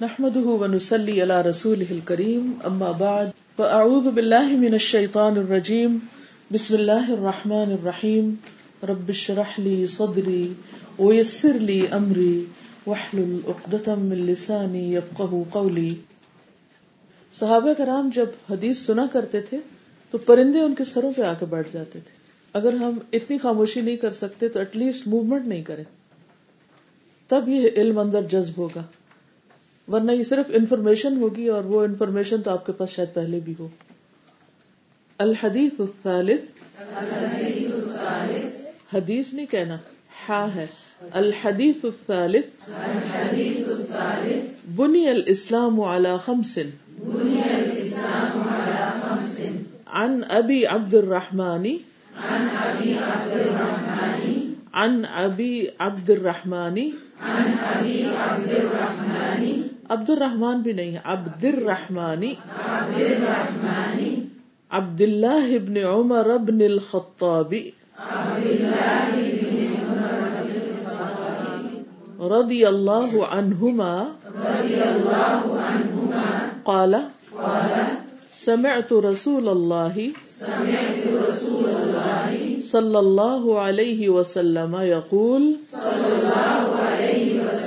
نحمده ونسلي على رسوله الكريم، أما بعد، فأعوذ بالله من الشيطان الرجيم. بسم الله الرحمن الرحيم. رب اشرح لي صدري ويسر لي أمري، واحلل عقدة من لساني يفقه قولي. صحابہ کرام جب حدیث سنا کرتے تھے، تو پرندے ان کے سروں پہ آ کے بیٹھ جاتے تھے۔ اگر ہم اتنی خاموشی نہیں کر سکتے، تو ایٹ لیسٹ موومنٹ نہیں کریں۔ تب یہ علم اندر جذب ہوگا۔ ورنہ یہ صرف انفارمیشن ہوگی اور وہ انفارمیشن تو آپ کے پاس شاید پہلے بھی ہو۔ الحدیث الثالث۔ حدیث نہیں کہنا، ہا ہے۔ الحدیث الثالث۔ بنی الاسلام على خمس۔ عن ابی عبد الرحمن عن ابی عبد الرحمن عن ابی عبد الرحمن عن ابی عبد الرحمن عبد الرحمان بھی نہیں عبد الرحمانی عبد اللہ ابن عمر ابن الخطاب۔ رضی اللہ عنہما۔ قال سمعت رسول اللہ صلی اللہ علیہ وسلم یقول صلی اللہ علیہ وسلم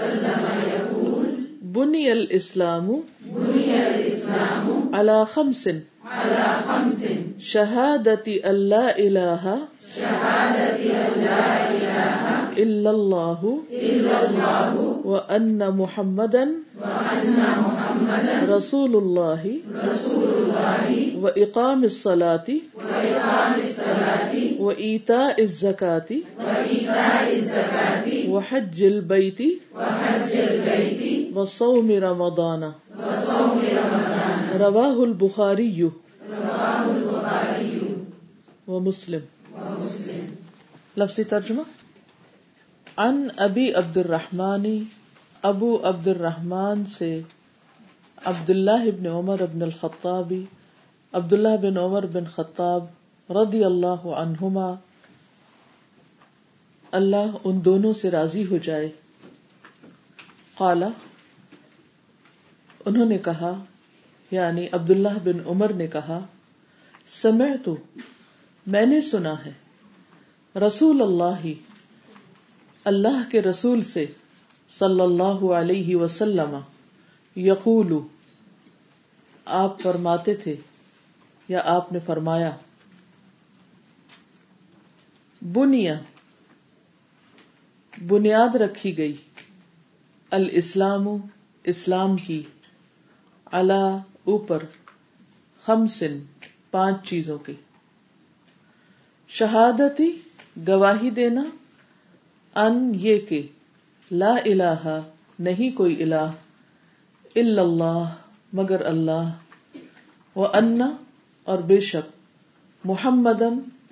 بنی الاسلام على خمس شہادت اللہ الہ الا اللہ وان محمدا رسول اللہ واقام الصلاة وإيتاء الزكاة وحج البيت وصوم رمضان رواہ البخاری ومسلم لفظی ترجمہ؟ ان ابی عبد الرحمن ابو عبد الرحمن سے عبداللہ ابن عمر ابن الخطابی عبداللہ بن عمر بن خطاب رضی اللہ عنہما، اللہ ان دونوں سے راضی ہو جائے۔ قالا انہوں نے کہا یعنی عبداللہ بن عمر نے کہا سمے تو میں نے سنا ہے۔ رسول اللہ اللہ کے رسول سے صلی اللہ علیہ وسلم یقول، آپ فرماتے تھے یا آپ نے فرمایا بنیا بنیاد رکھی گئی، الاسلام، اسلام کی اللہ اوپر، خمسن، پانچ چیزوں کے شہادتی گواہی دینا، ان یہ کہ لا الہ نہیں کوئی الہ الا اللہ مگر اللہ و ان اور بے شک محمد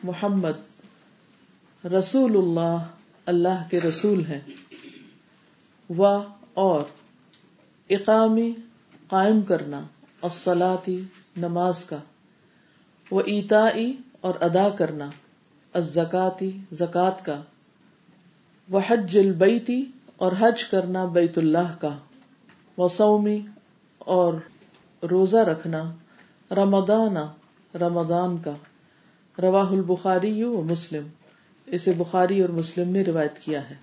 محمد رسول اللہ اللہ کے رسول ہیں۔ و اور اقامی قائم کرنا الصلاتی نماز کا۔ وہ ایتائی اور ادا کرنا۔ الزکاتی، زکات کا۔ وہ حج البیتی اور حج کرنا بیت اللہ کا۔ وہ اور روزہ رکھنا رمضان رمضان کا۔ رواہ البخاری و مسلم۔ اسے بخاری اور مسلم نے روایت کیا ہے۔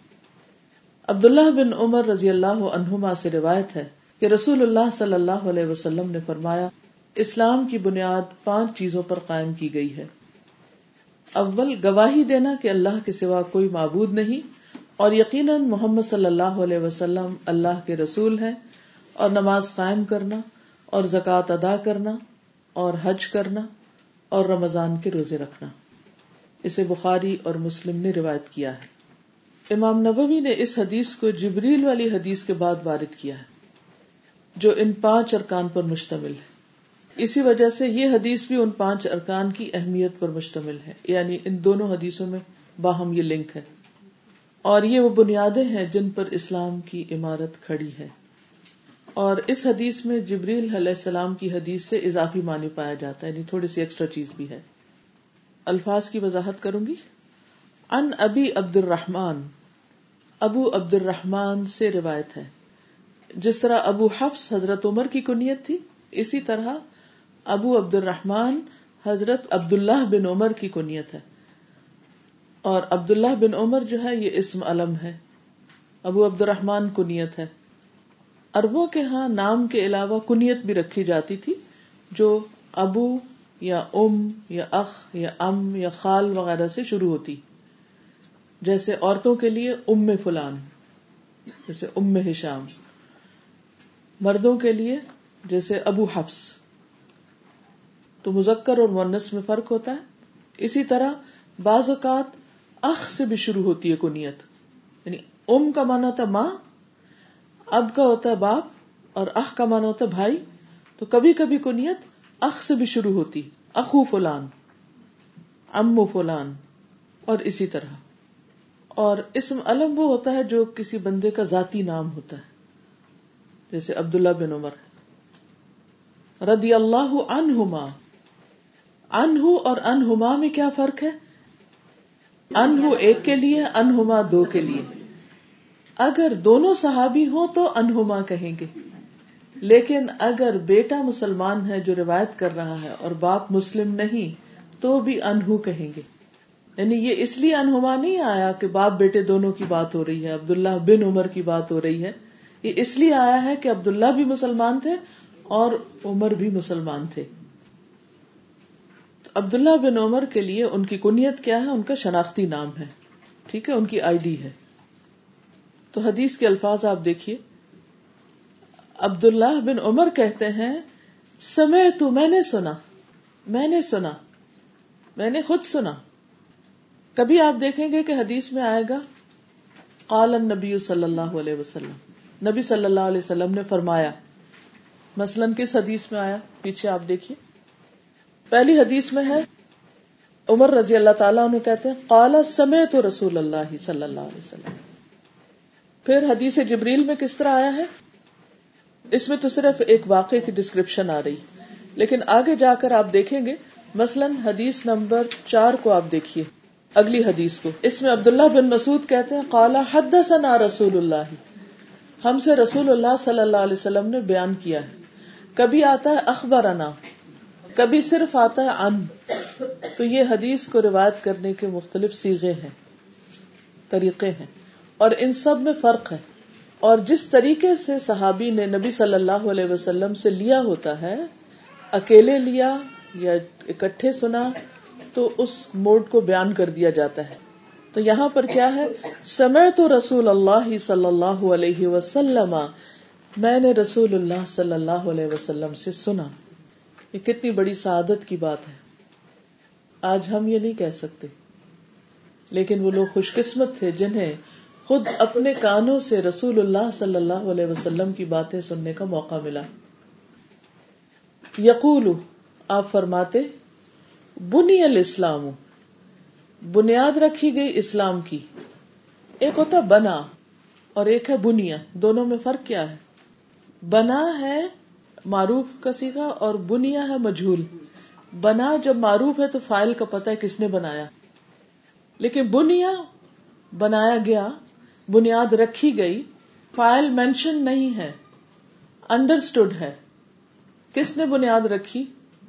عبداللہ بن عمر رضی اللہ عنہما سے روایت ہے کہ رسول اللہ صلی اللہ علیہ وسلم نے فرمایا، اسلام کی بنیاد پانچ چیزوں پر قائم کی گئی ہے۔ اول گواہی دینا کہ اللہ کے سوا کوئی معبود نہیں اور یقیناً محمد صلی اللہ علیہ وسلم اللہ کے رسول ہیں اور نماز قائم کرنا اور زکوٰۃ ادا کرنا اور حج کرنا اور رمضان کے روزے رکھنا۔ اسے بخاری اور مسلم نے روایت کیا ہے۔ امام نبوی نے اس حدیث کو جبریل والی حدیث کے بعد وارد کیا ہے، جو ان پانچ ارکان پر مشتمل ہے۔ اسی وجہ سے یہ حدیث بھی ان پانچ ارکان کی اہمیت پر مشتمل ہے۔ یعنی ان دونوں حدیثوں میں باہم یہ لنک ہے۔ اور یہ وہ بنیادیں ہیں جن پر اسلام کی عمارت کھڑی ہے۔ اور اس حدیث میں جبریل علیہ السلام کی حدیث سے اضافی معنی پایا جاتا ہے۔ یعنی تھوڑی سی ایکسٹرا چیز بھی ہے۔ الفاظ کی وضاحت کروں گی؟ ان ابی عبد الرحمان ابو عبد الرحمان سے روایت ہے۔ جس طرح ابو حفص حضرت عمر کی کنیت تھی، اسی طرح ابو عبد الرحمان حضرت عبد اللہ بن عمر کی کنیت ہے۔ اور عبد اللہ بن عمر جو ہے، یہ اسم علم ہے۔ ابو عبد الرحمان کنیت ہے۔ اربوں کے ہاں نام کے علاوہ کنیت بھی رکھی جاتی تھی، جو ابو یا ام یا اخ یا ام یا خال وغیرہ سے شروع ہوتی۔ جیسے عورتوں کے لیے ام فلان، جیسے ام ہشام۔ مردوں کے لیے جیسے ابو حفص۔ تو مذکر اور مونس میں فرق ہوتا ہے۔ اسی طرح بعض اوقات اخ سے بھی شروع ہوتی ہے کنیت۔ یعنی ام کا مانا ہوتا ہے ماں، اب کا ہوتا ہے باپ اور اخ کا مانا ہوتا ہے بھائی۔ تو کبھی کبھی کنیت اخ سے بھی شروع ہوتی اخو فلان، امو فلان اور اسی طرح۔ اور اسم علم وہ ہوتا ہے جو کسی بندے کا ذاتی نام ہوتا ہے۔ جیسے عبداللہ بن عمر رضی اللہ عنہما۔ انہ اور انہما میں کیا فرق ہے؟ انہ ایک کے لیے، انہما دو کے لیے۔ اگر دونوں صحابی ہوں تو انہما کہیں گے۔ لیکن اگر بیٹا مسلمان ہے جو روایت کر رہا ہے اور باپ مسلم نہیں، تو بھی انہو کہیں گے۔ یعنی یہ اس لیے انہما نہیں آیا کہ باپ بیٹے دونوں کی بات ہو رہی ہے، عبداللہ بن عمر کی بات ہو رہی ہے۔ یہ اس لیے آیا ہے کہ عبداللہ بھی مسلمان تھے اور عمر بھی مسلمان تھے۔ عبداللہ بن عمر کے لیے ان کی کنیت کیا ہے؟ ان کا شناختی نام ہے۔ ٹھیک ہے؟ ان کی آئی ڈی ہے۔ تو حدیث کے الفاظ آپ دیکھیے۔ عبد اللہ بن عمر کہتے ہیں سمے تو میں نے سنا، میں نے سنا، میں نے خود سنا۔ کبھی آپ دیکھیں گے کہ حدیث میں آئے گا، قال النبی صلی اللہ علیہ وسلم۔ نبی صلی اللہ علیہ وسلم نے فرمایا، مثلا کس حدیث میں آیا؟ پیچھے آپ دیکھیے۔ پہلی حدیث میں ہے، عمر رضی اللہ تعالیٰ انہوں کہتے ہیں، قال سمے تو رسول اللہ صلی اللہ علیہ وسلم۔ پھر حدیث جبریل میں کس طرح آیا ہے؟ اس میں تو صرف ایک واقعے کی ڈسکرپشن آ رہی۔ لیکن آگے جا کر آپ دیکھیں گے، مثلاً حدیث نمبر چار کو آپ دیکھیے، اگلی حدیث کو۔ اس میں عبداللہ بن مسعود کہتے ہیں قالا حد رسول اللہ۔ ہم سے رسول اللہ صلی اللہ علیہ وسلم نے بیان کیا ہے۔ کبھی آتا ہے اخبارانہ کبھی صرف آتا ہے ان، تو یہ حدیث کو روایت کرنے کے مختلف سیغے ہیں، طریقے ہیں، اور ان سب میں فرق ہے۔ اور جس طریقے سے صحابی نے نبی صلی اللہ علیہ وسلم سے لیا ہوتا ہے، اکیلے لیا یا اکٹھے سنا، تو اس موڈ کو بیان کر دیا جاتا ہے۔ تو یہاں پر کیا ہے؟ سمے تو رسول اللہ صلی اللہ علیہ وسلم، میں نے رسول اللہ صلی اللہ علیہ وسلم سے سنا۔ یہ کتنی بڑی سعادت کی بات ہے۔ آج ہم یہ نہیں کہہ سکتے۔ لیکن وہ لوگ خوش قسمت تھے جنہیں خود اپنے کانوں سے رسول اللہ صلی اللہ علیہ وسلم کی باتیں سننے کا موقع ملا۔ یقول، آپ فرماتے، بنی الاسلام، بنیاد رکھی گئی اسلام کی۔ ایک ہوتا بنا اور ایک ہے بنیا دونوں میں فرق کیا ہے؟ بنا ہے معروف کا سیکھا اور بنیا ہے مجھول۔ بنا جب معروف ہے تو فائل کا پتہ ہے کس نے بنایا۔ لیکن بنیا بنایا گیا، بنیاد رکھی گئی، فائل مینشن نہیں ہے انڈرسٹوڈ ہے۔ کس نے بنیاد رکھی؟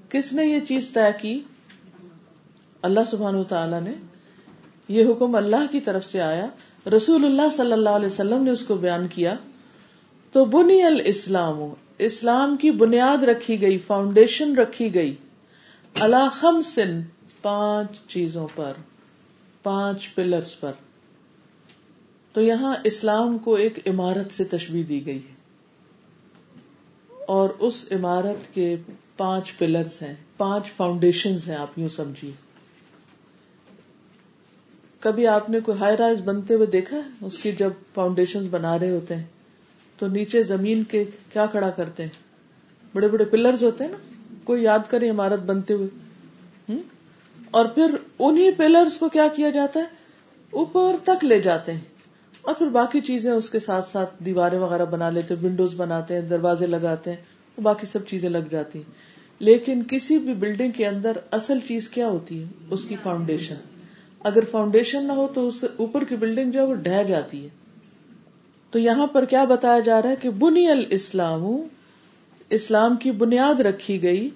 کس نے یہ چیز طے کی؟ اللہ سبحان تعالی نے۔ یہ حکم اللہ کی طرف سے آیا۔ رسول اللہ صلی اللہ علیہ وسلم نے اس کو بیان کیا۔ تو بنی الاسلام اسلام کی بنیاد رکھی گئی فاؤنڈیشن رکھی گئی۔ اللہ خم سن پانچ چیزوں پر، پانچ پلرس پر۔ تو یہاں اسلام کو ایک عمارت سے تشبیح دی گئی ہے۔ اور اس عمارت کے پانچ پلرس ہیں، پانچ فاؤنڈیشن ہیں، آپ یوں سمجھیے۔ کبھی آپ نے کوئی ہائی رائز بنتے ہوئے دیکھا ہے؟ اس کی جب فاؤنڈیشن بنا رہے ہوتے ہیں۔ تو نیچے زمین کے کیا کھڑا کرتے ہیں؟ بڑے بڑے پلرز ہوتے ہیں نا؟ کوئی یاد کرے عمارت بنتے ہوئے۔ اور پھر انہیں پلرز کو کیا کیا جاتا ہے؟ اوپر تک لے جاتے ہیں۔ اور پھر باقی چیزیں اس کے ساتھ ساتھ دیواریں وغیرہ بنا لیتے ونڈوز بناتے ہیں، دروازے لگاتے ہیں باقی سب چیزیں لگ جاتی ہیں۔ لیکن کسی بھی بلڈنگ کے اندر اصل چیز کیا ہوتی ہے؟ اس کی فاؤنڈیشن اگر فاؤنڈیشن نہ ہو تو اس اوپر کی بلڈنگ جو ہے وہ ڈہ جاتی ہے۔ تو یہاں پر کیا بتایا جا رہا ہے کہ بنی الاسلام، اسلام کی بنیاد رکھی گئی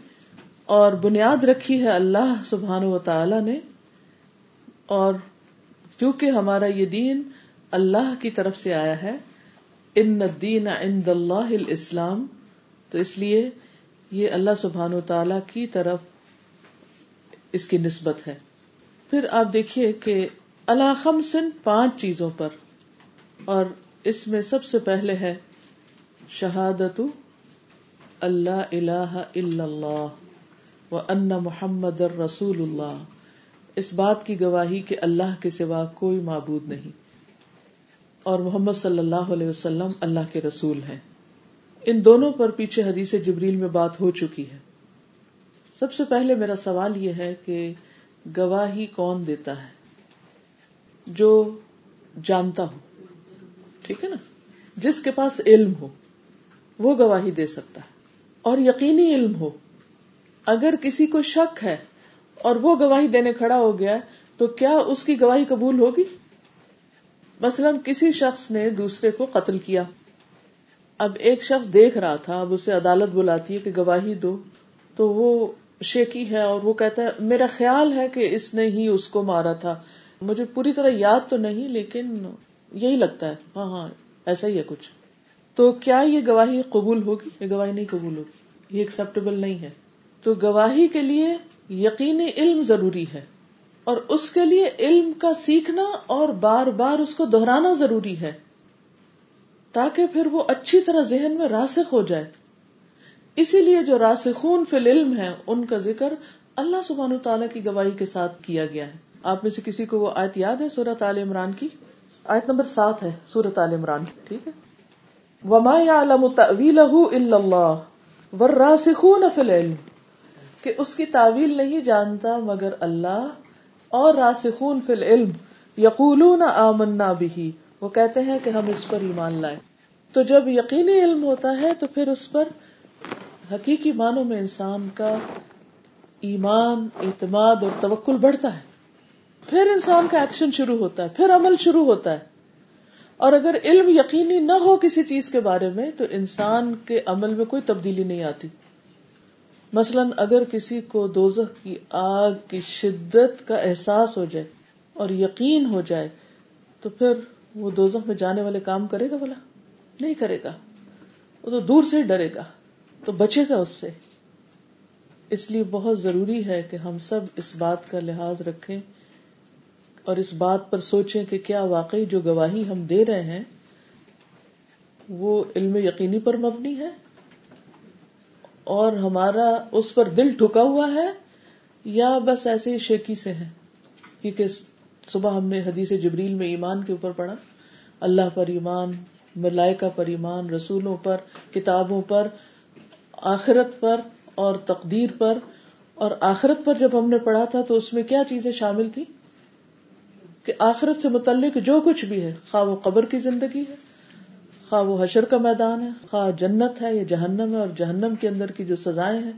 اور بنیاد رکھی ہے اللہ سبحان و تعالی نے۔ اور کیونکہ ہمارا یہ دین اللہ کی طرف سے آیا ہے، ان دین عند اللہ الاسلام، تو اس لیے یہ اللہ سبحان و تعالی کی طرف اس کی نسبت ہے۔ پھر آپ دیکھیے کہ اللہ خمسن پانچ چیزوں پر اور اس میں سب سے پہلے ہے شہادت اللہ الہ الا اللہ و ان محمد رسول اللہ۔ اس بات کی گواہی کہ اللہ کے سوا کوئی معبود نہیں۔ اور محمد صلی اللہ علیہ وسلم اللہ کے رسول ہیں۔ ان دونوں پر پیچھے حدیث جبریل میں بات ہو چکی ہے۔ سب سے پہلے میرا سوال یہ ہے کہ گواہی کون دیتا ہے؟ جو جانتا ہو ٹھیک ہے نا؟ جس کے پاس علم ہو، وہ گواہی دے سکتا ہے، اور یقینی علم ہو۔ اگر کسی کو شک ہے اور وہ گواہی دینے کھڑا ہو گیا تو کیا اس کی گواہی قبول ہوگی؟ مثلا کسی شخص نے دوسرے کو قتل کیا۔ اب ایک شخص دیکھ رہا تھا، اب اسے عدالت بلاتی ہے کہ گواہی دو، تو وہ شیکی ہے اور وہ کہتا ہے، میرا خیال ہے کہ اس نے ہی اس کو مارا تھا۔ مجھے پوری طرح یاد تو نہیں، لیکن یہی لگتا ہے ہاں ہاں ایسا ہی ہے کچھ۔ تو کیا یہ گواہی قبول ہوگی؟ یہ گواہی نہیں قبول ہوگی۔ یہ ایکسپٹیبل نہیں ہے۔ تو گواہی کے لیے یقینی علم ضروری ہے۔ اور اس کے لیے علم کا سیکھنا اور بار بار اس کو دہرانا ضروری ہے۔ تاکہ پھر وہ اچھی طرح ذہن میں راسخ ہو جائے۔ اسی لیے جو راسخون فی العلم ہے ان کا ذکر اللہ سبحان تعالیٰ کی گواہی کے ساتھ کیا گیا ہے۔ آپ میں سے کسی کو وہ آیت یاد ہے سورت عال عمران کی؟ آیت نمبر سات ہے سورت عال عمران، ٹھیک ہے؟ وما يعلم تأويله الا الله، والراسخون في العلم۔ کہ اس کی تعویل نہیں جانتا مگر اللہ اور راسخون فی العلم، یقولون آمنا به وہ کہتے ہیں کہ ہم اس پر ایمان لائیں۔ تو جب یقینی علم ہوتا ہے تو پھر اس پر حقیقی معنوں میں انسان کا ایمان، اعتماد اور توکل بڑھتا ہے۔ پھر انسان کا ایکشن شروع ہوتا ہے، پھر عمل شروع ہوتا ہے۔ اور اگر علم یقینی نہ ہو کسی چیز کے بارے میں، تو انسان کے عمل میں کوئی تبدیلی نہیں آتی۔ مثلا اگر کسی کو دوزخ کی آگ کی شدت کا احساس ہو جائے اور یقین ہو جائے، تو پھر وہ دوزخ میں جانے والے کام کرے گا بلا نہیں کرے گا۔ وہ تو دور سے ڈرے گا، تو بچے گا اس سے۔ اس لیے بہت ضروری ہے کہ ہم سب اس بات کا لحاظ رکھیں۔ اور اس بات پر سوچیں کہ کیا واقعی جو گواہی ہم دے رہے ہیں وہ علم یقینی پر مبنی ہے؟ اور ہمارا اس پر دل ٹھکا ہوا ہے یا بس ایسے ہی شیکی سے ہے؟ کیونکہ صبح ہم نے حدیث جبریل میں ایمان کے اوپر پڑھا۔ اللہ پر ایمان، ملائکہ پر ایمان، رسولوں پر، کتابوں پر، آخرت پر اور تقدیر پر۔ اور آخرت پر جب ہم نے پڑھا تھا تو اس میں کیا چیزیں شامل تھی کہ آخرت سے متعلق جو کچھ بھی ہے، خواہ وہ قبر کی زندگی ہے، خواہ وہ حشر کا میدان ہے، خواہ جنت ہے یا جہنم ہے اور جہنم کے اندر کی جو سزائیں ہیں،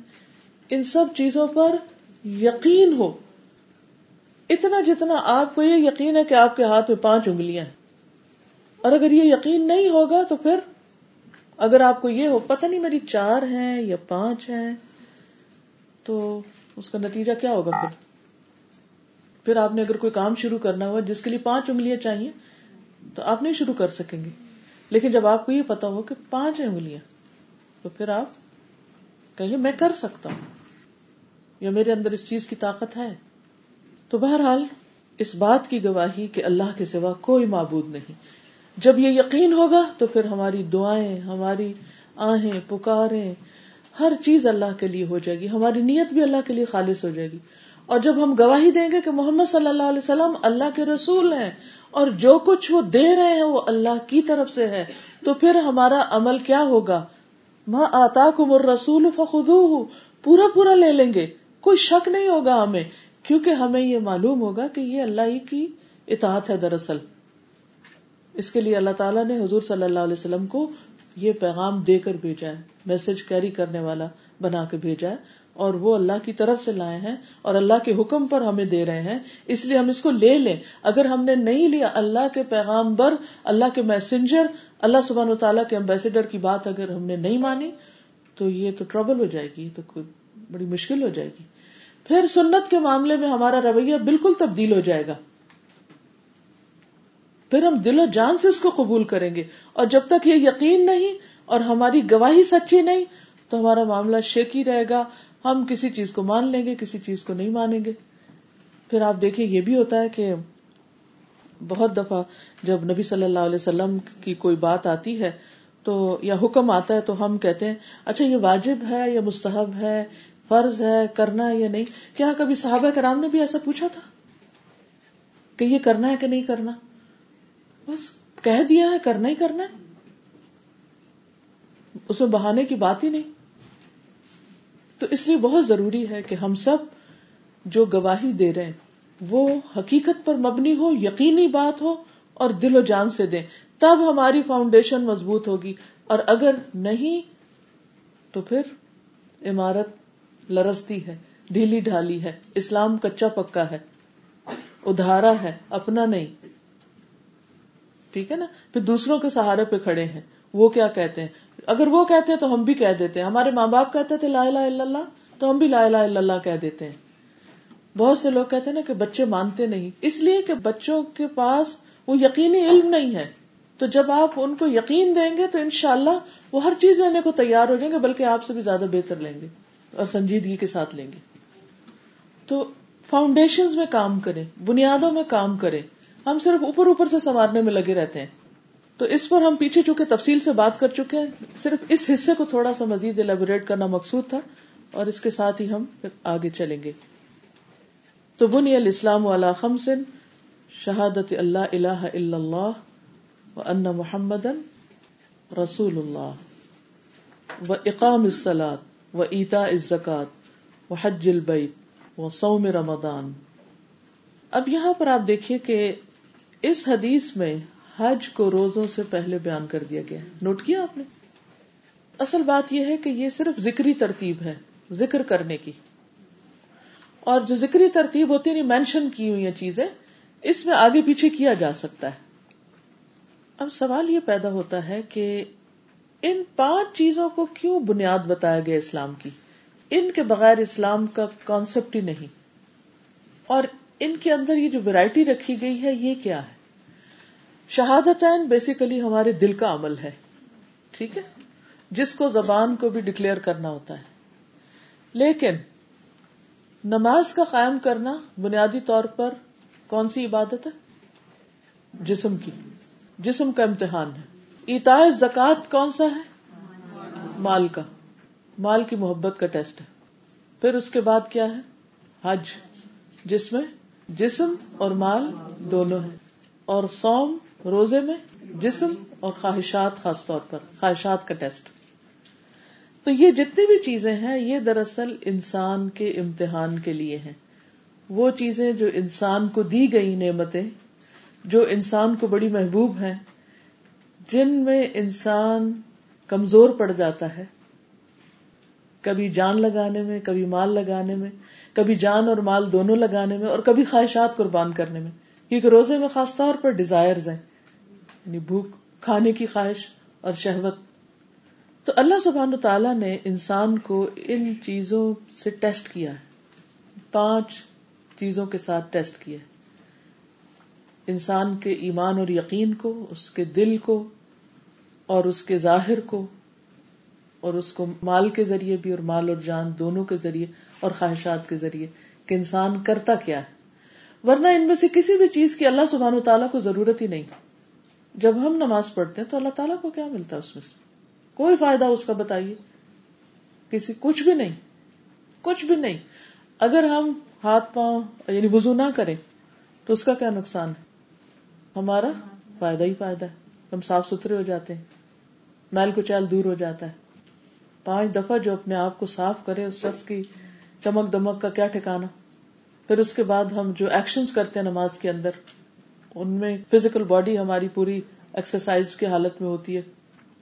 ان سب چیزوں پر یقین ہو۔ اتنا جتنا آپ کو یہ یقین ہے کہ آپ کے ہاتھ میں پانچ انگلیاں ہیں۔ اور اگر یہ یقین نہیں ہوگا تو پھر اگر آپ کو یہ ہو، پتہ نہیں میری چار ہیں یا پانچ ہیں، تو اس کا نتیجہ کیا ہوگا پھر؟ پھر آپ نے اگر کوئی کام شروع کرنا ہوا جس کے لیے پانچ انگلیاں چاہیے، تو آپ نہیں شروع کر سکیں گے۔ لیکن جب آپ کو یہ پتا ہو کہ پانچ انگلیاں، تو پھر آپ کہیں میں کر سکتا ہوں۔ یا میرے اندر اس چیز کی طاقت ہے۔ تو بہرحال، اس بات کی گواہی کہ اللہ کے سوا کوئی معبود نہیں۔ جب یہ یقین ہوگا، تو پھر ہماری دعائیں، ہماری آہیں، پکاریں، ہر چیز اللہ کے لیے ہو جائے گی۔ ہماری نیت بھی اللہ کے لیے خالص ہو جائے گی۔ اور جب ہم گواہی دیں گے کہ محمد صلی اللہ علیہ وسلم اللہ کے رسول ہیں اور جو کچھ وہ دے رہے ہیں وہ اللہ کی طرف سے ہے، تو پھر ہمارا عمل کیا ہوگا؟ ماں آتا کمر رسول فخو پورا پورا لے لیں گے۔ کوئی شک نہیں ہوگا ہمیں، کیونکہ ہمیں یہ معلوم ہوگا کہ یہ اللہ ہی کی اطاعت ہے دراصل۔ اس کے لیے اللہ تعالیٰ نے حضور صلی اللہ علیہ وسلم کو یہ پیغام دے کر بھیجا ہے، میسج کیری کرنے والا بنا کے بھیجا ہے۔ اور وہ اللہ کی طرف سے لائے ہیں اور اللہ کے حکم پر ہمیں دے رہے ہیں۔ اس لیے ہم اس کو لے لیں۔ اگر ہم نے نہیں لیا اللہ کے پیغام بر اللہ کے میسنجر اللہ سبحان و تعالیٰ کے امبیسڈر کی بات اگر ہم نے نہیں مانی، تو یہ تو ٹربل ہو جائے گی تو کوئی بڑی مشکل ہو جائے گی۔ پھر سنت کے معاملے میں ہمارا رویہ بالکل تبدیل ہو جائے گا۔ پھر ہم دل و جان سے اس کو قبول کریں گے۔ اور جب تک یہ یقین نہیں اور ہماری گواہی سچی نہیں، تو ہمارا معاملہ شیکی رہے گا۔ ہم کسی چیز کو مان لیں گے، کسی چیز کو نہیں مانیں گے۔ پھر آپ دیکھیں یہ بھی ہوتا ہے کہ بہت دفعہ جب نبی صلی اللہ علیہ وسلم کی کوئی بات آتی ہے تو یا حکم آتا ہے تو ہم کہتے ہیں اچھا یہ واجب ہے یا مستحب ہے؟ فرض ہے، کرنا ہے یا نہیں؟ کیا کبھی صحابہ کرام نے بھی ایسا پوچھا تھا کہ یہ کرنا ہے کہ نہیں کرنا؟ بس کہہ دیا ہے، کرنا ہی کرنا ہے۔ اس میں بہانے کی بات ہی نہیں۔ تو اس لیے بہت ضروری ہے کہ ہم سب جو گواہی دے رہے ہیں، وہ حقیقت پر مبنی ہو، یقینی بات ہو اور دل و جان سے دیں۔ تب ہماری فاؤنڈیشن مضبوط ہوگی۔ اور اگر نہیں، تو پھر عمارت لرستی ہے، ڈھیلی ڈھالی ہے۔ اسلام کچا پکا ہے، ادھارا ہے، اپنا نہیں۔ ٹھیک ہے نا؟ پھر دوسروں کے سہارے پہ کھڑے ہیں۔ وہ کیا کہتے ہیں؟ اگر وہ کہتے ہیں تو ہم بھی کہہ دیتے ہیں۔ ہمارے ماں باپ کہتے تھے لا الہ الا اللہ تو ہم بھی لا الہ الا اللہ کہہ دیتے ہیں۔ بہت سے لوگ کہتے ہیں نا کہ بچے مانتے نہیں۔ اس لیے کہ بچوں کے پاس وہ یقینی علم نہیں ہے۔ تو جب آپ ان کو یقین دیں گے تو انشاءاللہ وہ ہر چیز لینے کو تیار ہو جائیں گے، بلکہ آپ سے بھی زیادہ بہتر لیں گے اور سنجیدگی کے ساتھ لیں گے۔ تو فاؤنڈیشن میں کام کریں، بنیادوں میں کام کریں۔ ہم صرف اوپر اوپر سے سنوارنے میں لگے رہتے ہیں۔ تو اس پر ہم پیچھے چونکہ تفصیل سے بات کر چکے ہیں، صرف اس حصے کو تھوڑا سا مزید ایلیبوریٹ کرنا مقصود تھا اور اس کے ساتھ ہی ہم آگے چلیں گے۔ تو بنی الاسلام والا خمسن، شہادت اللہ الہ الا اللہ و ان محمد رسول اللہ و اقام السلاط و ایتا الزکات و حج البیت و سوم رمضان۔ اب یہاں پر آپ دیکھیے کہ اس حدیث میں حج کو روزوں سے پہلے بیان کر دیا گیا نوٹ کیا آپ نے؟ اصل بات یہ ہے کہ یہ صرف ذکری ترتیب ہے، ذکر کرنے کی۔ اور جو ذکری ترتیب ہوتی ہے یعنی مینشن کی ہوئی چیزیں، اس میں آگے پیچھے کیا جا سکتا ہے۔ اب سوال یہ پیدا ہوتا ہے کہ ان پانچ چیزوں کو کیوں بنیاد بتایا گیا اسلام کی؟ ان کے بغیر اسلام کا کانسیپٹ ہی نہیں۔ اور ان کے اندر یہ جو ویرائٹی رکھی گئی ہے، یہ کیا ہے؟ شہادت بیسیکلی ہمارے دل کا عمل ہے۔ ٹھیک ہے؟ جس کو زبان کو بھی ڈکلیئر کرنا ہوتا ہے۔ لیکن نماز کا قائم کرنا بنیادی طور پر کون سی عبادت ہے؟ جسم کی۔ جسم کا امتحان ہے۔ ایتا زکات کون سا ہے؟ مال کا۔ مال کی محبت کا ٹیسٹ ہے۔ پھر اس کے بعد کیا ہے؟ حج، جس میں جسم اور مال دونوں ہیں۔ اور سوم روزے میں جسم اور خواہشات خاص طور پر، خواہشات کا ٹیسٹ۔ تو یہ جتنی بھی چیزیں ہیں، یہ دراصل انسان کے امتحان کے لیے ہیں۔ وہ چیزیں جو انسان کو دی گئی نعمتیں، جو انسان کو بڑی محبوب ہیں، جن میں انسان کمزور پڑ جاتا ہے۔ کبھی جان لگانے میں، کبھی مال لگانے میں، کبھی جان اور مال دونوں لگانے میں اور کبھی خواہشات قربان کرنے میں۔ کیونکہ روزے میں خاص طور پر ڈیزائر ہیں۔ یعنی بھوک، کھانے کی خواہش اور شہوت۔ تو اللہ سبحان تعالیٰ نے انسان کو ان چیزوں سے ٹیسٹ کیا ہے۔ پانچ چیزوں کے ساتھ ٹیسٹ کیا ہے۔ انسان کے ایمان اور یقین کو، اس کے دل کو اور اس کے ظاہر کو اور اس کو مال کے ذریعے بھی اور مال اور جان دونوں کے ذریعے اور خواہشات کے ذریعے کہ انسان کرتا کیا ہے۔ ورنہ ان میں سے کسی بھی چیز کی اللہ سبحان و تعالیٰ کو ضرورت ہی نہیں۔ جب ہم نماز پڑھتے ہیں تو اللہ تعالیٰ کو کیا ملتا ہے اس میں سے؟ کوئی فائدہ اس کا بتائیے۔ کسی، کچھ بھی نہیں۔ کچھ بھی نہیں۔ اگر ہم ہاتھ پاؤں یعنی وزو نہ کریں تو اس کا کیا نقصان ہے؟ ہمارا فائدہ ہی فائدہ ہے۔ ہم صاف ستھرے ہو جاتے ہیں۔ میل کو چال دور ہو جاتا ہے۔ پانچ دفعہ جو اپنے آپ کو صاف کرے اس شخص کی چمک دمک کا کیا ٹھکانا پھر اس کے بعد ہم جو ایکشن کرتے ہیں نماز کے اندر ان میں فزیکل باڈی ہماری پوری ایکسرسائز کی حالت میں ہوتی ہے۔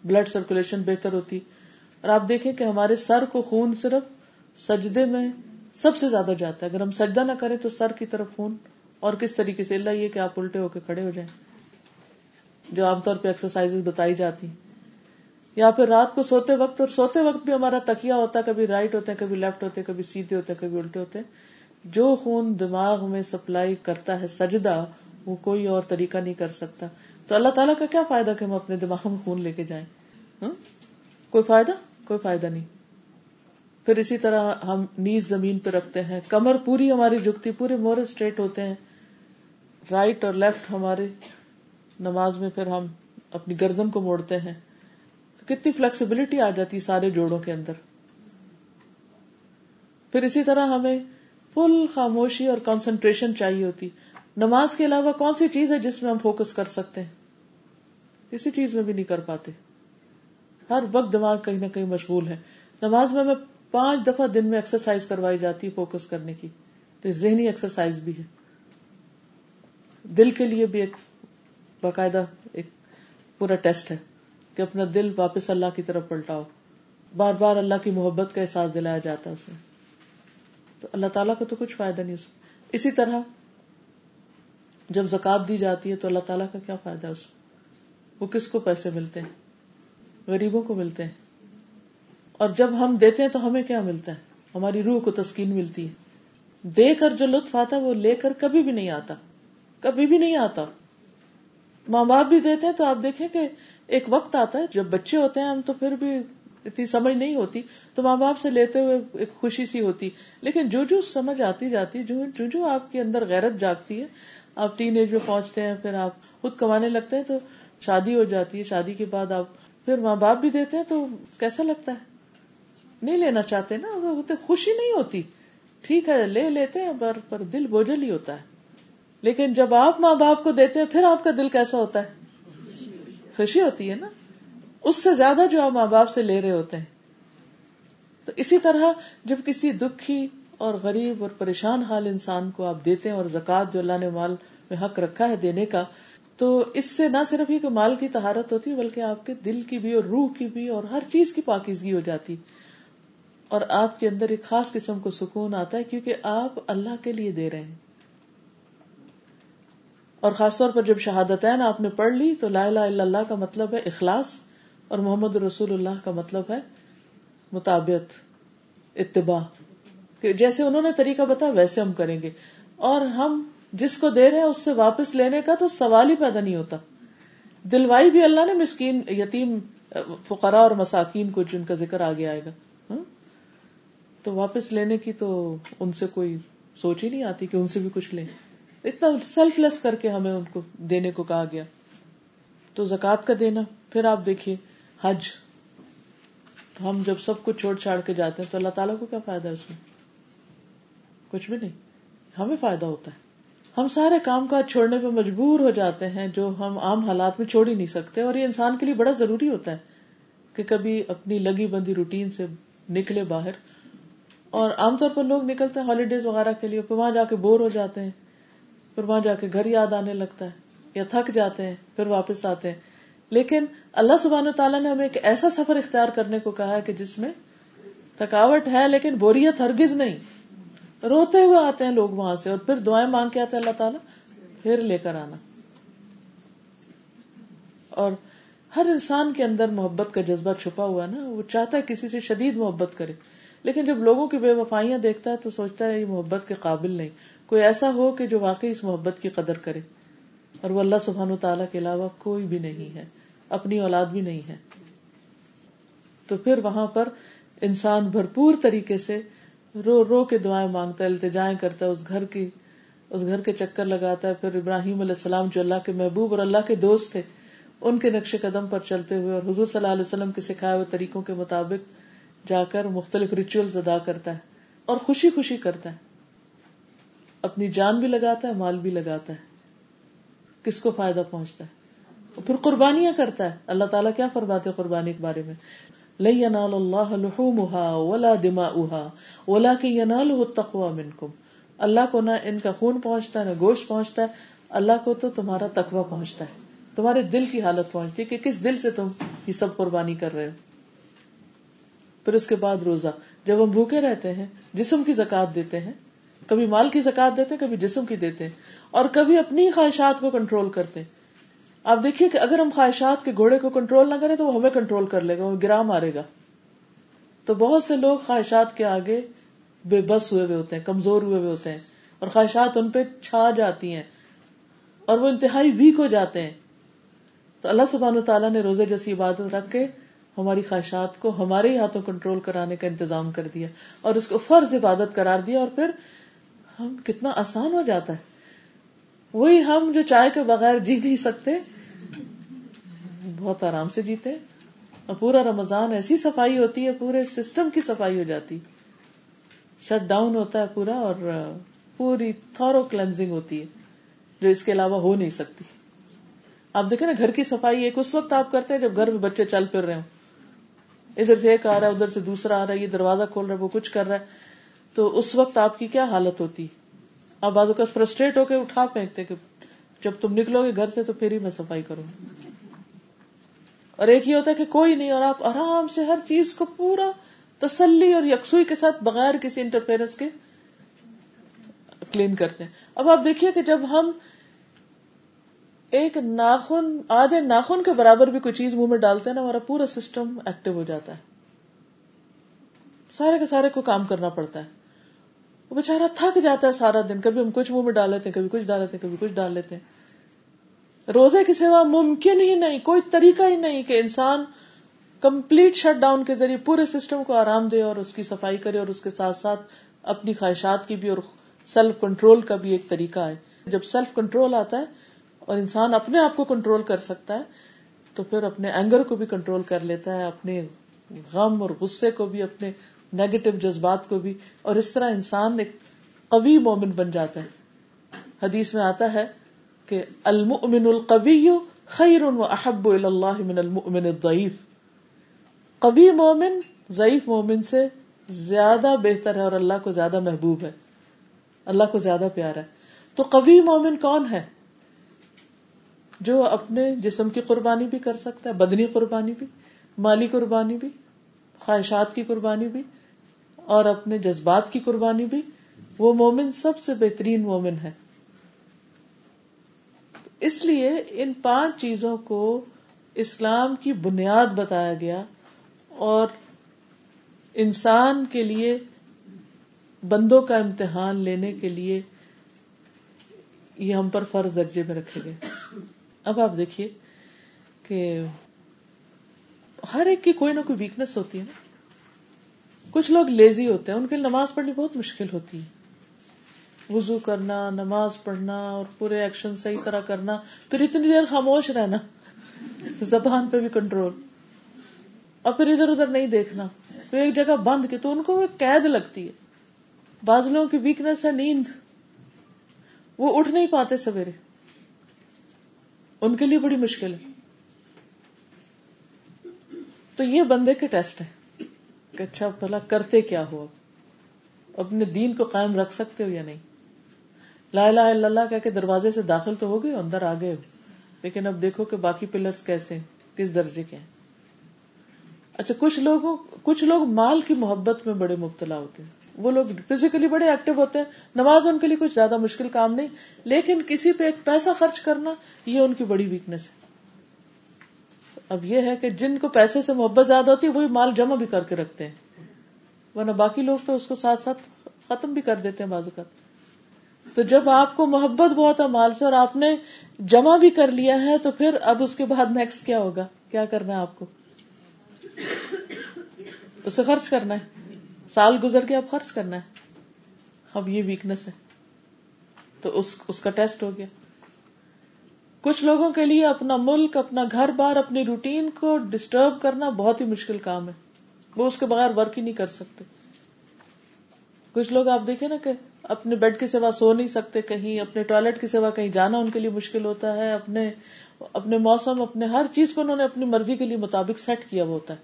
بلڈ سرکولیشن بہتر ہوتی۔ اور آپ دیکھیں کہ ہمارے سر کو خون صرف سجدے میں سب سے زیادہ جاتا ہے۔ اگر ہم سجدہ نہ کریں تو سر کی طرف خون۔ اور کس طریقے سے؟ اللہ یہ کہ آپ الٹے ہو کے کھڑے ہو جائیں۔ جو عام طور پہ ایکسرسائز بتائی جاتی۔ یا پھر رات کو سوتے وقت، اور سوتے وقت بھی ہمارا تکیا ہوتا ہے۔ کبھی رائٹ ہوتے ہیں، کبھی لیفٹ ہوتے ہیں، کبھی سیدھے ہوتے ہیں، کبھی الٹے ہوتے ہیں۔ جو خون دماغ میں سپلائی کرتا ہے سجدہ وہ کوئی اور طریقہ نہیں کر سکتا۔ تو اللہ تعالیٰ کا کیا فائدہ کہ ہم اپنے دماغ میں خون لے کے جائیں؟ ہاں؟ کوئی فائدہ؟ کوئی فائدہ نہیں۔ پھر اسی طرح ہم نیز زمین پہ رکھتے ہیں۔ کمر پوری ہماری جھکتی، پورے مورے اسٹریٹ ہوتے ہیں۔ رائٹ اور لیفٹ ہمارے نماز میں پھر ہم اپنی گردن کو موڑتے ہیں۔ کتنی فلیکسیبلٹی آ جاتی سارے جوڑوں کے اندر۔ پھر اسی طرح ہمیں فل خاموشی اور کانسنٹریشن چاہیے ہوتی۔ نماز کے علاوہ کون سی چیز ہے جس میں ہم فوکس کر سکتے ہیں؟ کسی چیز میں بھی نہیں کر پاتے۔ ہر وقت دماغ کہیں نہ کہیں مشغول ہے۔ نماز میں ہمیں پانچ دفعہ دن میں ایکسرسائز کروائی جاتی ہے فوکس کرنے کی۔ تو ذہنی ایکسرسائز بھی ہے۔ دل کے لیے بھی ایک باقاعدہ ایک پورا ٹیسٹ ہے کہ اپنا دل واپس اللہ کی طرف پلٹاؤ۔ بار بار اللہ کی محبت کا احساس دلایا جاتا ہے اسے تو اللہ تعالیٰ کو تو کچھ فائدہ نہیں اس اسی طرح جب زکات دی جاتی ہے تو اللہ تعالیٰ کا کیا فائدہ اس وہ کس کو پیسے ملتے ہیں؟ غریبوں کو ملتے ہیں۔ اور جب ہم دیتے ہیں تو ہمیں کیا ملتا ہے؟ ہماری روح کو تسکین ملتی ہے۔ دے کر جو لطف آتا ہے وہ لے کر کبھی بھی نہیں آتا۔ کبھی بھی نہیں آتا۔ ماں باپ بھی دیتے ہیں تو آپ دیکھیں کہ ایک وقت آتا ہے، جب بچے ہوتے ہیں ہم تو پھر بھی اتنی سمجھ نہیں ہوتی۔ تو ماں باپ سے لیتے ہوئے ایک خوشی سی ہوتی۔ لیکن جو جو سمجھ آتی جاتی، جو جو آپ کے اندر غیرت جاگتی ہے آپ ٹین ایج میں پہنچتے ہیں پھر آپ خود کمانے لگتے ہیں تو شادی ہو جاتی ہے شادی کے بعد آپ پھر ماں باپ بھی دیتے ہیں تو کیسا لگتا ہے؟ نہیں لینا چاہتے نا خوشی نہیں ہوتی۔ ٹھیک ہے لے لیتے ہیں پر, پر دل بوجھل ہی ہوتا ہے۔ لیکن جب آپ ماں باپ کو دیتے ہیں پھر آپ کا دل کیسا ہوتا ہے؟ خوشی ہوتی ہے نا۔ اس سے زیادہ جو آپ ماں باپ سے لے رہے ہوتے ہیں۔ تو اسی طرح جب کسی دکھی اور غریب اور پریشان حال انسان کو آپ دیتے ہیں اور زکات جو اللہ نے مال میں حق رکھا ہے دینے کا، تو اس سے نہ صرف ہی مال کی تہارت ہوتی، بلکہ آپ کے دل کی بھی اور روح کی بھی اور ہر چیز کی پاکیزگی ہو جاتی۔ اور آپ کے اندر ایک خاص قسم کو سکون آتا ہے، کیونکہ آپ اللہ کے لیے دے رہے ہیں۔ اور خاص طور پر جب شہادتین آپ نے پڑھ لی، تو لا الہ الا اللہ کا مطلب ہے اخلاص، اور محمد رسول اللہ کا مطلب ہے مطابعت اتباع۔ کہ جیسے انہوں نے طریقہ بتا ویسے ہم کریں گے۔ اور ہم جس کو دے رہے ہیں اس سے واپس لینے کا تو سوال ہی پیدا نہیں ہوتا۔ دلوائی بھی اللہ نے مسکین، یتیم، فقراء اور مساکین کو جن کا ذکر آگے آئے گا۔ ہاں؟ تو واپس لینے کی تو ان سے کوئی سوچ ہی نہیں آتی کہ ان سے بھی کچھ لیں۔ اتنا سیلف لیس کر کے ہمیں ان کو دینے کو کہا گیا۔ تو زکات کا دینا، پھر آپ دیکھیے، حج۔ ہم جب سب کچھ چھوڑ چھاڑ کے جاتے ہیں تو اللہ تعالیٰ کو کیا فائدہ ہے اس میں؟ کچھ بھی نہیں۔ ہمیں فائدہ ہوتا ہے۔ ہم سارے کام کاج چھوڑنے پہ مجبور ہو جاتے ہیں جو ہم عام حالات میں چھوڑ ہی نہیں سکتے، اور یہ انسان کے لیے بڑا ضروری ہوتا ہے کہ کبھی اپنی لگی بندی روٹین سے نکلے باہر۔ اور عام طور پر لوگ نکلتے ہیں ہالیڈیز وغیرہ کے لیے، پھر وہاں جا کے بور ہو جاتے ہیں، پھر وہاں جا کے گھر یاد آنے لگتا ہے یا تھک جاتے ہیں، پھر واپس آتے ہیں۔ لیکن اللہ سبحانہ تعالیٰ نے ہمیں ایک ایسا سفر اختیار کرنے کو کہا ہے کہ جس میں تھکاوٹ ہے لیکن بوریت ہرگز نہیں۔ روتے ہوئے آتے ہیں لوگ وہاں سے اور پھر دعائیں مانگ کے آتے ہیں اللہ تعالیٰ، پھر لے کر آنا۔ اور ہر انسان کے اندر محبت کا جذبہ چھپا ہوا نا، وہ چاہتا ہے کسی سے شدید محبت کرے۔ لیکن جب لوگوں کی بے وفائیاں دیکھتا ہے تو سوچتا ہے یہ محبت کے قابل نہیں۔ کوئی ایسا ہو کہ جو واقعی اس محبت کی قدر کرے۔ اور وہ اللہ سبحان و تعالیٰ کے علاوہ کوئی بھی نہیں ہے، اپنی اولاد بھی نہیں ہے۔ تو پھر وہاں پر انسان بھرپور طریقے سے رو رو کے دعائیں مانگتا ہے، التجائیں کرتا ہے، اس گھر کی، اس گھر کے چکر لگاتا ہے۔ پھر ابراہیم علیہ السلام جو اللہ کے محبوب اور اللہ کے دوست تھے، ان کے نقش قدم پر چلتے ہوئے اور حضور صلی اللہ علیہ وسلم کے سکھائے ہوئے طریقوں کے مطابق جا کر مختلف ریچولز ادا کرتا ہے اور خوشی خوشی کرتا ہے۔ اپنی جان بھی لگاتا ہے، مال بھی لگاتا ہے۔ کس کو فائدہ پہنچتا ہے؟ پھر قربانیاں کرتا ہے۔ اللہ تعالیٰ کیا فرماتے قربانی کے بارے میں؟ لئی انال اللہ ولا دما اولا کی ینال تقوا اللہ کو نہ ان کا خون پہنچتا ہے نہ گوشت پہنچتا ہے اللہ کو تو تمہارا تقوا پہنچتا ہے۔ تمہارے دل کی حالت پہنچتی ہے کہ کس دل سے تم یہ سب قربانی کر رہے ہو۔ پھر اس کے بعد روزہ۔ جب ہم بھوکے رہتے ہیں، جسم کی زکات دیتے ہیں۔ کبھی مال کی زکات دیتے ہیں، کبھی جسم کی دیتے ہیں۔ اور کبھی اپنی خواہشات کو کنٹرول کرتے ہیں۔ آپ دیکھیے کہ اگر ہم خواہشات کے گھوڑے کو کنٹرول نہ کریں تو وہ ہمیں کنٹرول کر لے گا، وہ گرا مارے گا۔ تو بہت سے لوگ خواہشات کے آگے بے بس ہوئے ہوئے ہوتے ہیں، کمزور ہوئے ہوئے ہوتے ہیں اور خواہشات ان پہ چھا جاتی ہیں اور وہ انتہائی ویک ہو جاتے ہیں۔ تو اللہ سبحان تعالیٰ نے روزے جیسی عبادت رکھ کے ہماری خواہشات کو ہمارے ہی ہاتھوں کنٹرول کرانے کا انتظام کر دیا اور اس کو فرض عبادت قرار دیا اور پھر ہم کتنا آسان ہو جاتا ہے۔ وہی ہم جو چائے کے بغیر جی نہیں سکتے، بہت آرام سے جیتے اور پورا رمضان ایسی صفائی ہوتی ہے، پورے سسٹم کی صفائی ہو جاتی۔ شٹ ڈاؤن ہوتا ہے پورا اور پوری تھورو کلینزنگ ہوتی ہے، جو اس کے علاوہ ہو نہیں سکتی۔ آپ دیکھیں نا، گھر کی صفائی ایک اس وقت آپ کرتے ہیں جب گھر میں بچے چل پھر رہے ہوں۔ ادھر سے ایک آ رہا ہے، ادھر سے دوسرا آ رہا ہے، یہ دروازہ کھول رہا ہے، وہ کچھ کر رہا ہے۔ تو اس وقت آپ کی کیا حالت ہوتی؟ آپ بازو کا فرسٹریٹ ہو کے اٹھا پھینکتے کہ جب تم نکلو گے گھر سے تو پھر ہی میں صفائی کروں اور ایک یہ ہوتا ہے کہ کوئی نہیں، اور آپ آرام سے ہر چیز کو پورا تسلی اور یکسوئی کے ساتھ بغیر کسی انٹرفیئرنس کے کلین کرتے ہیں۔ اب آپ دیکھیے کہ جب ہم ایک ناخن، آدھے ناخن کے برابر بھی کوئی چیز منہ میں ڈالتے ہیں نا، ہمارا پورا سسٹم ایکٹیو ہو جاتا ہے۔ سارے کے سارے کو کام کرنا پڑتا ہے۔ وہ بےچارا تھک جاتا ہے سارا دن۔ کبھی ہم کچھ منہ میں ڈال لیتے ہیں، کبھی کچھ ڈال لیتے ہیں، کبھی کچھ ڈال لیتے ہیں۔ روزے کی سوا ممکن ہی نہیں، کوئی طریقہ ہی نہیں کہ انسان کمپلیٹ شٹ ڈاؤن کے ذریعے پورے سسٹم کو آرام دے اور اس کی صفائی کرے اور اس کے ساتھ ساتھ اپنی خواہشات کی بھی اور سیلف کنٹرول کا بھی ایک طریقہ ہے۔ جب سیلف کنٹرول آتا ہے اور انسان اپنے آپ کو کنٹرول کر سکتا ہے، تو پھر اپنے اینگر کو بھی کنٹرول کر لیتا ہے، اپنے غم اور غصے کو بھی، اپنے نیگیٹو جذبات کو بھی اور اس طرح انسان ایک قوی مومن بن جاتا ہے۔ حدیث میں آتا ہے کہ المؤمن القوی خیر و احب اللہ من المؤمن الضعیف۔ قوی مومن ضعیف مومن سے زیادہ بہتر ہے اور اللہ کو زیادہ محبوب ہے۔ اللہ کو زیادہ پیارا ہے۔ تو قوی مومن کون ہے؟ جو اپنے جسم کی قربانی بھی کر سکتا ہے، بدنی قربانی بھی، مالی قربانی بھی، خواہشات کی قربانی بھی اور اپنے جذبات کی قربانی بھی، وہ مومن سب سے بہترین مومن ہے۔ اس لیے ان پانچ چیزوں کو اسلام کی بنیاد بتایا گیا اور انسان کے لیے، بندوں کا امتحان لینے کے لیے یہ ہم پر فرض درجے میں رکھے گئے۔ اب آپ دیکھیے کہ ہر ایک کی کوئی نہ کوئی ویکنیس ہوتی ہے نا۔ کچھ لوگ لیزی ہوتے ہیں، ان کے لیے نماز پڑھنی بہت مشکل ہوتی ہے۔ وضو کرنا، نماز پڑھنا اور پورے ایکشن صحیح طرح کرنا، پھر اتنی دیر خاموش رہنا، زبان پہ بھی کنٹرول۔ اور پھر ادھر ادھر نہیں دیکھنا۔ پھر ایک جگہ بند کے تو ان کو قید لگتی ہے۔ بعض لوگوں کی ویکنیس ہے نیند۔ وہ اٹھ نہیں پاتے سویرے۔ ان کے لیے بڑی مشکل ہے۔ تو یہ بندے کے ٹیسٹ ہے کہ اچھا بھلا کرتے کیا ہو اپنے دین کو قائم رکھ سکتے ہو یا نہیں؟ لا الہ الا اللہ کہہ کے دروازے سے داخل تو ہو گئے اندر آ گئے لیکن اب دیکھو کہ باقی پلرز کیسے کس درجے کے ہیں۔ اچھا کچھ لوگوں، کچھ لوگ مال کی محبت میں بڑے مبتلا ہوتے ہیں۔ وہ لوگ فزیکلی بڑے ایکٹیو ہوتے ہیں، نماز ان کے لیے کچھ زیادہ مشکل کام نہیں، لیکن کسی پہ ایک پیسہ خرچ کرنا، یہ ان کی بڑی ویکنیس ہے۔ اب یہ ہے کہ جن کو پیسے سے محبت زیادہ ہوتی ہے، وہی مال جمع بھی کر کے رکھتے ہیں۔ ورنہ باقی لوگ تو اس کو ساتھ ساتھ ختم بھی کر دیتے ہیں بازو کا تو جب آپ کو محبت بہت ہے مال سے اور آپ نے جمع بھی کر لیا ہے، تو پھر اب اس کے بعد نیکسٹ کیا ہوگا؟ کیا کرنا ہے آپ کو؟ اسے خرچ کرنا ہے۔ سال گزر کے اب خرچ کرنا ہے۔ اب یہ ویکنیس ہے۔ تو اس اس کا ٹیسٹ ہو گیا۔ کچھ لوگوں کے لیے اپنا ملک، اپنا گھر بار، اپنی روٹین کو ڈسٹرب کرنا بہت ہی مشکل کام ہے۔ وہ اس کے بغیر ورک ہی نہیں کر سکتے۔ کچھ لوگ آپ دیکھیں نا کہ اپنے بیڈ کی سوا سو نہیں سکتے کہیں، اپنے ٹوائلٹ کی سوا کہیں جانا ان کے لیے مشکل ہوتا ہے۔ اپنے اپنے موسم، اپنے ہر چیز کو انہوں نے اپنی مرضی کے لیے مطابق سیٹ کیا ہوتا ہے۔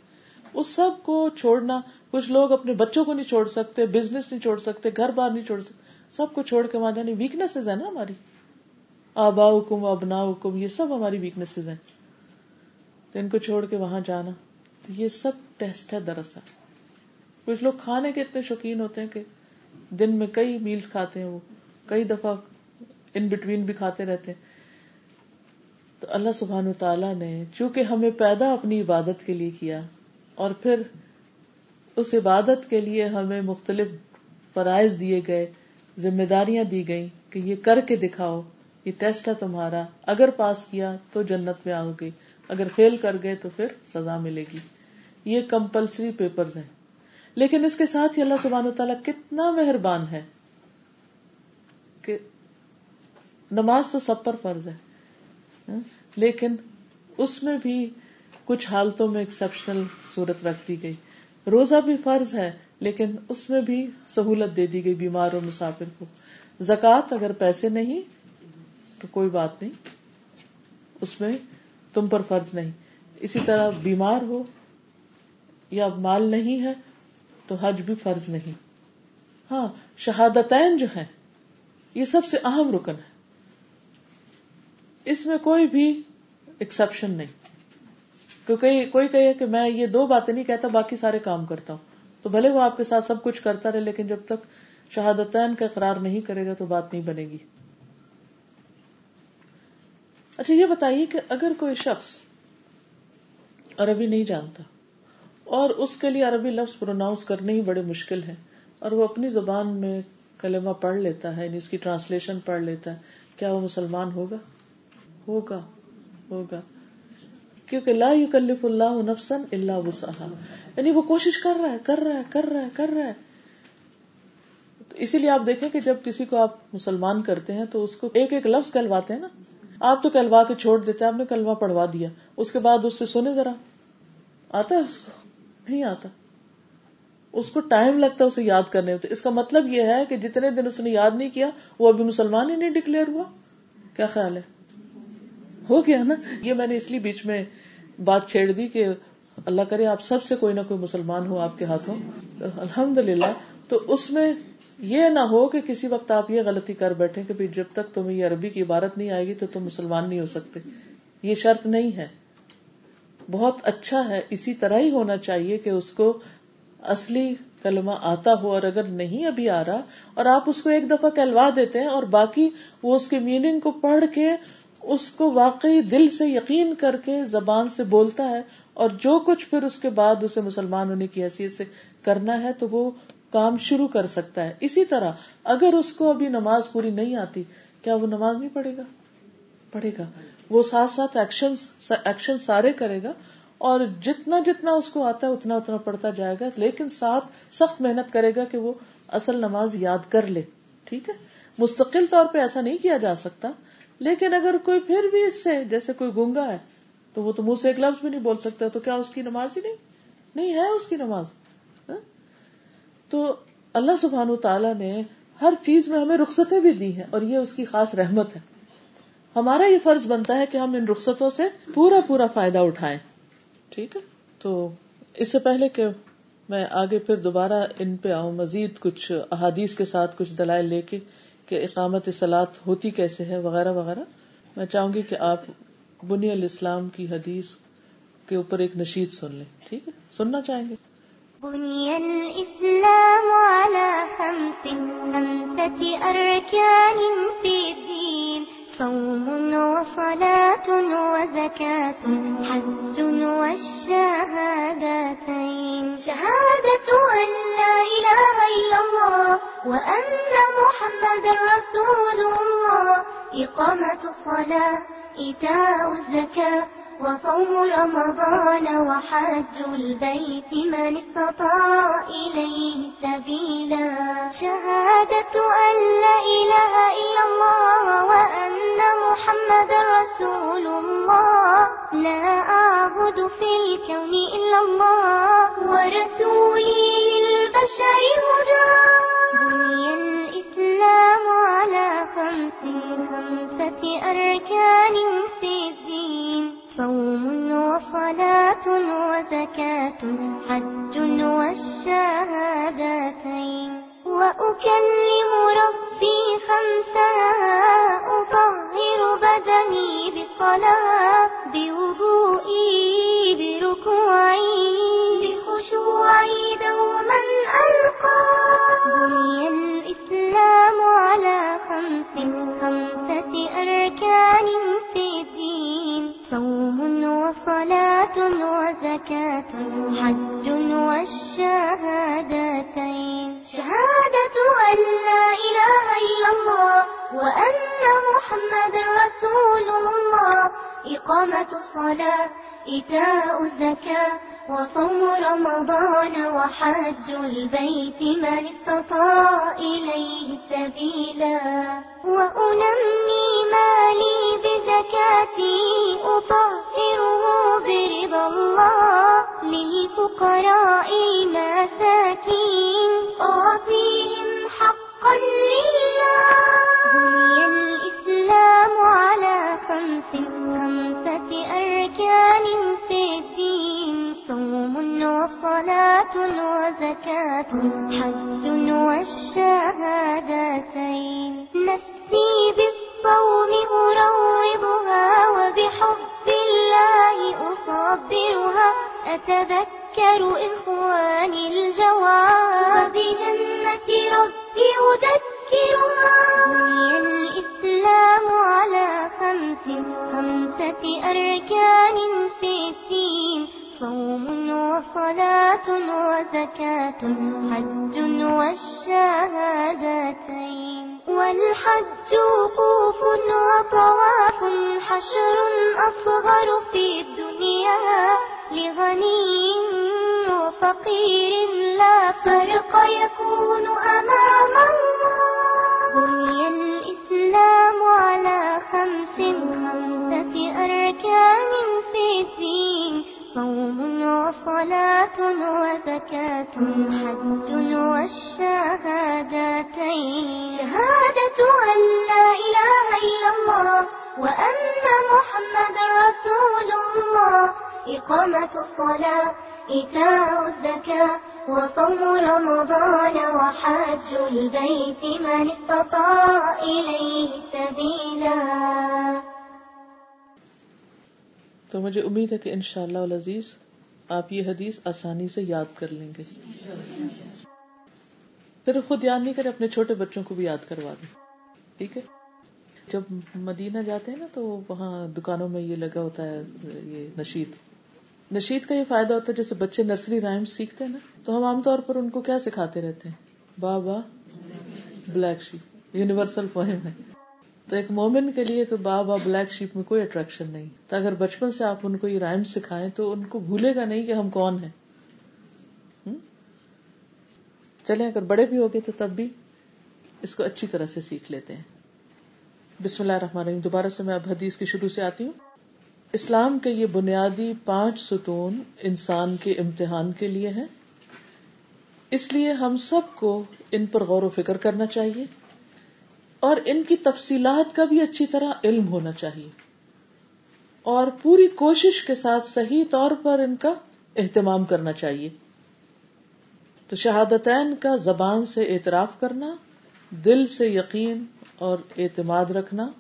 اس سب کو چھوڑنا، کچھ لوگ اپنے بچوں کو نہیں چھوڑ سکتے بزنس نہیں چھوڑ سکتے، گھر بار نہیں چھوڑ سکتے، سب کو چھوڑ کے وہاں جانے۔ ویکنیس ہے نا ہماری۔ آبا حکم ابنا حکم یہ سب ہماری ویکنیس ہیں۔ تو ان کو چھوڑ کے وہاں جانا، تو یہ سب ٹیسٹ ہے دراصل۔ کچھ لوگ کھانے کے اتنے شوقین ہوتے ہیں کہ دن میں کئی میلز کھاتے ہیں وہ، کئی دفعہ ان بٹوین بھی کھاتے رہتے ہیں۔ تو اللہ سبحان تعالیٰ نے چونکہ ہمیں پیدا اپنی عبادت کے لیے کیا، اور پھر اس عبادت کے لیے ہمیں مختلف فرائض دیے گئے، ذمہ داریاں دی گئی کہ یہ کر کے دکھاؤ۔ یہ ٹیسٹ ہے تمہارا۔ اگر پاس کیا تو جنت میں آؤ گے اگر فیل کر گئے تو پھر سزا ملے گی۔ یہ کمپلسری پیپر ہیں۔ لیکن اس کے ساتھ ہی اللہ سبحان تعالیٰ کتنا مہربان ہے کہ نماز تو سب پر فرض ہے۔ ہاں؟ لیکن اس میں بھی کچھ حالتوں میں ایکسپشنل صورت رکھ دی گئی۔ روزہ بھی فرض ہے، لیکن اس میں بھی سہولت دے دی گئی بیمار اور مسافر کو۔ زکات اگر پیسے نہیں تو کوئی بات نہیں، اس میں تم پر فرض نہیں۔ اسی طرح بیمار ہو یا مال نہیں ہے تو حج بھی فرض نہیں۔ ہاں شہادتین جو ہے یہ سب سے اہم رکن ہے اس میں کوئی بھی ایکسپشن نہیں۔ کیونکہ کوئی کہے کہ میں یہ دو باتیں نہیں کہتا، باقی سارے کام کرتا ہوں۔ تو بھلے وہ آپ کے ساتھ سب کچھ کرتا رہے، لیکن جب تک شہادتین کا اقرار نہیں کرے گا تو بات نہیں بنے گی۔ اچھا یہ بتائیے کہ اگر کوئی شخص عربی نہیں جانتا اور اس کے لیے عربی لفظ پروناؤنس کرنے ہی بڑے مشکل ہے اور وہ اپنی زبان میں کلمہ پڑھ لیتا ہے یعنی اس کی ٹرانسلیشن پڑھ لیتا ہے، کیا وہ مسلمان ہوگا؟ ہوگا ہوگا۔ کیونکہ لا یکلف اللہ نفسن اللہ وسعها یعنی وہ کوشش کر رہا ہے، کر رہا ہے، کر رہا ہے، کر رہا ہے۔ اسی لیے آپ دیکھیں کہ جب کسی کو آپ مسلمان کرتے ہیں تو اس کو ایک ایک لفظ کہلواتے ہیں نا۔ آپ تو کہلوا کے چھوڑ دیتے آپ نے کلمہ پڑھوا دیا۔ اس کے بعد اس سے سنے ذرا۔ آتا ہے اس کو؟ نہیں آتا۔ اس کو ٹائم لگتا ہے اسے یاد کرنے میں۔ اس کا مطلب یہ ہے کہ جتنے دن اس نے یاد نہیں کیا، وہ ابھی مسلمان ہی نہیں ڈکلیئر ہوا۔ کیا خیال ہے؟ ہو گیا نا؟ یہ میں نے اس لیے بیچ میں بات چھیڑ دی کہ اللہ کرے آپ سب سے کوئی نہ کوئی مسلمان ہو آپ کے ہاتھوں۔ الحمد للہ تو اس میں یہ نہ ہو کہ کسی وقت آپ یہ غلطی کر بیٹھے کہ جب تک تمہیں یہ عربی کی عبارت نہیں آئے گی تو تم مسلمان نہیں ہو سکتے۔ یہ شرط نہیں ہے۔ بہت اچھا ہے، اسی طرح ہی ہونا چاہیے کہ اس کو اصلی کلمہ آتا ہو اور اگر نہیں ابھی آ رہا اور آپ اس کو ایک دفعہ کہلوا دیتے ہیں اور باقی وہ اس کے میننگ کو پڑھ کے اس کو واقعی دل سے یقین کر کے زبان سے بولتا ہے اور جو کچھ پھر اس کے بعد اسے مسلمان ہونے کی حیثیت سے کرنا ہے تو وہ کام شروع کر سکتا ہے۔ اسی طرح اگر اس کو ابھی نماز پوری نہیں آتی، کیا وہ نماز نہیں پڑھے گا؟ پڑھے گا۔ وہ ساتھ ساتھ ایکشن ایکشن سارے کرے گا اور جتنا جتنا اس کو آتا ہے اتنا اتنا پڑھتا جائے گا۔ لیکن ساتھ سخت محنت کرے گا کہ وہ اصل نماز یاد کر لے۔ ٹھیک ہے؟ مستقل طور پہ ایسا نہیں کیا جا سکتا۔ لیکن اگر کوئی پھر بھی اس سے، جیسے کوئی گنگا ہے، تو وہ تو منہ سے ایک لفظ بھی نہیں بول سکتا، تو کیا اس کی نماز ہی نہیں؟ نہیں ہے اس کی نماز۔ ہاں؟ تو اللہ سبحان تعالیٰ نے ہر چیز میں ہمیں رخصتیں بھی دی ہیں اور یہ اس کی خاص رحمت ہے۔ ہمارا یہ فرض بنتا ہے کہ ہم ان رخصتوں سے پورا پورا فائدہ اٹھائیں۔ ٹھیک ہے؟ تو اس سے پہلے کہ میں آگے پھر دوبارہ ان پہ آؤں، مزید کچھ احادیث کے ساتھ کچھ دلائل لے کے کہ اقامت سلاد ہوتی کیسے ہے وغیرہ وغیرہ، میں چاہوں گی کہ آپ بنی الاسلام کی حدیث کے اوپر ایک نشید سن لیں۔ ٹھیک ہے؟ سننا چاہیں گے؟ بني الإسلام على خمس خمسة أركان في الدين، صوم وصلاة وزكاة، حج والشهادتين. شهادة أن لا إله إلا الله وأن محمد رسول الله، إقامة الصلاة، إيتاء الزكاة وصوم رمضان وحج البيت من استطاع إليه سبيلا. شهادة أن لا إله إلا الله وأن محمد رسول الله. لا أعبد في الكون إلا الله ورسولي للبشر هدى. بني الإسلام على خمس خمسة أركان في الدين. صوم وصلاة وزكاة حج والشهادتين. وأكلم ربي خمسا، أطهر بدني بصلاة، بوضوئي، بركوعي، بخشوعي دوما ألقى. بني الإسلام على خمس، خمسة أركان في الدين. صوم وصلاة وزكاة حج والشهادتين. شهادة أن لا إله إلا الله وأن محمد رسول الله. إقامة الصلاة إتاء الزكاة وصوم رمضان وحج البيت من استطاع إليه سبيلا وأنمي مالي بزكاتي أطهره برضا الله للفقراء المساكين. أعطيهم حقا لله بني الإسلام على خمس خمسة أركان في الدين، صوم وصلاة وزكاة، حج والشهادتين. نفسي بالصوم أروضها وبحب الله أصبرها، أتذكر إخواني وبجنة أذكرها بني الإسلام على خمس خمسة أركان في الدين، صوم وصلاة وزكاة، حج والشهادتين. والحج وقوف وطواف، حشر أصغر في الدنيا لغني وفقير لا فرق يكون أمام الله. بني الإسلام على خمس خمسة أركان في الدين. صوم وصلاة وزكاة حج والشهادتين. شهادة أن لا إله إلا الله وأن محمد رسول الله. إقامة الصلاة إيتاء الزكاة وصوم رمضان وحج البيت من استطاع إليه سبيلا تو مجھے امید ہے کہ انشاءاللہ العزیز آپ یہ حدیث آسانی سے یاد کر لیں گے۔ صرف خود یاد نہیں کرے اپنے چھوٹے بچوں کو بھی یاد کروا دیں۔ ٹھیک ہے؟ جب مدینہ جاتے ہیں نا تو وہاں دکانوں میں یہ لگا ہوتا ہے، یہ نشید۔ نشید کا یہ فائدہ ہوتا ہے جیسے بچے نرسری رائم سیکھتے ہیں نا، تو ہم عام طور پر ان کو کیا سکھاتے رہتے ہیں؟ با با بلیک شیپ، یونیورسل پوئم ہے۔ تو ایک مومن کے لیے تو با با بلیک شیپ میں کوئی اٹریکشن نہیں۔ تو اگر بچپن سے آپ ان کو یہ رائم سکھائیں تو ان کو بھولے گا نہیں کہ ہم کون ہیں۔ چلے اگر بڑے بھی ہوگے تو تب بھی اس کو اچھی طرح سے سیکھ لیتے ہیں۔ بسم اللہ الرحمن الرحیم۔ دوبارہ سے میں اب حدیث کی شروع سے آتی ہوں۔ اسلام کے یہ بنیادی پانچ ستون انسان کے امتحان کے لیے ہیں۔ اس لیے ہم سب کو ان پر غور و فکر کرنا چاہیے اور ان کی تفصیلات کا بھی اچھی طرح علم ہونا چاہیے اور پوری کوشش کے ساتھ صحیح طور پر ان کا اہتمام کرنا چاہیے۔ تو شہادتین کا زبان سے اعتراف کرنا، دل سے یقین اور اعتماد رکھنا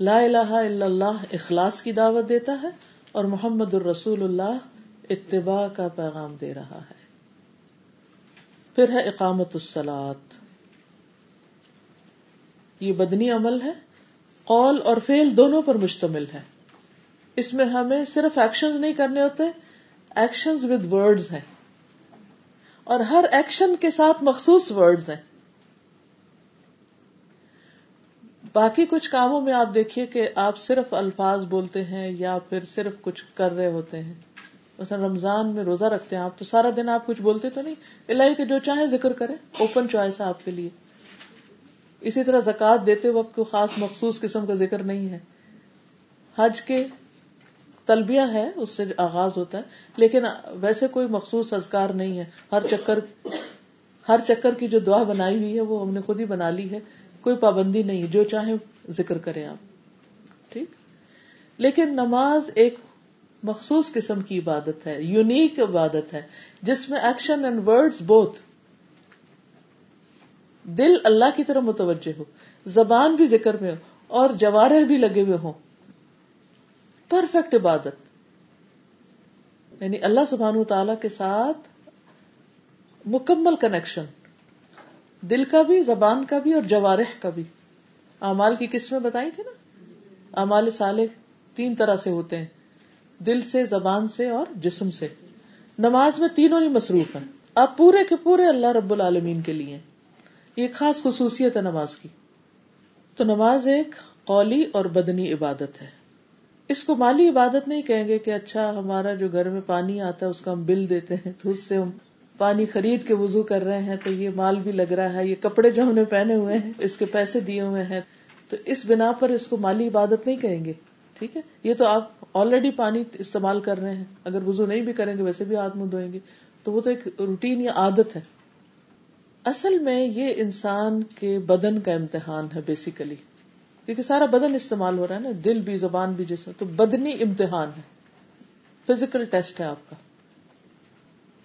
لا الہ الا اللہ اخلاص کی دعوت دیتا ہے اور محمد الرسول اللہ اتباع کا پیغام دے رہا ہے۔ پھر ہے اقامت السلات یہ بدنی عمل ہے۔ قول اور فیل دونوں پر مشتمل ہے۔ اس میں ہمیں صرف ایکشن نہیں کرنے ہوتے ایکشن ود ورڈز ہیں۔ اور ہر ایکشن کے ساتھ مخصوص ورڈز ہیں۔ باقی کچھ کاموں میں آپ دیکھیے کہ آپ صرف الفاظ بولتے ہیں یا پھر صرف کچھ کر رہے ہوتے ہیں۔ مثلا رمضان میں روزہ رکھتے ہیں آپ تو سارا دن آپ کچھ بولتے تو نہیں۔ الہی کہ جو چاہیں ذکر کریں اوپن چوائس ہے آپ کے لیے۔ اسی طرح زکات دیتے وقت کوئی خاص مخصوص قسم کا ذکر نہیں ہے۔ حج کے تلبیہ ہے، اس سے آغاز ہوتا ہے، لیکن ویسے کوئی مخصوص اذکار نہیں ہے۔ ہر چکر ہر چکر کی جو دعا بنائی ہوئی ہے، وہ ہم نے خود ہی بنا لی ہے۔ کوئی پابندی نہیں، جو چاہے ذکر کریں آپ۔ ٹھیک؟ لیکن نماز ایک مخصوص قسم کی عبادت ہے، یونیک عبادت ہے، جس میں ایکشن اینڈ ورڈ بوتھ دل اللہ کی طرف متوجہ ہو، زبان بھی ذکر میں ہو، اور جوارح بھی لگے ہوئے ہوں۔ پرفیکٹ عبادت۔ یعنی اللہ سبحان تعالی کے ساتھ مکمل کنیکشن دل کا بھی، زبان کا بھی اور جوارح کا بھی۔ امال کی قسمیں بتائی تھی نا؟ امال صالح تین طرح سے ہوتے ہیں۔ دل سے، زبان سے اور جسم سے۔ نماز میں تینوں ہی مصروف ہیں۔ آپ پورے کے پورے اللہ رب العالمین کے لیے یہ خاص خصوصیت ہے نماز کی۔ تو نماز ایک قولی اور بدنی عبادت ہے۔ اس کو مالی عبادت نہیں کہیں گے کہ اچھا ہمارا جو گھر میں پانی آتا ہے، اس کا ہم بل دیتے ہیں، تو اس سے ہم پانی خرید کے وضو کر رہے ہیں تو یہ مال بھی لگ رہا ہے، یہ کپڑے جو ہم نے پہنے ہوئے ہیں، اس کے پیسے دیے ہوئے ہیں۔ تو اس بنا پر اس کو مالی عبادت نہیں کہیں گے، ٹھیک ہے؟ یہ تو آپ آلریڈی پانی استعمال کر رہے ہیں۔ اگر وضو نہیں بھی کریں گے، ویسے بھی ہاتھ منہ دھوئیں گے۔ تو وہ تو ایک روٹین یا عادت ہے۔ اصل میں یہ انسان کے بدن کا امتحان ہے بیسیکلی کیونکہ سارا بدن استعمال ہو رہا ہے نا، دل بھی، زبان بھی، جسم۔ تو بدنی امتحان ہے۔ فزیکل ٹیسٹ ہے آپ کا۔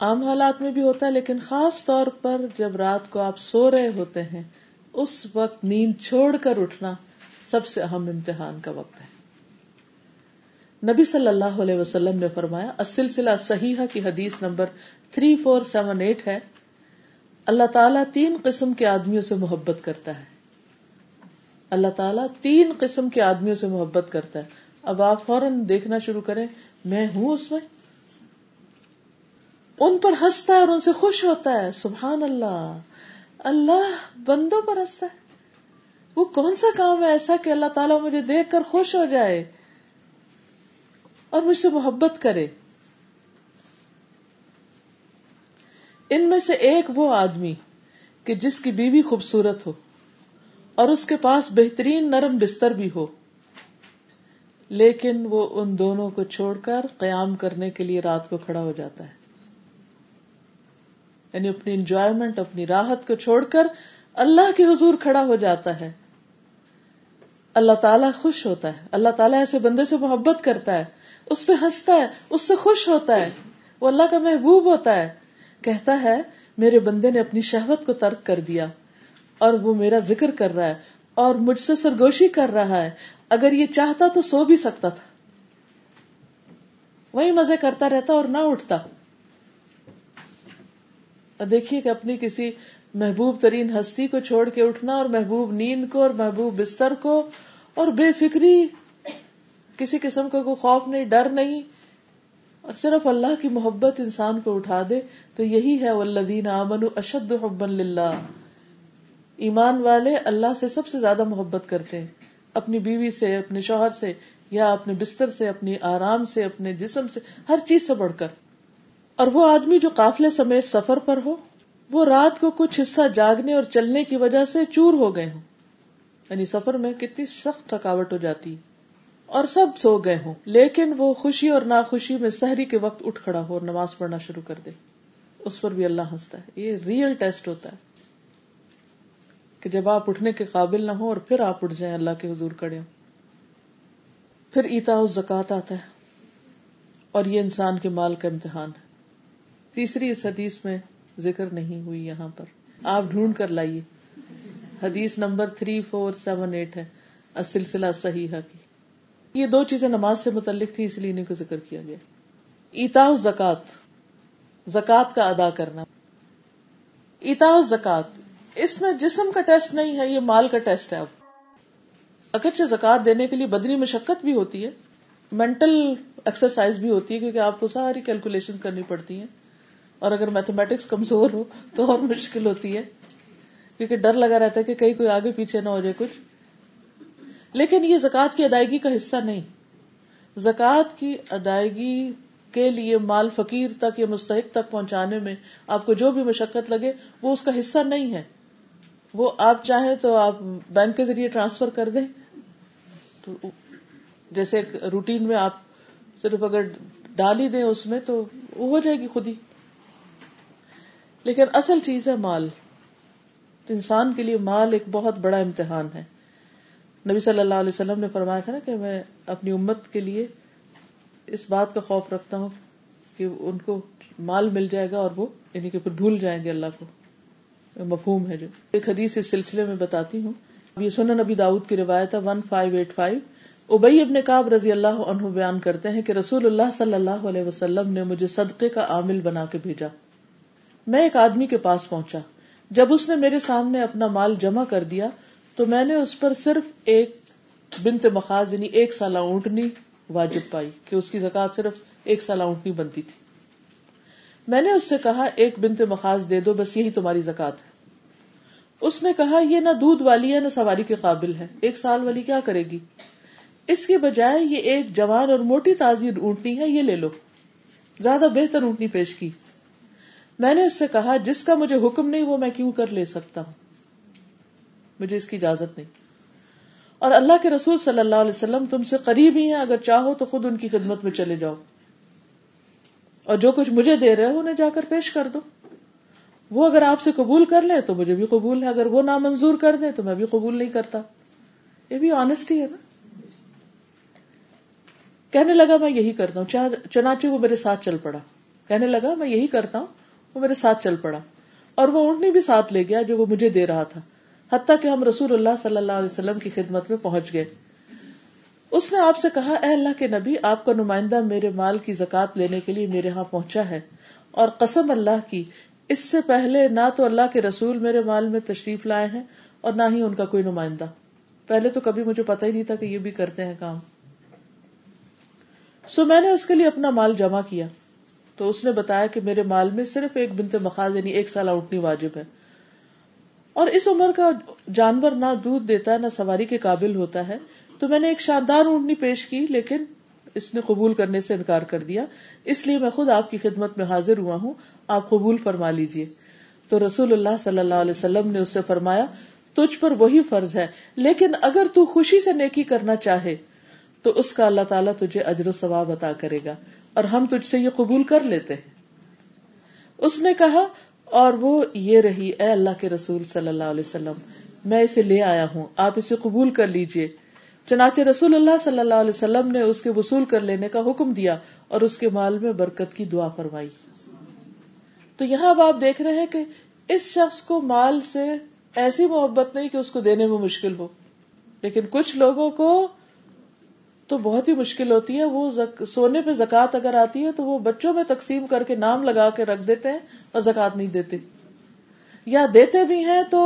عام حالات میں بھی ہوتا ہے، لیکن خاص طور پر جب رات کو آپ سو رہے ہوتے ہیں، اس وقت نیند چھوڑ کر اٹھنا سب سے اہم امتحان کا وقت ہے۔ نبی صلی اللہ علیہ وسلم نے فرمایا سلسلہ صحیح کی حدیث number three four seven eight ہے۔ اللہ تعالیٰ تین قسم کے آدمیوں سے محبت کرتا ہے۔ اللہ تعالیٰ تین قسم کے آدمیوں سے محبت کرتا ہے۔ اب آپ فوراً دیکھنا شروع کریں، میں ہوں اس میں؟ ان پر ہنستا ہے اور ان سے خوش ہوتا ہے۔ سبحان اللہ۔ اللہ بندوں پر ہنستا ہے۔ وہ کون سا کام ہے ایسا کہ اللہ تعالیٰ مجھے دیکھ کر خوش ہو جائے اور مجھ سے محبت کرے؟ ان میں سے ایک وہ آدمی کہ جس کی بیوی خوبصورت ہو اور اس کے پاس بہترین نرم بستر بھی ہو۔ لیکن وہ ان دونوں کو چھوڑ کر قیام کرنے کے لیے رات کو کھڑا ہو جاتا ہے۔ یعنی اپنی انجوائمنٹ اپنی راحت کو چھوڑ کر اللہ کے حضور کھڑا ہو جاتا ہے۔ اللہ تعالیٰ خوش ہوتا ہے۔ اللہ تعالیٰ ایسے بندے سے محبت کرتا ہے۔ اس پہ ہنستا ہے، اس سے خوش ہوتا ہے۔ وہ اللہ کا محبوب ہوتا ہے۔ کہتا ہے، میرے بندے نے اپنی شہوت کو ترک کر دیا۔ اور وہ میرا ذکر کر رہا ہے۔ اور مجھ سے سرگوشی کر رہا ہے۔ اگر یہ چاہتا تو سو بھی سکتا تھا۔ وہی مزے کرتا رہتا اور نہ اٹھتا۔ دیکھیے کہ اپنی کسی محبوب ترین ہستی کو چھوڑ کے اٹھنا اور محبوب نیند کو اور محبوب بستر کو اور بے فکری کسی قسم کا کوئی خوف نہیں، ڈر نہیں، اور صرف اللہ کی محبت انسان کو اٹھا دے، تو یہی ہے والذین آمنوا اشد حبا للہ۔ ایمان والے اللہ سے سب سے زیادہ محبت کرتے ہیں۔ اپنی بیوی سے، اپنے شوہر سے، یا اپنے بستر سے، اپنی آرام سے، اپنے جسم سے، ہر چیز سے بڑھ کر۔ اور وہ آدمی جو قافلے سمیت سفر پر ہو، وہ رات کو کچھ حصہ جاگنے اور چلنے کی وجہ سے چور ہو گئے ہوں۔ یعنی سفر میں کتنی سخت تھکاوٹ ہو جاتی اور سب سو گئے ہوں، لیکن وہ خوشی اور ناخوشی میں سحری کے وقت اٹھ کھڑا ہو اور نماز پڑھنا شروع کر دے۔ اس پر بھی اللہ ہنستا ہے۔ یہ ریئل ٹیسٹ ہوتا ہے کہ جب آپ اٹھنے کے قابل نہ ہو اور پھر آپ اٹھ جائیں اللہ کے حضور کڑے ہوں۔ پھر ایتا زکات آتا ہے اور یہ انسان کے مال کا امتحان ہے۔ تیسری اس حدیث میں ذکر نہیں ہوئی یہاں پر۔ آپ ڈھونڈ کر لائیے۔ حدیث number three four seven eight ہے۔ سلسلہ صحیح کی۔ یہ دو چیزیں نماز سے متعلق تھی اس لیے انہیں کو ذکر کیا گیا۔ ایتا زکات زکات کا ادا کرنا۔ ایتا زکات اس میں جسم کا ٹیسٹ نہیں ہے، یہ مال کا ٹیسٹ ہے۔ اب اگرچہ زکات دینے کے لیے بدنی مشقت بھی ہوتی ہے مینٹل ایکسرسائز بھی ہوتی ہے، کیونکہ آپ کو ساری کیلکولیشن کرنی پڑتی ہے اور اگر میتھمیٹکس کمزور ہو تو اور مشکل ہوتی ہے۔ کیونکہ ڈر لگا رہتا ہے کہ کہیں کوئی آگے پیچھے نہ ہو جائے کچھ۔ لیکن یہ زکات کی ادائیگی کا حصہ نہیں۔ زکات کی ادائیگی کے لیے مال فقیر تک یا مستحق تک پہنچانے میں آپ کو جو بھی مشقت لگے وہ اس کا حصہ نہیں ہے۔ وہ آپ چاہیں تو آپ بینک کے ذریعے ٹرانسفر کر دیں۔ تو جیسے روٹین میں آپ صرف اگر ڈال ہی دیں اس میں تو وہ ہو جائے گی خود ہی۔ لیکن اصل چیز ہے مال۔ انسان کے لیے مال ایک بہت بڑا امتحان ہے۔ نبی صلی اللہ علیہ وسلم نے فرمایا تھا نا کہ میں اپنی امت کے لیے اس بات کا خوف رکھتا ہوں کہ ان کو مال مل جائے گا اور وہ یعنی کہ پھر بھول جائیں گے اللہ کو۔ مفہوم ہے جو۔ ایک حدیث اس سلسلے میں بتاتی ہوں۔ یہ سنن نبی داؤد کی روایت ہے ون فائیو ایٹ فائیو ابئی ابن کاب رضی اللہ عنہ بیان کرتے ہیں کہ رسول اللہ صلی اللہ علیہ وسلم نے مجھے صدقے کا عامل بنا کے بھیجا۔ میں ایک آدمی کے پاس پہنچا۔ جب اس نے میرے سامنے اپنا مال جمع کر دیا، تو میں نے اس پر صرف ایک بنت مخاز یعنی ایک سالہ اونٹنی واجب پائی، کہ اس کی زکات صرف ایک سالہ اونٹنی بنتی تھی۔ میں نے اس سے کہا، ایک بنت مخاص دے دو، بس یہی تمہاری زکات ہے۔ اس نے کہا، یہ نہ دودھ والی ہے، نہ سواری کے قابل ہے۔ ایک سال والی کیا کرے گی؟ اس کی بجائے یہ ایک جوان اور موٹی تازی اونٹنی ہے، یہ لے لو۔ زیادہ بہتر اونٹنی پیش کی۔ میں نے اس سے کہا، جس کا مجھے حکم نہیں وہ میں کیوں کر لے سکتا ہوں؟ مجھے اس کی اجازت نہیں۔ اور اللہ کے رسول صلی اللہ علیہ وسلم تم سے قریب ہی ہیں، اگر چاہو تو خود ان کی خدمت میں چلے جاؤ۔ اور جو کچھ مجھے دے رہے ہو انہیں جا کر پیش کر دو۔ وہ اگر آپ سے قبول کر لے تو مجھے بھی قبول ہے، اگر وہ نامنظور کر دے تو میں بھی قبول نہیں کرتا۔ یہ بھی آنےسٹی ہے نا۔ کہنے لگا، میں یہی کرتا ہوں۔ چنانچہ وہ میرے ساتھ چل پڑا۔ کہنے لگا، میں یہی کرتا ہوں۔ وہ میرے ساتھ چل پڑا اور وہ اونٹنی بھی ساتھ لے گیا جو وہ مجھے دے رہا تھا، حتیٰ کہ ہم رسول اللہ صلی اللہ علیہ وسلم کی خدمت میں پہنچ گئے۔ اس نے آپ سے کہا، اے اللہ کے نبی، آپ کا نمائندہ میرے مال کی زکات لینے کے لیے میرے ہاں پہنچا ہے اور قسم اللہ کی، اس سے پہلے نہ تو اللہ کے رسول میرے مال میں تشریف لائے ہیں اور نہ ہی ان کا کوئی نمائندہ۔ پہلے تو کبھی مجھے پتا ہی نہیں تھا کہ یہ بھی کرتے ہیں کام۔ سو میں نے اس کے لیے اپنا مال جمع کیا۔ تو اس نے بتایا کہ میرے مال میں صرف ایک بنتے مخاض یعنی ایک سال اٹھنی واجب ہے۔ اور اس عمر کا جانور نہ دودھ دیتا، نہ سواری کے قابل ہوتا ہے، تو میں نے ایک شاندار اونٹنی پیش کی، لیکن اس نے قبول کرنے سے انکار کر دیا۔ اس لیے میں خود آپ کی خدمت میں حاضر ہوا ہوں۔ آپ قبول فرما لیجیے تو رسول اللہ صلی اللہ علیہ وسلم نے اس سے فرمایا، تجھ پر وہی فرض ہے، لیکن اگر تو خوشی سے نیکی کرنا چاہے، تو اس کا اللہ تعالیٰ تجھے اجر و ثواب عطا کرے گا۔ اور ہم تجھ سے یہ قبول کر لیتے ہیں۔ اس نے کہا، اور وہ یہ رہی، اے اللہ کے رسول صلی اللہ علیہ وسلم، میں اسے لے آیا ہوں، آپ اسے قبول کر لیجیے۔ چنانچہ رسول اللہ صلی اللہ علیہ وسلم نے اس کے وصول کر لینے کا حکم دیا اور اس کے مال میں برکت کی دعا فرمائی۔ تو یہاں اب آپ دیکھ رہے ہیں کہ اس شخص کو مال سے ایسی محبت نہیں کہ اس کو دینے میں مشکل ہو، لیکن کچھ لوگوں کو تو بہت ہی مشکل ہوتی ہے۔ وہ زک... سونے پہ زکات اگر آتی ہے تو وہ بچوں میں تقسیم کر کے نام لگا کے رکھ دیتے ہیں اور زکات نہیں دیتے۔ یا دیتے بھی ہیں تو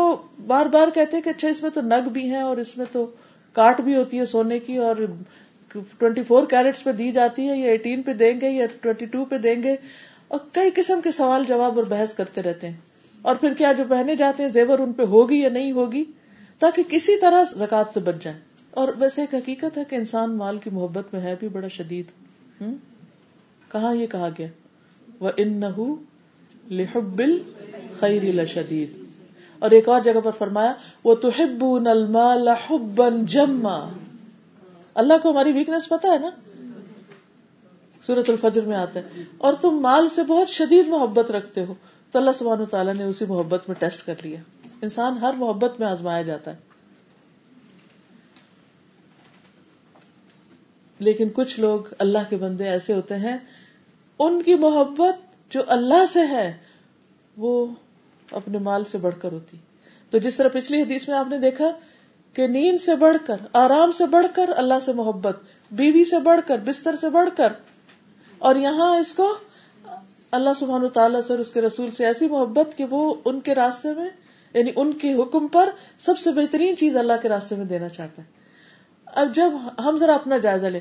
بار بار کہتے کہ اچھا اس میں تو نگ بھی ہیں اور اس میں تو کاٹ بھی ہوتی ہے سونے کی اور ٹوینٹی فور کیرٹس پہ دی جاتی ہے یا ایٹین پہ دیں گے یا ٹوینٹی ٹو پہ دیں گے اور کئی قسم کے سوال جواب اور بحث کرتے رہتے ہیں۔ اور پھر کیا جو پہنے جاتے ہیں زیور ان پہ ہوگی یا نہیں ہوگی تاکہ کسی طرح زکات سے بچ جائیں۔ اور ویسے ایک حقیقت ہے کہ انسان مال کی محبت میں ہے بھی بڑا شدید۔ کہاں یہ کہا گیا؟ وہ ان لحبل خیر شدید اور ایک اور جگہ پر فرمایا وہ تو جما۔ اللہ کو ہماری ویکنیس پتا ہے نا؟ سورت الفجر میں آتا ہے۔ اور تم مال سے بہت شدید محبت رکھتے ہو۔ تو اللہ سبحانہ تعالیٰ نے اسی محبت میں ٹیسٹ کر لیا۔ انسان ہر محبت میں آزمایا جاتا ہے۔ لیکن کچھ لوگ اللہ کے بندے ایسے ہوتے ہیں، ان کی محبت جو اللہ سے ہے، وہ اپنے مال سے بڑھ کر ہوتی۔ تو جس طرح پچھلی حدیث میں آپ نے دیکھا کہ نیند سے بڑھ کر، آرام سے بڑھ کر اللہ سے محبت، بیوی سے بڑھ کر، بستر سے بڑھ کر، اور یہاں اس کو اللہ سبحان تعالیٰ سے اس کے رسول سے ایسی محبت کہ وہ ان کے راستے میں یعنی ان کے حکم پر سب سے بہترین چیز اللہ کے راستے میں دینا چاہتا ہے۔ اب جب ہم ذرا اپنا جائزہ لیں،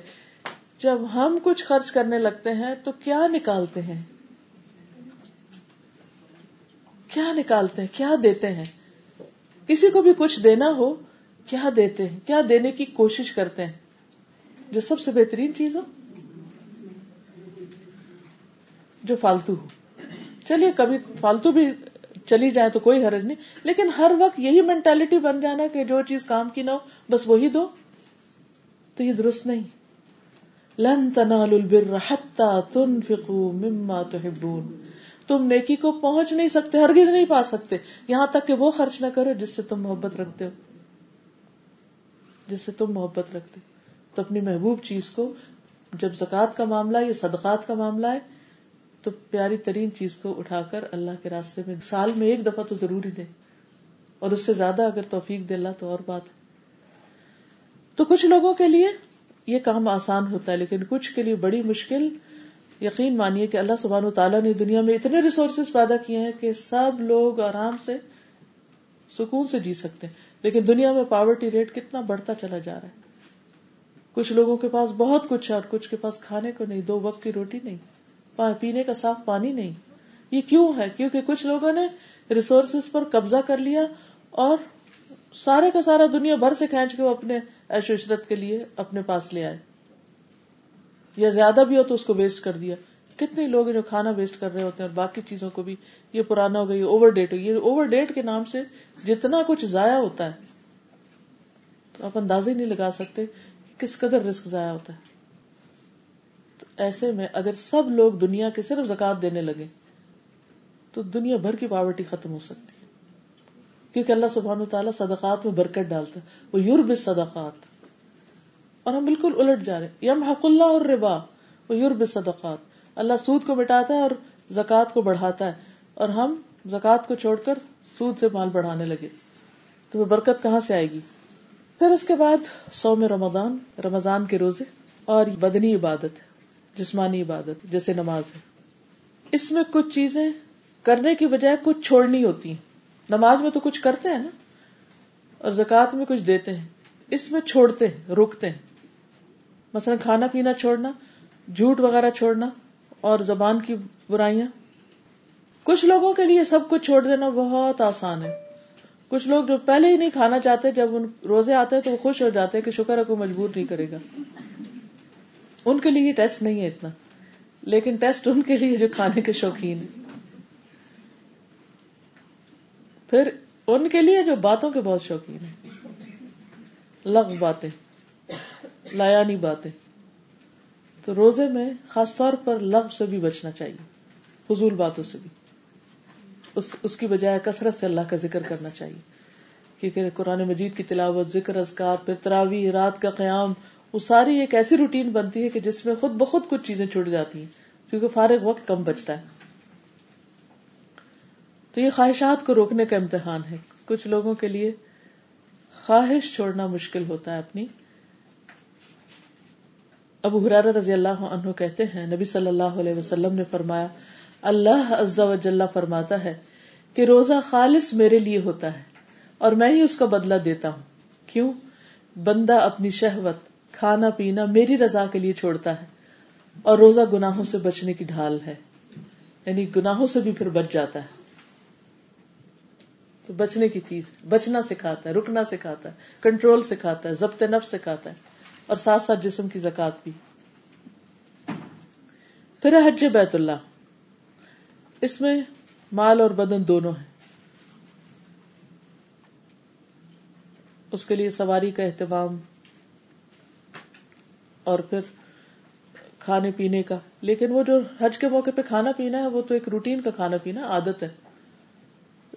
جب ہم کچھ خرچ کرنے لگتے ہیں تو کیا نکالتے ہیں؟ کیا نکالتے ہیں؟ کیا دیتے ہیں؟ کسی کو بھی کچھ دینا ہو، کیا دیتے ہیں؟ کیا دینے کی کوشش کرتے ہیں؟ جو سب سے بہترین چیز ہو، جو فالتو ہو۔ چلیے، کبھی فالتو بھی چلی جائے تو کوئی حرج نہیں، لیکن ہر وقت یہی مینٹلٹی بن جانا کہ جو چیز کام کی نہ ہو، بس وہی دو۔ تو یہ درست نہیں۔ لن تنالوا البر حتى تنفقوا مما تحبون۔ تم نیکی کو پہنچ نہیں سکتے، ہرگز نہیں پا سکتے۔ یہاں تک کہ وہ خرچ نہ کرو جس سے تم محبت رکھتے ہو۔ جس سے تم محبت رکھتے تو اپنی محبوب چیز کو، جب زکات کا معاملہ یا صدقات کا معاملہ ہے، تو پیاری ترین چیز کو اٹھا کر اللہ کے راستے میں، سال میں ایک دفعہ تو ضروری دے اور اس سے زیادہ اگر توفیق دے اللہ تو اور بات ہے۔ تو کچھ لوگوں کے لیے یہ کام آسان ہوتا ہے، لیکن کچھ کے لیے بڑی مشکل یقین مانیے کہ اللہ سبحانہ تعالیٰ نے دنیا میں اتنے ریسورسز پیدا کیے ہیں کہ سب لوگ آرام سے سکون سے جی سکتے ہیں۔ لیکن دنیا میں پاورٹی ریٹ کتنا بڑھتا چلا جا رہا ہے۔ کچھ لوگوں کے پاس بہت کچھ ہے اور کچھ کے پاس کھانے کو نہیں، دو وقت کی روٹی نہیں پینے کا صاف پانی نہیں۔ یہ کیوں ہے؟ کیونکہ کچھ لوگوں نے ریسورسز پر قبضہ کر لیا اور سارے کا سارا دنیا بھر سے کھینچ کے وہ اپنے ایش عشرت کے لیے اپنے پاس لے آئے۔ یا زیادہ بھی ہو تو اس کو ویسٹ کر دیا۔ کتنے لوگ جو کھانا ویسٹ کر رہے ہوتے ہیں اور باقی چیزوں کو بھی یہ پرانا ہو گئی اوور ڈیٹ ہو۔ یہ اوور ڈیٹ کے نام سے جتنا کچھ ضائع ہوتا ہے، تو آپ اندازہ ہی نہیں لگا سکتے کس قدر رسک ضائع ہوتا ہے۔ تو ایسے میں اگر سب لوگ دنیا کے صرف زکات دینے لگے، تو دنیا بھر کی پاورٹی ختم ہو سکتی۔ کیونکہ اللہ سبحان و تعالیٰ صدقات میں برکت ڈالتا ہے۔ وہ یورب صدقات اور ہم بالکل الٹ جا رہے یم حق اللہ اور ربا وہ یورب صدقات اللہ سود کو مٹاتا ہے اور زکات کو بڑھاتا ہے۔ اور ہم زکات کو چھوڑ کر سود سے مال بڑھانے لگے۔ تو وہ برکت کہاں سے آئے گی؟ پھر اس کے بعد سو میں رمضان رمضان کے روزے اور بدنی عبادت، جسمانی عبادت، جیسے نماز ہے۔ اس میں کچھ چیزیں کرنے کی بجائے کچھ چھوڑنی ہوتی ہیں۔ نماز میں تو کچھ کرتے ہیں نا، اور زکات میں کچھ دیتے ہیں۔ اس میں چھوڑتے ہیں روکتے ہیں۔ مثلا کھانا پینا چھوڑنا، جھوٹ وغیرہ چھوڑنا، اور زبان کی برائیاں۔ کچھ لوگوں کے لیے سب کچھ چھوڑ دینا بہت آسان ہے۔ کچھ لوگ جو پہلے ہی نہیں کھانا چاہتے، جب ان روزے آتے تو وہ خوش ہو جاتے کہ شکر ہے، کوئی مجبور نہیں کرے گا۔ ان کے لیے ٹیسٹ نہیں ہے اتنا، لیکن ٹیسٹ ان کے لیے جو کھانے کے شوقین پھر ان کے لیے جو باتوں کے بہت شوقین ہیں۔ لغ باتیں، لایانی باتیں۔ تو روزے میں خاص طور پر لغ سے بھی بچنا چاہیے، فضول باتوں سے بھی۔ اس اس کی بجائے کثرت سے اللہ کا ذکر کرنا چاہیے۔ کیونکہ قرآن مجید کی تلاوت، ذکر ازکار پھر تراوی رات کا قیام، وہ ساری ایک ایسی روٹین بنتی ہے کہ جس میں خود بخود کچھ چیزیں چھوٹ جاتی ہیں، کیونکہ فارغ وقت کم بچتا ہے۔ تو یہ خواہشات کو روکنے کا امتحان ہے۔ کچھ لوگوں کے لیے خواہش چھوڑنا مشکل ہوتا ہے اپنی۔ ابو حرار رضی اللہ عنہ کہتے ہیں، نبی صلی اللہ علیہ وسلم نے فرمایا، اللہ عز و جل فرماتا ہے کہ روزہ خالص میرے لیے ہوتا ہے اور میں ہی اس کا بدلہ دیتا ہوں۔ کیوں؟ بندہ اپنی شہوت، کھانا پینا میری رضا کے لیے چھوڑتا ہے اور روزہ گناہوں سے بچنے کی ڈھال ہے۔ یعنی گناہوں سے بھی پھر بچ جاتا ہے۔ تو بچنے کی چیز بچنا سکھاتا ہے، رکنا سکھاتا ہے، کنٹرول سکھاتا ہے، ضبط نفس سکھاتا ہے، اور ساتھ ساتھ جسم کی زکات بھی۔ پھر حج بیت اللہ۔ اس میں مال اور بدن دونوں ہیں۔ اس کے لیے سواری کا اہتمام۔ اور پھر کھانے پینے کا۔ لیکن وہ جو حج کے موقع پہ کھانا پینا ہے، وہ تو ایک روٹین کا کھانا پینا عادت ہے۔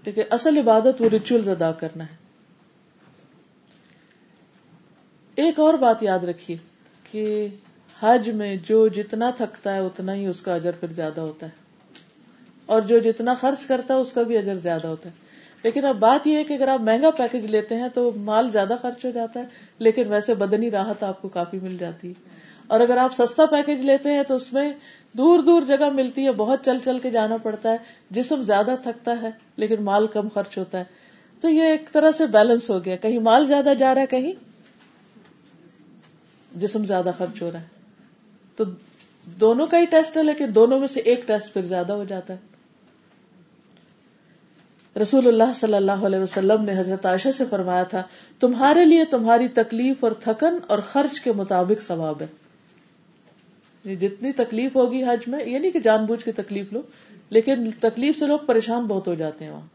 لیکن اصل عبادت وہ ریچولز ادا کرنا ہے۔ ایک اور بات یاد رکھیے کہ حج میں جو جتنا تھکتا ہے اتنا ہی اس کا اجر پھر زیادہ ہوتا ہے۔ اور جو جتنا خرچ کرتا ہے اس کا بھی اجر زیادہ ہوتا ہے۔ لیکن اب بات یہ ہے کہ اگر آپ مہنگا پیکج لیتے ہیں تو مال زیادہ خرچ ہو جاتا ہے، لیکن ویسے بدنی راحت آپ کو کافی مل جاتی ہے۔ اور اگر آپ سستا پیکج لیتے ہیں تو اس میں دور دور جگہ ملتی ہے، بہت چل چل کے جانا پڑتا ہے، جسم زیادہ تھکتا ہے، لیکن مال کم خرچ ہوتا ہے۔ تو یہ ایک طرح سے بیلنس ہو گیا۔ کہیں مال زیادہ جا رہا ہے، کہیں جسم زیادہ خرچ ہو رہا ہے۔ تو دونوں کا ہی ٹیسٹ ہے، لیکن دونوں میں سے ایک ٹیسٹ پھر زیادہ ہو جاتا ہے۔ رسول اللہ صلی اللہ علیہ وسلم نے حضرت عائشہ سے فرمایا تھا، تمہارے لیے تمہاری تکلیف اور تھکن اور خرچ کے مطابق ثواب ہے۔ جتنی تکلیف ہوگی حج میں، یہ نہیں کہ جان بوجھ کے تکلیف لو، لیکن تکلیف سے لوگ پریشان بہت ہو جاتے ہیں وہاں۔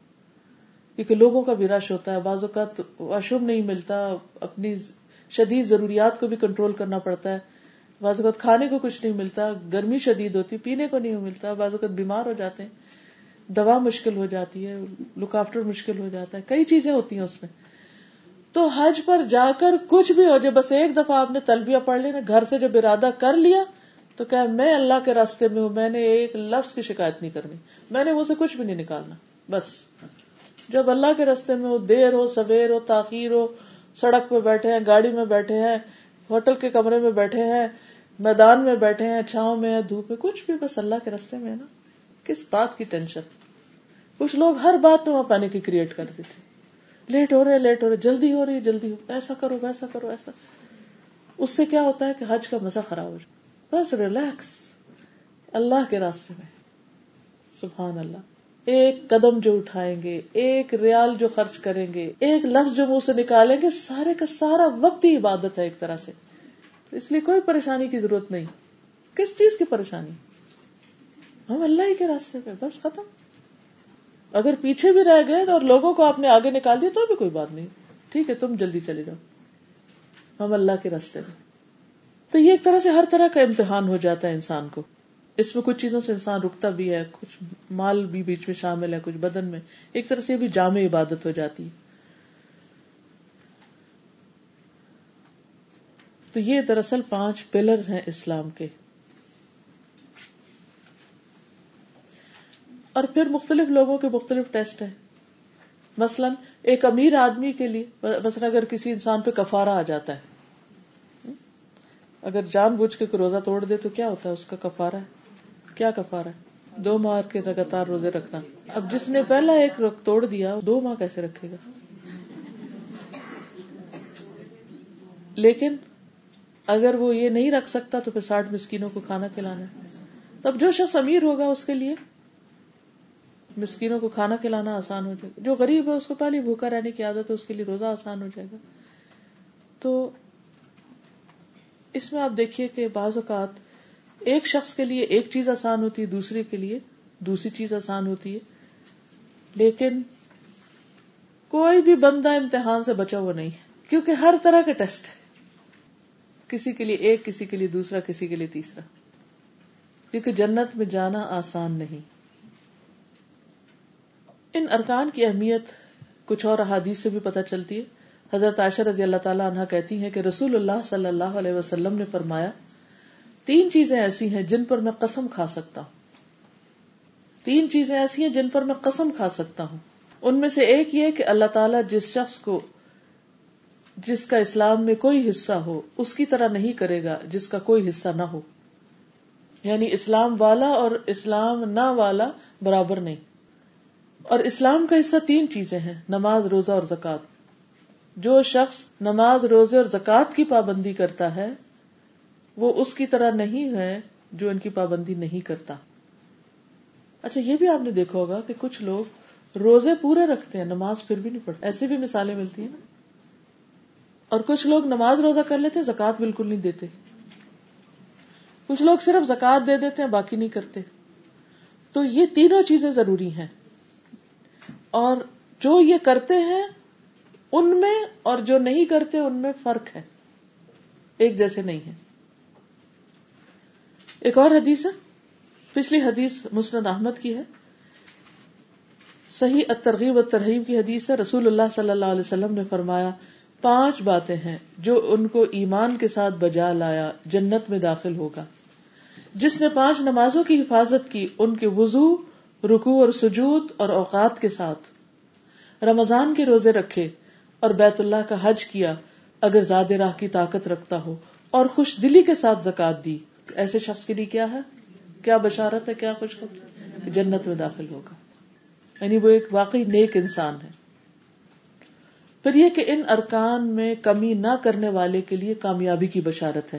کیونکہ لوگوں کا بھی رش ہوتا ہے، بعض اوقات واش روم نہیں ملتا، اپنی شدید ضروریات کو بھی کنٹرول کرنا پڑتا ہے۔ بعض اوقات کھانے کو کچھ نہیں ملتا، گرمی شدید ہوتی، پینے کو نہیں ملتا، بعض اوقات بیمار ہو جاتے ہیں۔ دوا مشکل ہو جاتی ہے لک آفٹر مشکل ہو جاتا ہے، کئی چیزیں ہوتی ہیں اس میں۔ تو حج پر جا کر کچھ بھی ہو جائے، بس ایک دفعہ آپ نے تلبیہ پڑھ لینا، گھر سے جب ارادہ کر لیا تو کیا میں اللہ کے راستے میں ہوں، میں نے ایک لفظ کی شکایت نہیں کرنی۔ میں نے سے کچھ بھی نہیں نکالنا، بس۔ جب اللہ کے راستے میں ہو، دیر ہو، سویر ہو، تاخیر ہو، سڑک پہ بیٹھے ہیں، گاڑی میں بیٹھے ہیں، ہوٹل کے کمرے میں بیٹھے ہیں، میدان میں بیٹھے ہیں، چھاؤں میں دھوپ میں، کچھ بھی، بس اللہ کے رستے میں ہے نا۔ کس بات کی ٹینشن؟ کچھ لوگ ہر بات میں وہاں پانی کی کریٹ کرتے تھے لیٹ ہو رہے، لیٹ ہو رہے، جلدی ہو رہی ہے جلدی ہو۔ ایسا کرو، ویسا کرو ایسا اس سے کیا ہوتا ہے کہ حج کا مزہ خراب ہو جائے بس ریلیکس اللہ کے راستے میں. سبحان اللہ. ایک قدم جو اٹھائیں گے، ایک ریال جو خرچ کریں گے، ایک لفظ جو منہ سے نکالیں گے، سارے کا سارا وقت ہی عبادت ہے ایک طرح سے. اس لیے کوئی پریشانی کی ضرورت نہیں. کس چیز کی پریشانی؟ ہم اللہ ہی کے راستے پہ، بس ختم. اگر پیچھے بھی رہ گئے اور لوگوں کو آپ نے آگے نکال دیا تو بھی کوئی بات نہیں. ٹھیک ہے، تم جلدی چلے جاؤ. ہم اللہ کے راستے میں. تو یہ ایک طرح سے ہر طرح کا امتحان ہو جاتا ہے انسان کو۔ اس میں کچھ چیزوں سے انسان رکتا بھی ہے، کچھ مال بھی بیچ میں شامل ہے، کچھ بدن میں۔ ایک طرح سے بھی جامع عبادت ہو جاتی ہے۔ تو یہ دراصل پانچ پلرز ہیں اسلام کے۔ اور پھر مختلف لوگوں کے مختلف ٹیسٹ ہیں۔ مثلا ایک امیر آدمی کے لیے، مثلا اگر کسی انسان پہ کفارہ آ جاتا ہے۔ اگر جان بوجھ کے روزہ توڑ دے تو کیا ہوتا ہے؟ اس کا کفارہ ہے۔ کیا کفارہ ہے؟ دو ماہ کے لگاتار روزے رکھنا۔ اب جس نے پہلا ایک رخ توڑ دیا دو ماہ کیسے رکھے گا؟ لیکن اگر وہ یہ نہیں رکھ سکتا تو پھر ساٹھ مسکینوں کو کھانا کھلانا تب جو شخص امیر ہوگا اس کے لیے، مسکینوں کو کھانا کھلانا آسان ہو جائے گا۔ جو غریب ہے، اس کو پہلے بھوکا رہنے کی عادت ہے، اس کے لیے روزہ آسان ہو جائے گا۔ تو اس میں آپ دیکھیے کہ بعض اوقات ایک شخص کے لیے ایک چیز آسان ہوتی ہے، دوسرے کے لیے دوسری چیز آسان ہوتی ہے۔ لیکن کوئی بھی بندہ امتحان سے بچا ہوا نہیں ہے، کیونکہ ہر طرح کے ٹیسٹ ہے کسی کے لیے ایک، کسی کے لیے دوسرا، کسی کے لیے تیسرا۔ کیونکہ جنت میں جانا آسان نہیں۔ ان ارکان کی اہمیت کچھ اور احادیث سے بھی پتہ چلتی ہے۔ حضرت عائشہ رضی اللہ تعالیٰ عنہ کہتی ہیں کہ رسول اللہ صلی اللہ علیہ وسلم نے فرمایا، تین چیزیں ایسی ہیں جن پر میں قسم کھا سکتا ہوں۔ تین چیزیں ایسی ہیں جن پر میں قسم کھا سکتا ہوں۔ ان میں سے ایک یہ کہ اللہ تعالیٰ جس شخص کو، جس کا اسلام میں کوئی حصہ ہو، اس کی طرح نہیں کرے گا جس کا کوئی حصہ نہ ہو۔ یعنی اسلام والا اور اسلام نہ والا برابر نہیں۔ اور اسلام کا حصہ تین چیزیں ہیں، نماز، روزہ اور زکات جو شخص نماز، روزے اور زکات کی پابندی کرتا ہے، وہ اس کی طرح نہیں ہے جو ان کی پابندی نہیں کرتا۔ اچھا یہ بھی آپ نے دیکھا ہوگا کہ کچھ لوگ روزے پورے رکھتے ہیں، نماز پھر بھی نہیں پڑھتے۔ ایسی بھی مثالیں ملتی ہیں نا۔ اور کچھ لوگ نماز روزہ کر لیتے زکات بالکل نہیں دیتے۔ کچھ لوگ صرف زکات دے دیتے ہیں، باقی نہیں کرتے۔ تو یہ تینوں چیزیں ضروری ہیں۔ اور جو یہ کرتے ہیں ان میں اور جو نہیں کرتے ان میں فرق ہے۔ ایک جیسے نہیں ہے۔ ایک اور حدیث ہے۔ پچھلی حدیث مسند احمد کی ہے۔ صحیح الترغیب ترغیب کی حدیث ہے۔ رسول اللہ صلی اللہ علیہ وسلم نے فرمایا، پانچ باتیں ہیں جو ان کو ایمان کے ساتھ بجا لایا جنت میں داخل ہوگا۔ جس نے پانچ نمازوں کی حفاظت کی، ان کے وضو رکو اور سجود اور اوقات کے ساتھ۔ رمضان کے روزے رکھے اور بیت اللہ کا حج کیا اگر زیادہ راہ کی طاقت رکھتا ہو اور خوش دلی کے ساتھ زکات دی ایسے شخص کے لیے کیا ہے؟ کیا بشارت ہے، کیا خوش جنت میں داخل ہوگا۔ یعنی وہ ایک واقعی نیک انسان ہے۔ پھر یہ کہ ان ارکان میں کمی نہ کرنے والے کے لیے کامیابی کی بشارت ہے۔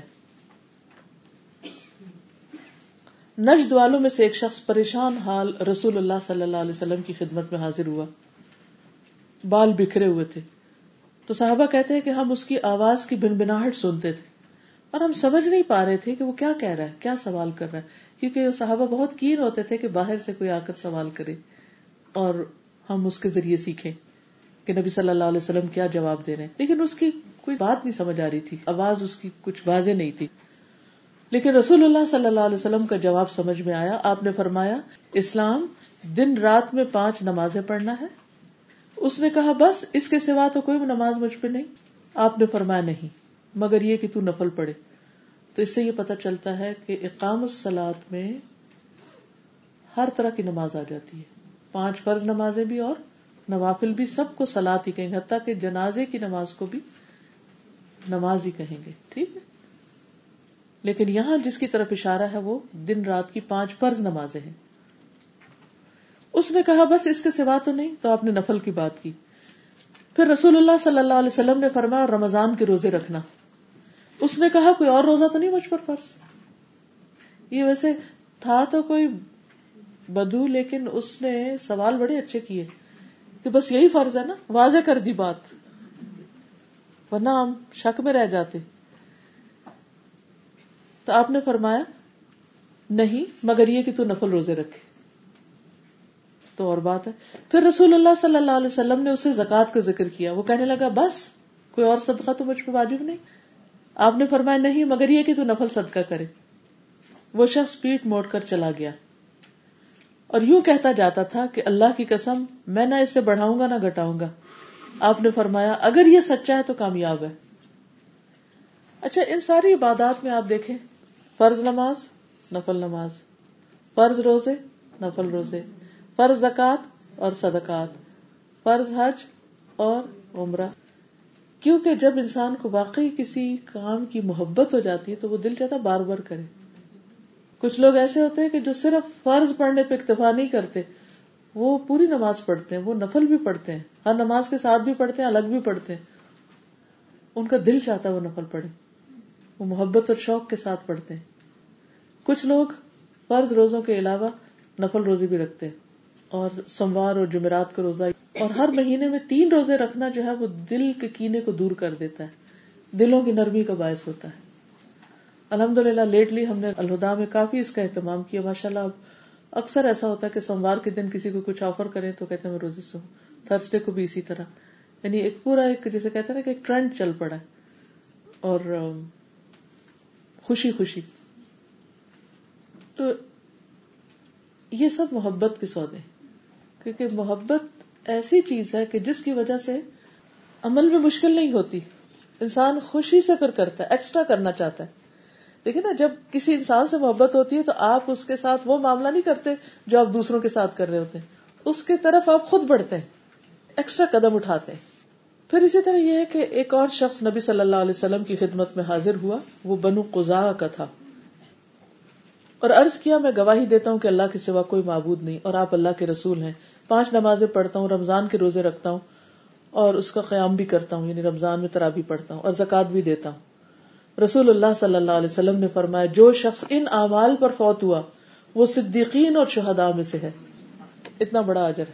نجد والوں میں سے ایک شخص پریشان حال رسول اللہ صلی اللہ علیہ وسلم کی خدمت میں حاضر ہوا۔ بال بکھرے ہوئے تھے۔ تو صحابہ کہتے ہیں کہ ہم اس کی آواز کی بن بناہٹ سنتے تھے اور ہم سمجھ نہیں پا رہے تھے کہ وہ کیا کہہ رہا ہے، کیا سوال کر رہا ہے، کیونکہ صحابہ بہت کین ہوتے تھے کہ باہر سے کوئی آ کر سوال کرے اور ہم اس کے ذریعے سیکھیں کہ نبی صلی اللہ علیہ وسلم کیا جواب دے رہے ہیں۔ لیکن اس کی کوئی بات نہیں سمجھ آ رہی تھی، آواز اس کی کچھ واضح نہیں تھی۔ لیکن رسول اللہ صلی اللہ علیہ وسلم کا جواب سمجھ میں آیا، آپ نے فرمایا، اسلام دن رات میں پانچ نمازیں پڑھنا ہے اس نے کہا، بس اس کے سوا تو کوئی نماز مجھ پہ نہیں. آپ نے فرمایا، نہیں، مگر یہ کہ تو نفل پڑے تو اس سے یہ پتا چلتا ہے کہ اقام السلاد میں ہر طرح کی نماز آ جاتی ہے۔ پانچ فرض نمازیں بھی اور نوافل بھی، سب کو سلاد ہی کہیں گے، حتیٰ کہ جنازے کی نماز کو بھی نماز ہی کہیں گے۔ ٹھیک ہے؟ لیکن یہاں جس کی طرف اشارہ ہے، وہ دن رات کی پانچ فرض نمازیں ہیں۔ اس نے کہا، بس اس کے سوا تو نہیں، تو آپ نے نفل کی بات کی۔ پھر رسول اللہ صلی اللہ علیہ وسلم نے فرمایا رمضان کے روزے رکھنا۔ اس نے کہا، کوئی اور روزہ تو نہیں مجھ پر فرض؟ یہ ویسے تھا تو کوئی بدو، لیکن اس نے سوال بڑے اچھے کیے کہ بس یہی فرض ہے نا، واضح کر دی بات۔ ورنہ ہم شک میں رہ جاتے۔ تو آپ نے فرمایا، نہیں، مگر یہ کہ تو نفل روزے رکھے۔ تو اور بات ہے۔ پھر رسول اللہ صلی اللہ علیہ وسلم نے اسے زکات کا ذکر کیا۔ وہ کہنے لگا، بس، کوئی اور صدقہ تو مجھ پہ واجب نہیں۔ آپ نے فرمایا، نہیں، مگر یہ کہ تو نفل صدقہ کرے۔ وہ شخص پیٹ موڑ کر چلا گیا۔ اور یوں کہتا جاتا تھا کہ اللہ کی قسم، میں نہ اسے بڑھاؤں گا، نہ گٹاؤں گا۔ آپ نے فرمایا، اگر یہ سچا ہے تو کامیاب ہے۔ اچھا ان ساری عبادات میں آپ دیکھیں۔ فرض نماز، نفل نماز۔ فرض روزے، نفل روزے۔ فرض زکات اور صدقات، فرض حج اور عمرہ۔ کیونکہ جب انسان کو واقعی کسی کام کی محبت ہو جاتی ہے تو وہ دل چاہتا بار بار کرے۔ کچھ لوگ ایسے ہوتے ہیں کہ جو صرف فرض پڑھنے پہ اکتفا نہیں کرتے، وہ پوری نماز پڑھتے ہیں، وہ نفل بھی پڑھتے ہیں، ہر نماز کے ساتھ بھی پڑھتے ہیں، الگ بھی پڑھتے ہیں۔ ان کا دل چاہتا ہے وہ نفل پڑھے، وہ محبت اور شوق کے ساتھ پڑھتے ہیں۔ کچھ لوگ فرض روزوں کے علاوہ نفل روزی بھی رکھتے ہیں۔ اور سموار اور جمعرات کا روزہ اور ہر مہینے میں تین روزے رکھنا جو ہے وہ دل کے کینے کو دور کر دیتا ہے۔ دلوں کی نرمی کا باعث ہوتا ہے۔ الحمد للہ لیٹلی ہم نے الہدا میں کافی اس کا اہتمام کیا۔ ماشاء اللہ اب اکثر ایسا ہوتا ہے کہ سوموار کے دن کسی کو کچھ آفر کرے تو کہتے ہیں میں روزے سے ہوں۔ تھرسڈے کو بھی اسی طرح۔ یعنی ایک پورا ایک جیسے کہتے ہیں نا کہ ایک ٹرینڈ چل پڑا ہے۔ اور خوشی خوشی۔ تو یہ سب محبت کے سودے کیونکہ محبت ایسی چیز ہے کہ جس کی وجہ سے عمل میں مشکل نہیں ہوتی۔ انسان خوشی سے پھر کرتا ہے ایکسٹرا کرنا چاہتا ہے۔ دیکھیں نا، جب کسی انسان سے محبت ہوتی ہے تو آپ اس کے ساتھ وہ معاملہ نہیں کرتے جو آپ دوسروں کے ساتھ کر رہے ہوتے ہیں۔ اس کی طرف آپ خود بڑھتے ہیں ایکسٹرا قدم اٹھاتے ہیں۔ پھر اسی طرح یہ ہے کہ ایک اور شخص نبی صلی اللہ علیہ وسلم کی خدمت میں حاضر ہوا، وہ بنو قزا کا تھا۔ اور عرض کیا، میں گواہی دیتا ہوں کہ اللہ کے سوا کوئی معبود نہیں اور آپ اللہ کے رسول ہیں۔ پانچ نمازیں پڑھتا ہوں، رمضان کے روزے رکھتا ہوں اور اس کا قیام بھی کرتا ہوں یعنی رمضان میں ترابی پڑھتا ہوں اور زکات بھی دیتا ہوں۔ رسول اللہ صلی اللہ علیہ وسلم نے فرمایا، جو شخص ان اعمال پر فوت ہوا، وہ صدیقین اور شہداء میں سے ہے۔ اتنا بڑا اجر ہے۔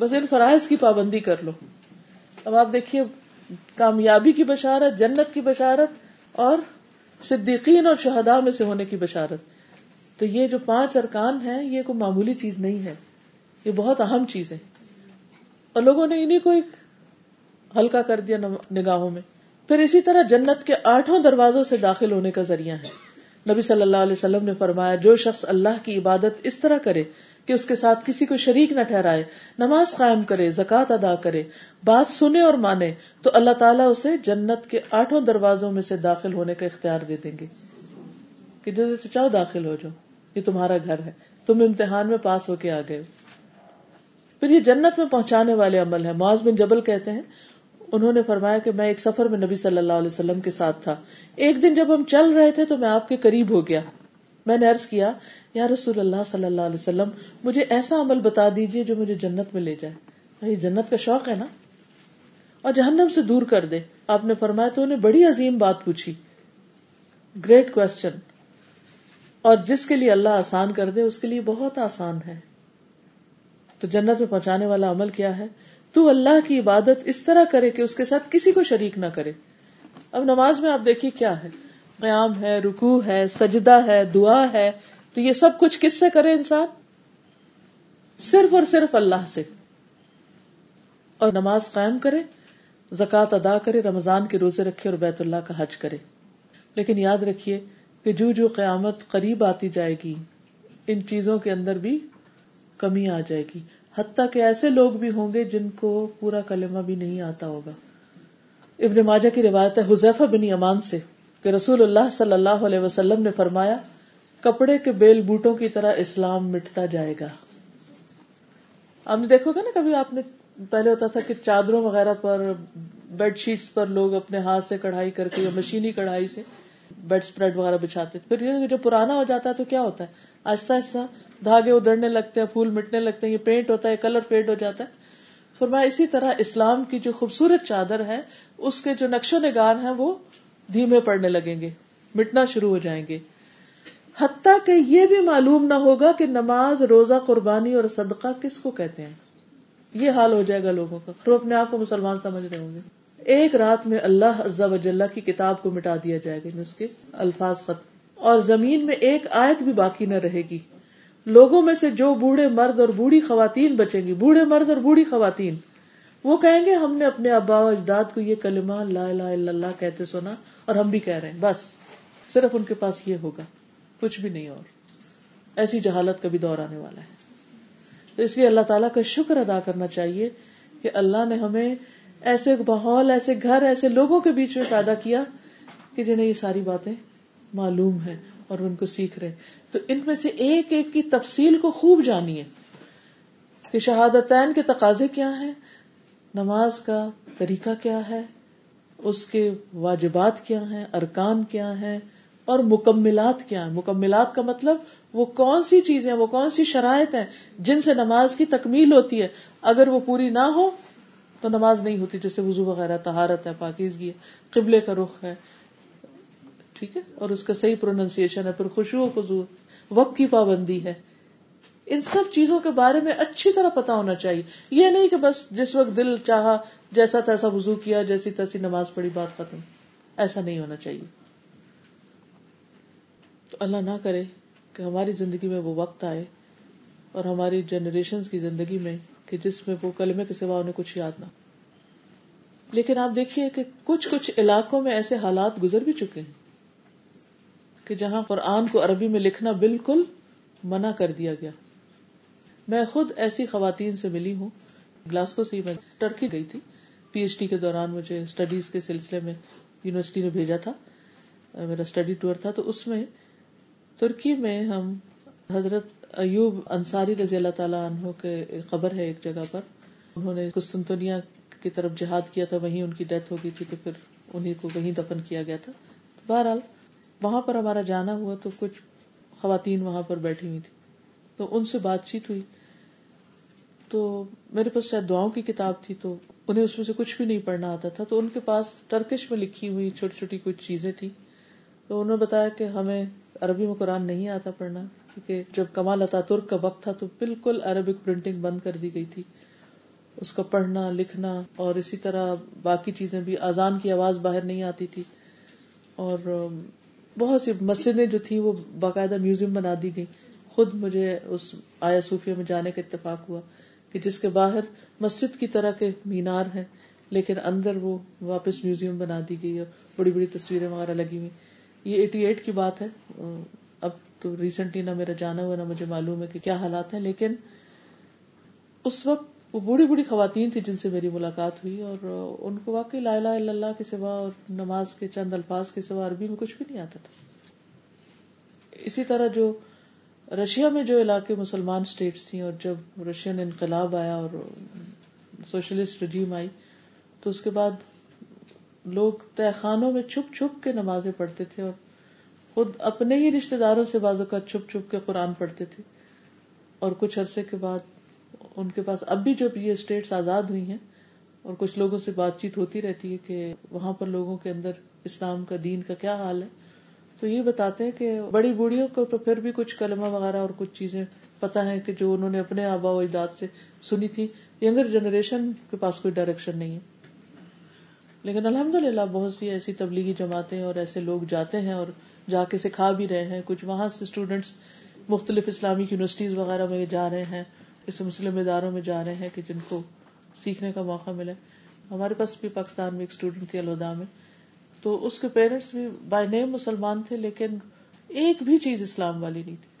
بس ان فرائض کی پابندی کر لو۔ اب آپ دیکھیے، کامیابی کی بشارت، جنت کی بشارت اور صدیقین اور شہداء میں سے ہونے کی بشارت۔ تو یہ جو پانچ ارکان ہیں، یہ کوئی معمولی چیز نہیں ہے۔ یہ بہت اہم چیز ہے اور لوگوں نے انہیں کو ایک ہلکا کر دیا نگاہوں میں۔ پھر اسی طرح جنت کے آٹھوں دروازوں سے داخل ہونے کا ذریعہ ہے نبی صلی اللہ علیہ وسلم نے فرمایا، جو شخص اللہ کی عبادت اس طرح کرے کہ اس کے ساتھ کسی کو شریک نہ ٹھہرائے، نماز قائم کرے زکات ادا کرے، بات سنے اور مانے، تو اللہ تعالیٰ اسے جنت کے آٹھوں دروازوں میں سے داخل ہونے کا اختیار دے دیں گے۔ کہ جیسے چاہو داخل ہو جاؤ۔ یہ تمہارا گھر ہے۔ تم امتحان میں پاس ہو کے آ گئے پھر یہ جنت میں پہنچانے والے عمل ہے معاذ بن جبل کہتے ہیں، انہوں نے فرمایا کہ میں ایک سفر میں نبی صلی اللہ علیہ وسلم کے ساتھ تھا۔ ایک دن جب ہم چل رہے تھے تو میں آپ کے قریب ہو گیا۔ میں نے عرض کیا، یا رسول اللہ صلی اللہ علیہ وسلم، مجھے ایسا عمل بتا دیجیے جو مجھے جنت میں لے جائے۔ جنت کا شوق ہے نا؟ اور جہنم سے دور کر دے۔ آپ نے فرمایا تو انہیں بڑی عظیم بات پوچھی۔ گریٹ کوشچن اور جس کے لیے اللہ آسان کر دے، اس کے لیے بہت آسان ہے۔ تو جنت میں پہنچانے والا عمل کیا ہے؟ تو اللہ کی عبادت اس طرح کرے کہ اس کے ساتھ کسی کو شریک نہ کرے۔ اب نماز میں آپ دیکھیے کیا ہے۔ قیام ہے رکو ہے، سجدہ ہے، دعا ہے۔ تو یہ سب کچھ کس سے کرے انسان؟ صرف اور صرف اللہ سے۔ اور نماز قائم کرے زکات ادا کرے، رمضان کے روزے رکھے اور بیت اللہ کا حج کرے۔ لیکن یاد رکھیے کہ جو جو قیامت قریب آتی جائے گی، ان چیزوں کے اندر بھی کمی آ جائے گی۔ حتیٰ کہ ایسے لوگ بھی ہوں گے جن کو پورا کلمہ بھی نہیں آتا ہوگا۔ ابن ماجہ کی روایت ہے حذیفہ بن امان سے کہ رسول اللہ صلی اللہ علیہ وسلم نے فرمایا، کپڑے کے بیل بوٹوں کی طرح اسلام مٹتا جائے گا۔ آپ نے دیکھو گا نا، کبھی آپ نے پہلے ہوتا تھا کہ چادروں وغیرہ پر بیڈ شیٹس پر لوگ اپنے ہاتھ سے کڑھائی کر کے یا مشینی کڑھائی سے بیڈ اسپریڈ وغیرہ بچھاتے پھر یہ جو پرانا ہو جاتا ہے تو کیا ہوتا ہے؟ آہستہ آہستہ دھاگے ادڑنے لگتے ہیں، پھول مٹنے لگتے ہیں، یہ پینٹ ہوتا ہے کلر فیڈ ہو جاتا ہے۔ فرمایا اسی طرح اسلام کی جو خوبصورت چادر ہے، اس کے جو نقش و نگار ہیں، وہ دھیمے پڑنے لگیں گے، مٹنا شروع ہو جائیں گے۔ حتیٰ کہ یہ بھی معلوم نہ ہوگا کہ نماز، روزہ، قربانی اور صدقہ کس کو کہتے ہیں۔ یہ حال ہو جائے گا لوگوں کا۔ وہ اپنے آپ کو مسلمان سمجھ رہے ہوں گے۔ ایک رات میں اللہ عزا وجاللہ کی کتاب کو مٹا دیا جائے گا یعنی اس کے الفاظ ختم۔ اور زمین میں ایک آیت بھی باقی نہ رہے گی۔ لوگوں میں سے جو بوڑھے مرد اور بوڑھی خواتین بچیں گی، بوڑھے مرد اور بوڑھی خواتین، وہ کہیں گے، ہم نے اپنے ابا و اجداد کو یہ کلمہ لا الہ الا اللہ کہتے سنا اور ہم بھی کہہ رہے ہیں۔ بس، صرف ان کے پاس یہ ہوگا، کچھ بھی نہیں اور۔ ایسی جہالت کا بھی دور آنے والا ہے۔ تو اس لیے اللہ تعالیٰ کا شکر ادا کرنا چاہیے کہ اللہ نے ہمیں ایسے ماحول، ایسے گھر، ایسے لوگوں کے بیچ میں پیدا کیا کہ جنہیں یہ ساری باتیں معلوم ہے اور ان کو سیکھ رہے تو ان میں سے ایک ایک کی تفصیل کو خوب جانیے کہ شہادتین کے تقاضے کیا ہیں، نماز کا طریقہ کیا ہے، اس کے واجبات کیا ہیں، ارکان کیا ہیں اور مکملات کیا ہیں۔ مکملات کا مطلب وہ کون سی چیزیں، وہ کون سی شرائط ہیں جن سے نماز کی تکمیل ہوتی ہے۔ اگر وہ پوری نہ ہو تو نماز نہیں ہوتی جیسے وضو وغیرہ تہارت ہے، پاکیزگی ہے، قبلے کا رخ ہے۔ ٹھیک ہے؟ اور اس کا صحیح پروننسیشن ہے پھر خوشبو خزو وقت کی پابندی ہے۔ ان سب چیزوں کے بارے میں اچھی طرح پتا ہونا چاہیے۔ یہ نہیں کہ بس جس وقت دل چاہا، جیسا تیسا وضو کیا، جیسی تیسی نماز پڑھی، بات ختم۔ ایسا نہیں ہونا چاہیے۔ تو اللہ نہ کرے کہ ہماری زندگی میں وہ وقت آئے اور ہماری جنریشن کی زندگی میں کہ جس میں وہ کلمے کے سوا انہیں کچھ یاد نہ لیکن آپ دیکھیے کہ کچھ کچھ علاقوں میں ایسے حالات گزر بھی چکے ہیں کہ جہاں قرآن کو عربی میں لکھنا بالکل منع کر دیا گیا۔ میں خود ایسی خواتین سے ملی ہوں، گلاسکو سے میں ٹرکی گئی تھی۔ پی ایچ ڈی کے دوران مجھے اسٹڈیز کے سلسلے میں یونیورسٹی نے بھیجا تھا، میرا اسٹڈی ٹور تھا۔ تو اس میں ترکی میں ہم حضرت ایوب انصاری رضی اللہ تعالیٰ عنہ کے خبر ہے ایک جگہ پر۔ انہوں نے کستنتنیا کی طرف جہاد کیا تھا، وہیں ان کی ڈیتھ ہو گئی تھی، تو پھر انہیں کو وہیں دفن کیا گیا تھا۔ بہرحال، وہاں پر ہمارا جانا ہوا تو کچھ خواتین وہاں پر بیٹھی ہوئی تھی تو ان سے بات چیت ہوئی۔ تو میرے پاس شاید دعاؤں کی کتاب تھی، تو انہیں اس میں سے کچھ بھی نہیں پڑھنا آتا تھا۔ تو ان کے پاس ٹرکش میں لکھی ہوئی چھوٹی چھوٹی کچھ چیزیں تھی تو انہوں نے بتایا کہ ہمیں عربی میں قرآن نہیں آتا پڑھنا۔ کیونکہ جب کمال اتا ترک کا وقت تھا تو بالکل عربک پرنٹنگ بند کر دی گئی تھی۔ اس کا پڑھنا، لکھنا اور اسی طرح باقی چیزیں بھی آزان کی آواز باہر نہیں آتی تھی۔ اور بہت سی مسجدیں جو تھی وہ باقاعدہ میوزیم بنا دی گئی خود مجھے اس آیا صوفیہ میں جانے کا اتفاق ہوا کہ جس کے باہر مسجد کی طرح کے مینار ہیں، لیکن اندر وہ واپس میوزیم بنا دی گئی اور بڑی بڑی تصویریں وغیرہ لگی ہوئی۔ یہ ایٹی ایٹ کی بات ہے۔ تو ریسنٹلی نہ میرا جانا ہوا، نہ مجھے معلوم ہے کہ کیا حالات ہیں، لیکن اس وقت وہ بوڑھی بوڑھی خواتین تھی جن سے میری ملاقات ہوئی اور ان کو واقعی لا الہ الا اللہ کے سوا اور نماز کے چند الفاظ کے سوا عربی میں کچھ بھی نہیں آتا تھا۔ اسی طرح جو رشیا میں جو علاقے مسلمان اسٹیٹس تھیں اور جب رشین انقلاب آیا اور سوشلسٹ رجیم آئی، تو اس کے بعد لوگ تہ خانوں میں چھپ چھپ کے نمازیں پڑھتے تھے اور خود اپنے ہی رشتے داروں سے بازو کا چھپ چھپ کے قرآن پڑھتے تھے۔ اور کچھ عرصے کے بعد ان کے پاس اب بھی جب یہ اسٹیٹس آزاد ہوئی ہیں اور کچھ لوگوں سے بات چیت ہوتی رہتی ہے کہ وہاں پر لوگوں کے اندر اسلام کا دین کا کیا حال ہے، تو یہ بتاتے ہیں کہ بڑی بوڑھیوں کو تو پھر بھی کچھ کلمہ وغیرہ اور کچھ چیزیں پتا ہے کہ جو انہوں نے اپنے آبا و اجداد سے سنی تھی۔ ینگر جنریشن کے پاس کوئی ڈائریکشن نہیں ہے۔ لیکن الحمد للہ بہت سی ایسی تبلیغی جماعتیں اور ایسے لوگ جاتے ہیں اور جا کے سکھا بھی رہے ہیں۔ کچھ وہاں سے اسٹوڈینٹس مختلف اسلامک یونیورسٹیز وغیرہ میں جا رہے ہیں، اس مسلم اداروں میں جا رہے ہیں کہ جن کو سیکھنے کا موقع ملے۔ ہمارے پاس بھی پاکستان میں ایک اسٹوڈینٹ تھی، الوداع میں۔ تو اس کے پیرنٹس بھی بائی نیم مسلمان تھے، لیکن ایک بھی چیز اسلام والی نہیں تھی۔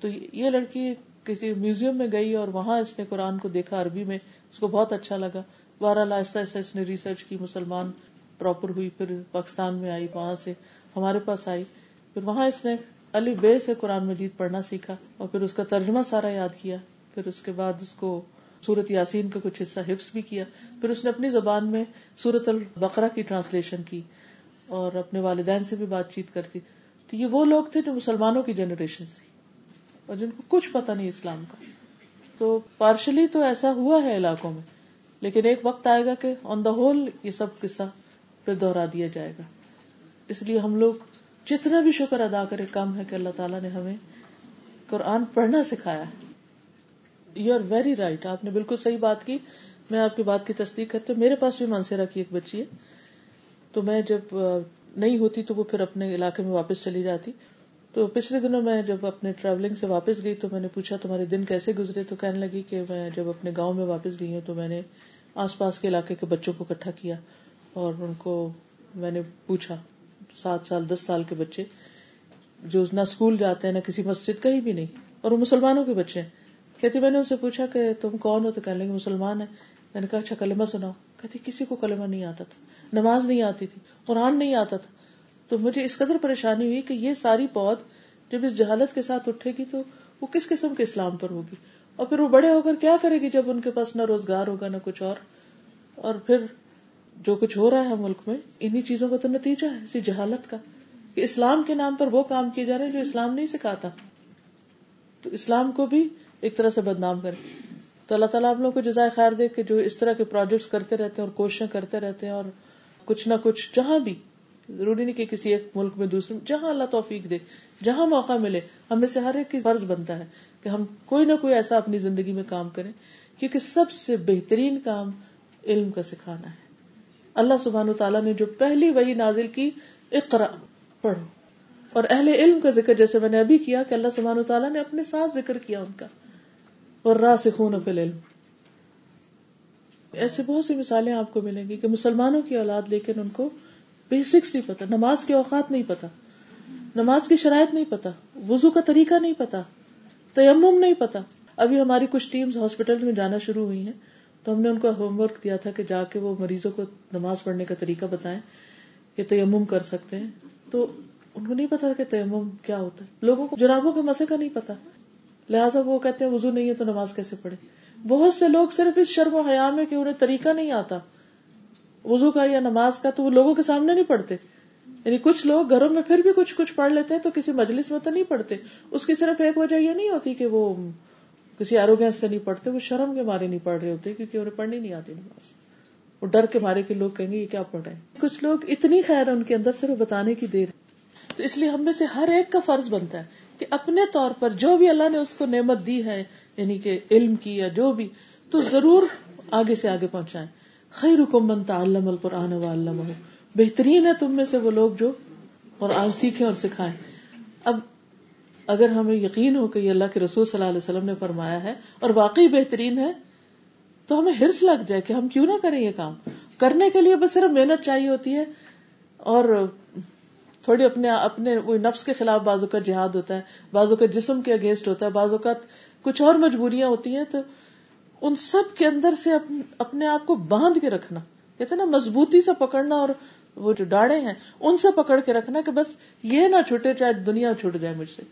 تو یہ لڑکی کسی میوزیم میں گئی اور وہاں اس نے قرآن کو دیکھا، عربی میں۔ اس کو بہت اچھا لگا۔ بہرحال آہستہ آہستہ اس نے ریسرچ کی، مسلمان پراپر ہوئی، پھر پاکستان میں آئی، وہاں سے ہمارے پاس آئی۔ پھر وہاں اس نے علی بے سے قرآن مجید پڑھنا سیکھا اور پھر اس کا ترجمہ سارا یاد کیا۔ پھر اس کے بعد اس کو سورت یاسین کا کچھ حصہ حفظ بھی کیا۔ پھر اس نے اپنی زبان میں سورت البقرہ کی ٹرانسلیشن کی اور اپنے والدین سے بھی بات چیت کرتی۔ تو یہ وہ لوگ تھے جو مسلمانوں کی جنریشن تھی اور جن کو کچھ پتا نہیں اسلام کا۔ تو پارشلی تو ایسا ہوا ہے علاقوں میں، لیکن ایک وقت آئے گا کہ آن دا ہول یہ سب قصہ پھر دوہرا دیا جائے گا۔ اس لیے ہم لوگ جتنا بھی شکر ادا کرے کم ہے کہ اللہ تعالیٰ نے ہمیں قرآن پڑھنا سکھایا ہے۔ یو آر ویری رائٹ آپ نے بالکل صحیح بات کی۔ میں آپ کی بات کی تصدیق کرتی ہوں۔ میرے پاس بھی مانسیرا کی ایک بچی ہے۔ تو میں جب نہیں ہوتی تو وہ پھر اپنے علاقے میں واپس چلی جاتی۔ تو پچھلے دنوں میں جب اپنے ٹریولنگ سے واپس گئی تو میں نے پوچھا، تمہارے دن کیسے گزرے؟ تو کہنے لگی کہ میں جب اپنے گاؤں میں واپس گئی ہوں تو میں نے آس پاس کے علاقے کے بچوں کو اکٹھا کیا اور ان کو میں نے پوچھا۔ سات سال، دس سال کے بچے جو نہ اسکول جاتے ہیں، نہ کسی مسجد، کہیں بھی نہیں۔ اور وہ مسلمانوں کے بچے ہیں۔ کہتی میں نے ان سے پوچھا کہ تم کون ہو؟ تو کہنے لگے مسلمان ہے میں نے کہا اچھا کلمہ سناؤ۔ کہتی، کسی کو کلمہ نہیں آتا تھا۔ نماز نہیں آتی تھی۔ قرآن نہیں آتا تھا۔ تو مجھے اس قدر پریشانی ہوئی کہ یہ ساری پود جب اس جہالت کے ساتھ اٹھے گی تو وہ کس قسم کے اسلام پر ہوگی؟ اور پھر وہ بڑے ہو کر کیا کرے گی جب ان کے پاس نہ روزگار ہوگا، نہ کچھ اور؟ اور پھر جو کچھ ہو رہا ہے ملک میں، انہی چیزوں کا تو نتیجہ ہے، اسی جہالت کا۔ کہ اسلام کے نام پر وہ کام کیے جا رہے ہیں جو اسلام نہیں سکھاتا تو اسلام کو بھی ایک طرح سے بدنام کرے تو اللہ تعالیٰ آپ لوگوں کو جزائے خیر دے کہ جو اس طرح کے پروجیکٹس کرتے رہتے ہیں اور کوششیں کرتے رہتے ہیں اور کچھ نہ کچھ جہاں بھی، ضروری نہیں کہ کسی ایک ملک میں دوسرے، جہاں اللہ توفیق دے، جہاں موقع ملے ہمیں سے ہر ایک کی فرض بنتا ہے کہ ہم کوئی نہ کوئی ایسا اپنی زندگی میں کام کریں۔ کیونکہ سب سے بہترین کام علم کا سکھانا ہے۔ اللہ سبحان و تعالیٰ نے جو پہلی وہی نازل کی اقرا پڑھو۔ اور اہل علم کا ذکر جیسے میں نے ابھی کیا کہ اللہ سبحان تعالیٰ نے اپنے ساتھ ذکر کیا ان کا۔ اور راہ خون فی العلم۔ ایسے بہت سی مثالیں آپ کو ملیں گی کہ مسلمانوں کی اولاد، لیکن ان کو بیسکس نہیں پتا، نماز کے اوقات نہیں پتا، نماز کی شرائط نہیں پتا، وضو کا طریقہ نہیں پتا، تیمم نہیں پتا۔ ابھی ہماری کچھ ٹیمز ہاسپٹل میں جانا شروع ہوئی ہیں۔ تو ہم نے ان کو ہوم ورک دیا تھا کہ جا کے وہ مریضوں کو نماز پڑھنے کا طریقہ بتائیں کہ تیمم کر سکتے ہیں۔ تو ان کو نہیں پتا کہ تیمم کیا ہوتا ہے۔ لوگوں کو جرابوں کے مسئلے کا نہیں پتا۔ لہٰذا وہ کہتے ہیں، وضو نہیں ہے تو نماز کیسے پڑھے بہت سے لوگ صرف اس شرم و حیا میں کہ انہیں طریقہ نہیں آتا۔ وضو کا یا نماز کا تو وہ لوگوں کے سامنے نہیں پڑھتے۔ یعنی کچھ لوگ گھروں میں پھر بھی کچھ کچھ پڑھ لیتے ہیں تو کسی مجلس میں تو نہیں پڑھتے۔ اس کی صرف ایک وجہ یہ نہیں ہوتی کہ وہ کسی آروگینس سے نہیں پڑھتے، وہ شرم کے مارے نہیں پڑھ رہے ہوتے، کیونکہ انہیں پڑھنی نہیں آتی نماز۔ وہ ڈر کے مارے کے لوگ کہیں گے، یہ کیا پڑھ رہے ہیں؟ کچھ لوگ اتنی خیر ہے ان کے اندر، صرف بتانے کی دیر۔ تو اس لیے ہم میں سے ہر ایک کا فرض بنتا ہے کہ اپنے طور پر جو بھی اللہ نے اس کو نعمت دی ہے یعنی کہ علم کی یا جو بھی، تو ضرور آگے سے آگے پہنچائے خیر حکم بنتا علم القرآن و بہترین ہے تم میں سے وہ لوگ جو قرآن سیکھیں اور سکھائیں۔ اب اگر ہمیں یقین ہو کہ یہ اللہ کے رسول صلی اللہ علیہ وسلم نے فرمایا ہے اور واقعی بہترین ہے، تو ہمیں ہرس لگ جائے کہ ہم کیوں نہ کریں یہ کام۔ کرنے کے لیے بس صرف محنت چاہیے ہوتی ہے اور تھوڑی اپنے اپنے وہ نفس کے خلاف بازو کا جہاد ہوتا ہے بازو کا جسم کے اگینسٹ ہوتا ہے بازو کا کچھ اور مجبوریاں ہوتی ہیں، تو ان سب کے اندر سے اپنے آپ کو باندھ کے رکھنا۔ کہتے نا، مضبوطی سے پکڑنا اور وہ جو ڈاڑے ہیں، ان سے پکڑ کے رکھنا کہ بس یہ نہ چھوٹے چاہے دنیا چھوٹ جائے مجھ سے۔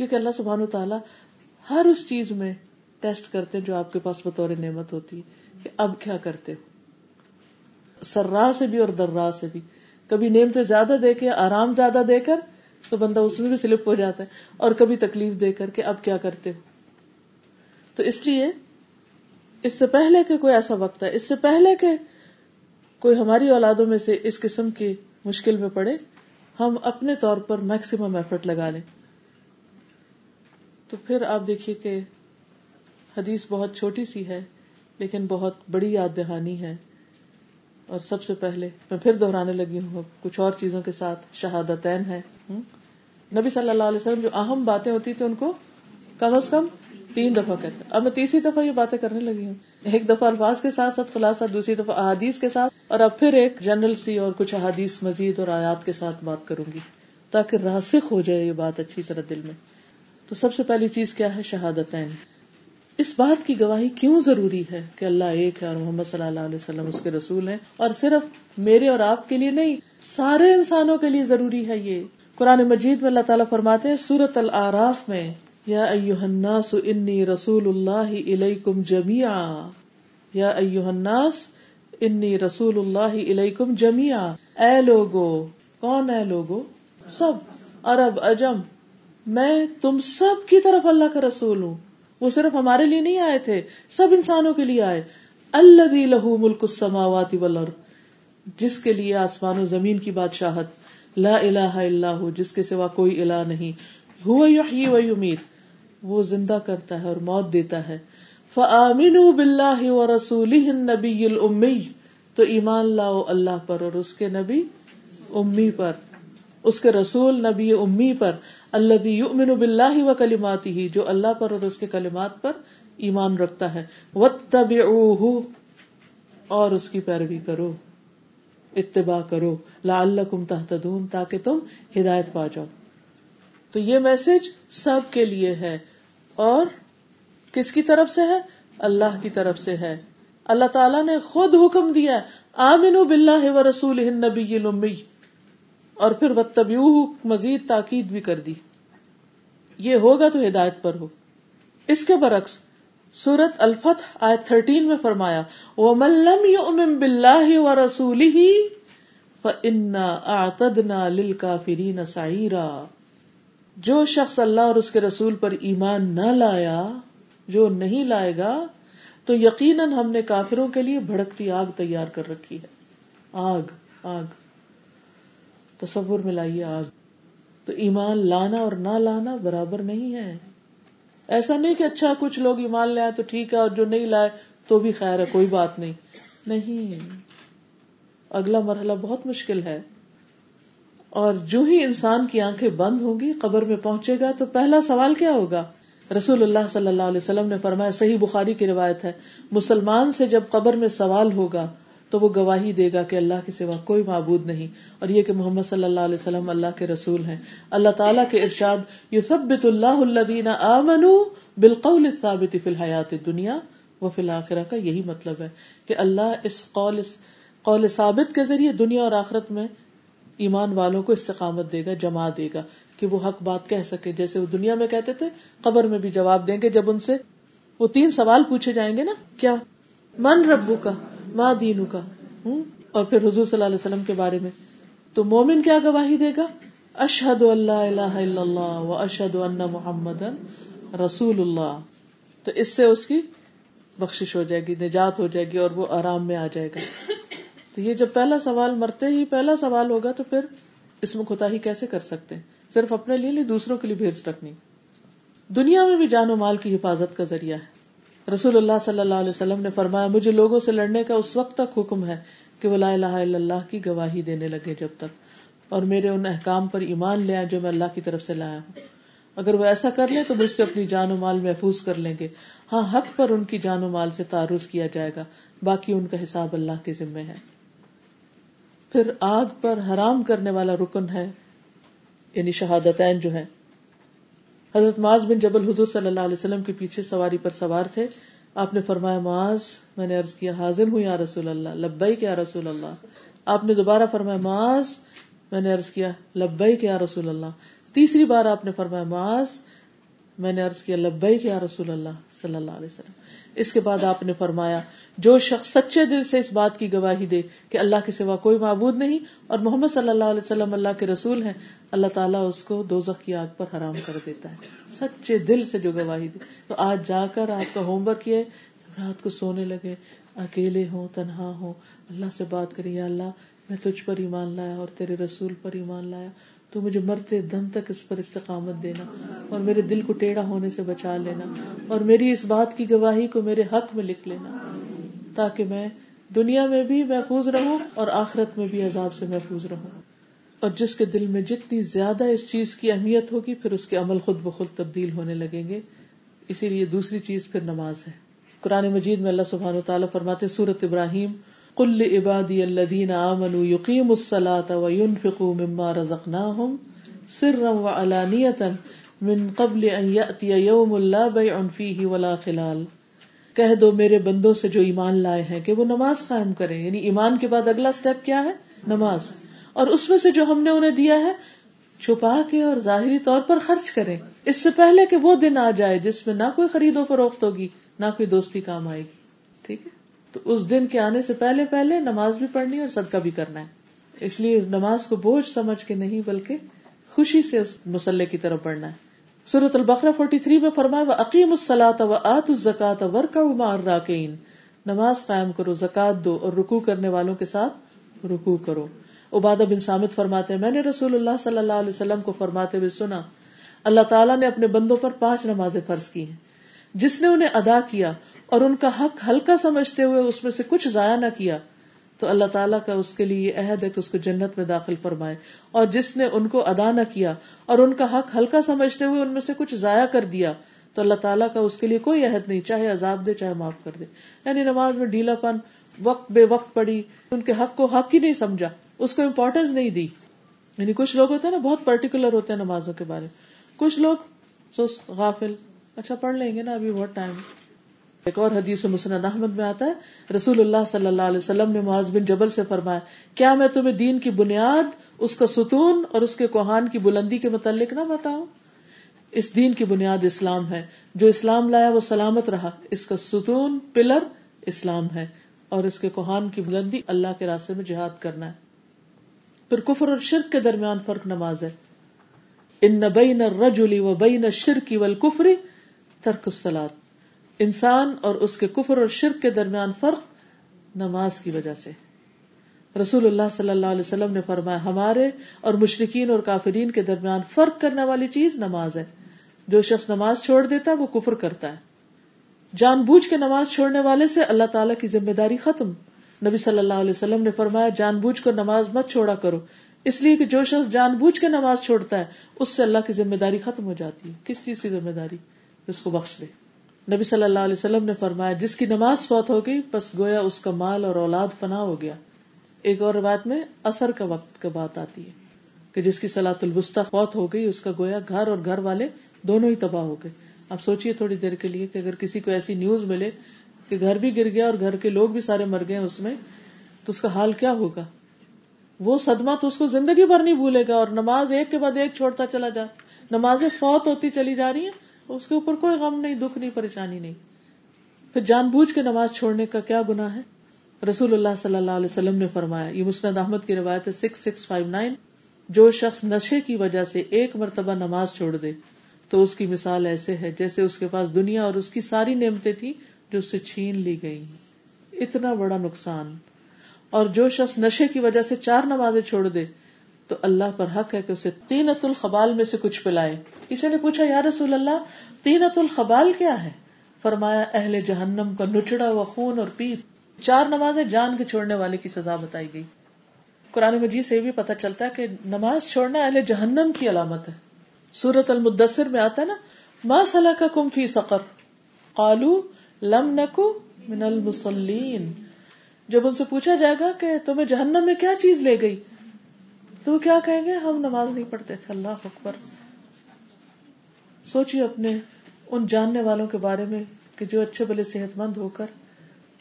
کیونکہ اللہ سبحان تعالیٰ ہر اس چیز میں ٹیسٹ کرتے ہیں جو آپ کے پاس بطور نعمت ہوتی ہے کہ اب کیا کرتے ہو؟ سرا سے بھی اور درا سے بھی۔ کبھی نعمتیں زیادہ دے کے، آرام زیادہ دے کر تو بندہ اس میں بھی سلپ ہو جاتا ہے اور کبھی تکلیف دے کر کے اب کیا کرتے ہو؟ تو اس لیے اس سے پہلے کہ کوئی ایسا وقت ہے اس سے پہلے کہ کوئی ہماری اولادوں میں سے اس قسم کی مشکل میں پڑے، ہم اپنے طور پر میکسیمم ایفرٹ لگا لیں۔ تو پھر آپ دیکھیے کہ حدیث بہت چھوٹی سی ہے، لیکن بہت بڑی یاد دہانی ہے۔ اور سب سے پہلے میں پھر دہرانے لگی ہوں کچھ اور چیزوں کے ساتھ شہادتین ہے نبی صلی اللہ علیہ وسلم جو اہم باتیں ہوتی تھی ان کو کم از کم تین دفعہ کہتے اب میں تیسری دفعہ یہ باتیں کرنے لگی ہوں۔ ایک دفعہ الفاظ کے ساتھ ساتھ خلاصہ، دوسری دفعہ احادیث کے ساتھ۔ اور اب پھر ایک جنرل سی اور کچھ احادیث مزید اور آیات کے ساتھ بات کروں گی، تاکہ راسخ ہو جائے یہ بات اچھی طرح دل میں۔ تو سب سے پہلی چیز کیا ہے؟ شہادتین۔ اس بات کی گواہی کیوں ضروری ہے کہ اللہ ایک ہے اور محمد صلی اللہ علیہ وسلم اس کے رسول ہیں؟ اور صرف میرے اور آپ کے لیے نہیں، سارے انسانوں کے لیے ضروری ہے یہ۔ قرآن مجید میں اللہ تعالیٰ فرماتے ہیں سورت العراف میں، یا الناس انی رسول اللہ الیکم جميعا یا ایوہ الناس انی رسول اللہ الیکم جميعا اے لوگو، کون اے لوگو؟ سب، عرب، اجم۔ میں تم سب کی طرف اللہ کا رسول ہوں۔ وہ صرف ہمارے لیے نہیں آئے تھے، سب انسانوں کے لیے آئے۔ اللہ لہو ملک السماوات والارض، جس کے لیے آسمان و زمین کی بادشاہت۔ لا الہ الا ہو جس کے سوا کوئی الہ نہیں۔ ہوا یحیی و یمیت، وہ زندہ کرتا ہے اور موت دیتا ہے۔ فآمنوا باللہ ورسولہ النبی الامی، تو ایمان لاؤ اللہ پر اور اس کے نبی امی پر۔ اس کے رسول نبی امی پر اللہ یؤمن باللہ و کلماتی ہی جو اللہ پر اور اس کے کلمات پر ایمان رکھتا ہے۔ واتبعوہ، اور اس کی پیروی کرو، اتباع کرو، لعلکم تہتدون، تاکہ تم ہدایت پا جاؤ۔ تو یہ میسج سب کے لیے ہے۔ اور کس کی طرف سے ہے؟ اللہ کی طرف سے ہے۔ اللہ تعالیٰ نے خود حکم دیا آمین باللہ و رسول نبی الامی۔ اور پھر وتبیو مزید تاکید بھی کر دی۔ یہ ہوگا تو ہدایت پر ہو۔ اس کے برعکس، سورت الفت آئے تھرٹین میں فرمایا وہ ملم یؤمن باللہ و رسول ہی اعتدنا للکافرین سعیرا جو شخص اللہ اور اس کے رسول پر ایمان نہ لایا، جو نہیں لائے گا، تو یقیناً ہم نے کافروں کے لیے بھڑکتی آگ تیار کر رکھی ہے۔ آگ آگ۔ تصور میں لائیے آگ۔ تو ایمان لانا اور نہ لانا برابر نہیں ہے۔ ایسا نہیں کہ اچھا کچھ لوگ ایمان لے آئے تو ٹھیک ہے، اور جو نہیں لائے تو بھی خیر ہے، کوئی بات نہیں۔ نہیں۔ اگلا مرحلہ بہت مشکل ہے۔ اور جو ہی انسان کی آنکھیں بند ہوں گی، قبر میں پہنچے گا، تو پہلا سوال کیا ہوگا؟ رسول اللہ صلی اللہ علیہ وسلم نے فرمایا، صحیح بخاری کی روایت ہے، مسلمان سے جب قبر میں سوال ہوگا تو وہ گواہی دے گا کہ اللہ کے سوا کوئی معبود نہیں اور یہ کہ محمد صلی اللہ علیہ وسلم اللہ کے رسول ہیں۔ اللہ تعالیٰ کے ارشاد، یثبت اللہ الذین آمنوا بالقول الثابت فی الحیات الدنیا و فی الاخرہ کا یہی مطلب ہے کہ اللہ اس قول قول ثابت کے ذریعے دنیا اور آخرت میں ایمان والوں کو استقامت دے گا جما دے گا کہ وہ حق بات کہہ سکے۔ جیسے وہ دنیا میں کہتے تھے، قبر میں بھی جواب دیں گے جب ان سے۔ وہ تین سوال پوچھے جائیں گے نا، کیا؟ من ربو کا ماں دینو کا اور پھر حضور صلی اللہ علیہ وسلم کے بارے میں۔ تو مومن کیا گواہی دے گا؟ اشحد اللہ الہ الا اللہ و اشد اللہ محمد رسول اللہ۔ تو اس سے اس کی بخشش ہو جائے گی، نجات ہو جائے گی اور وہ آرام میں آ جائے گا۔ تو یہ جب پہلا سوال، مرتے ہی پہلا سوال ہوگا تو پھر اس میں کوتا ہی کیسے کر سکتے ہیں؟ صرف اپنے لیے نہیں، دوسروں کے لیے بھیج رکھنی۔ دنیا میں بھی جان و مال کی حفاظت کا ذریعہ ہے۔ رسول اللہ صلی اللہ علیہ وسلم نے فرمایا، مجھے لوگوں سے لڑنے کا اس وقت تک حکم ہے کہ وہ لا الہ الا اللہ کی گواہی دینے لگے جب تک، اور میرے ان احکام پر ایمان لے جو میں اللہ کی طرف سے لایا ہوں۔ اگر وہ ایسا کر لیں تو مجھ سے اپنی جان و مال محفوظ کر لیں گے۔ ہاں حق پر ان کی جان و مال سے تعارض کیا جائے گا، باقی ان کا حساب اللہ کے ذمے ہے۔ پھر آگ پر حرام کرنے والا رکن ہے یعنی شہادتین جو ہے حضرت معاذ بن جبل حضور صلی اللہ علیہ وسلم کے پیچھے سواری پر سوار تھے۔ آپ نے فرمایا، معاذ، میں نے عرض کیا، حاضر ہوں یا رسول اللہ لبئی کیا رسول اللہ۔ آپ نے دوبارہ فرمایا، معاذ، میں نے عرض کیا لبئی کیا رسول اللہ۔ تیسری بار آپ نے فرمایا، معاذ، میں نے عرض کیا لبئی کیا رسول اللہ، صلی اللہ علیہ وسلم۔ اس کے بعد آپ نے فرمایا، جو شخص سچے دل سے اس بات کی گواہی دے کہ اللہ کے سوا کوئی معبود نہیں اور محمد صلی اللہ علیہ وسلم اللہ کے رسول ہیں، اللہ تعالیٰ اس کو دو کی آگ پر حرام کر دیتا ہے۔ سچے دل سے جو گواہی دے۔ تو آج جا کر آپ کا ہوم ورک یہ رات کو سونے لگے، اکیلے ہوں، تنہا ہوں، اللہ سے بات کری یا اللہ، میں تجھ پر ایمان لایا اور تیرے رسول پر ایمان لایا۔ تو مجھے مرتے دم تک اس پر استقامت دینا اور میرے دل کو ٹیڑھا ہونے سے بچا لینا اور میری اس بات کی گواہی کو میرے حق میں لکھ لینا تاکہ میں دنیا میں بھی محفوظ رہوں اور آخرت میں بھی عذاب سے محفوظ رہوں۔ اور جس کے دل میں جتنی زیادہ اس چیز کی اہمیت ہوگی، پھر اس کے عمل خود بخود تبدیل ہونے لگیں گے۔ اسی لیے دوسری چیز پھر نماز ہے۔ قرآن مجید میں اللہ سبحان و تعالیٰ فرماتے سورت ابراہیم کل عبادی الذین آمنوا یقیم الصلاة وینفقوا مما رزقناہم سرا وعلانیتا من قبل ان یأتی یوم لا بیع فیہ ولا خلال۔ کہہ دو میرے بندوں سے جو ایمان لائے ہیں کہ وہ نماز قائم کریں۔ یعنی ایمان کے بعد اگلا سٹیپ کیا ہے؟ نماز۔ اور اس میں سے جو ہم نے انہیں دیا ہے، چھپا کے اور ظاہری طور پر خرچ کریں۔ اس سے پہلے کہ وہ دن آ جائے جس میں نہ کوئی خرید و فروخت ہوگی، نہ کوئی دوستی کام آئے گی۔ تو اس دن کے آنے سے پہلے پہلے نماز بھی پڑھنی اور صدقہ بھی کرنا ہے۔ اس لیے نماز کو بوجھ سمجھ کے نہیں بلکہ خوشی سے اس مسلح کی طرف پڑھنا ہے۔ سورت البقرہ فورٹی تھری میں فرمایا وہ عقیم السلاط و آت الزکات ورکا راکین نماز قائم کرو، زکات دو اور رکو کرنے والوں کے ساتھ رکو کرو۔ عبادہ بن سامت فرماتے ہیں، میں نے رسول اللہ صلی اللہ علیہ وسلم کو فرماتے ہوئے سنا، اللہ تعالیٰ نے اپنے بندوں پر پانچ نمازیں فرض کی ہیں۔ جس نے انہیں ادا کیا اور ان کا حق ہلکا سمجھتے ہوئے اس میں سے کچھ ضائع نہ کیا، تو اللہ تعالیٰ کا اس کے لیے یہ عہد ہے کہ اس کو جنت میں داخل فرمائے۔ اور جس نے ان کو ادا نہ کیا اور ان کا حق ہلکا سمجھتے ہوئے ان میں سے کچھ ضائع کر دیا، تو اللہ تعالیٰ کا اس کے لیے کوئی عہد نہیں، چاہے عذاب دے، چاہے معاف کر دے۔ یعنی نماز میں ڈھیلا پن، وقت بے وقت پڑی، ان کے حق کو حق ہی نہیں سمجھا، اس کو امپورٹینس نہیں دی۔ یعنی کچھ لوگ ہوتے ہیں نا، بہت پرٹیکولر ہوتے ہیں نمازوں کے بارے۔ کچھ لوگ غافل اچھا پڑھ لیں گے نا ابھی بہت ٹائم ایک اور حدیث مسند احمد میں آتا ہے، رسول اللہ صلی اللہ علیہ وسلم نے معاذ بن جبل سے فرمایا، کیا میں تمہیں دین کی بنیاد، اس کا ستون اور اس کے کوہان کی بلندی کے متعلق نہ بتاؤں؟ اس دین کی بنیاد اسلام ہے، جو اسلام لایا وہ سلامت رہا۔ اس کا ستون پلر اسلام ہے اور اس کے کوہان کی بلندی اللہ کے راستے میں جہاد کرنا ہے۔ پھر کفر اور شرک کے درمیان فرق نماز ہے۔ ان بین الرجل و بین الشرک والکفر ترک الصلاۃ انسان اور اس کے کفر اور شرک کے درمیان فرق نماز کی وجہ سے۔ رسول اللہ صلی اللہ علیہ وسلم نے فرمایا، ہمارے اور مشرقین اور کافرین کے درمیان فرق کرنے والی چیز نماز ہے۔ جو شخص نماز چھوڑ دیتا ہے، وہ کفر کرتا ہے۔ جان بوجھ کے نماز چھوڑنے والے سے اللہ تعالیٰ کی ذمہ داری ختم۔ نبی صلی اللہ علیہ وسلم نے فرمایا، جان بوجھ کر نماز مت چھوڑا کرو۔ اس لیے کہ جو شخص جان بوجھ کے نماز چھوڑتا ہے، اس سے اللہ کی ذمہ داری ختم ہو جاتی ہے۔ کس چیز کی ذمہ داری؟ اس کو بخش دے۔ نبی صلی اللہ علیہ وسلم نے فرمایا، جس کی نماز فوت ہو گئی بس گویا اس کا مال اور اولاد فنا ہو گیا۔ ایک اور بات میں اثر کا وقت کا بات آتی ہے کہ جس کی سلاۃ البستہ فوت ہو گئی، اس کا گویا گھر اور گھر والے دونوں ہی تباہ ہو گئے۔ اب سوچیے تھوڑی دیر کے لیے کہ اگر کسی کو ایسی نیوز ملے کہ گھر بھی گر گیا اور گھر کے لوگ بھی سارے مر گئے اس میں، تو اس کا حال کیا ہوگا؟ وہ صدمہ تو اس کو زندگی بھر نہیں بھولے گا اور نماز ایک کے بعد ایک چھوڑتا چلا جا۔ نمازیں فوت ہوتی چلی جا رہی ہیں اس کے اوپر کوئی غم نہیں، دکھ نہیں، پریشانی نہیں۔ پھر جان بوجھ کے نماز چھوڑنے کا کیا گنا ہے؟ رسول اللہ صلی اللہ علیہ وسلم نے فرمایا، یہ مسند احمد کی روایت ہے سکس سکس فائیو نائن جو شخص نشے کی وجہ سے ایک مرتبہ نماز چھوڑ دے، تو اس کی مثال ایسے ہے جیسے اس کے پاس دنیا اور اس کی ساری نعمتیں تھی جو اس سے چھین لی گئی اتنا بڑا نقصان۔ اور جو شخص نشے کی وجہ سے چار نمازیں چھوڑ دے تو اللہ پر حق ہے کہ اسے تینت الخبال میں سے کچھ پلائے۔ کسی نے پوچھا، یا رسول اللہ تینت الخبال کیا ہے؟ فرمایا، اہل جہنم کا نچڑا و خون اور پیت۔ چار نمازیں جان کے چھوڑنے والے کی سزا بتائی گئی۔ قرآن مجید سے بھی پتا چلتا ہے کہ نماز چھوڑنا اہل جہنم کی علامت ہے۔ سورت المدثر میں آتا ہے نا، ما صلاح کا کم فی سقر قالو، لم نکو من المسلین جب ان سے پوچھا جائے گا کہ تمہیں جہنم میں کیا چیز لے گئی تو وہ کیا کہیں گے؟ ہم نماز نہیں پڑھتے تھے، اللہ اکبر۔ سوچیے اپنے ان جاننے والوں کے بارے میں کہ جو اچھے بلے صحت مند ہو کر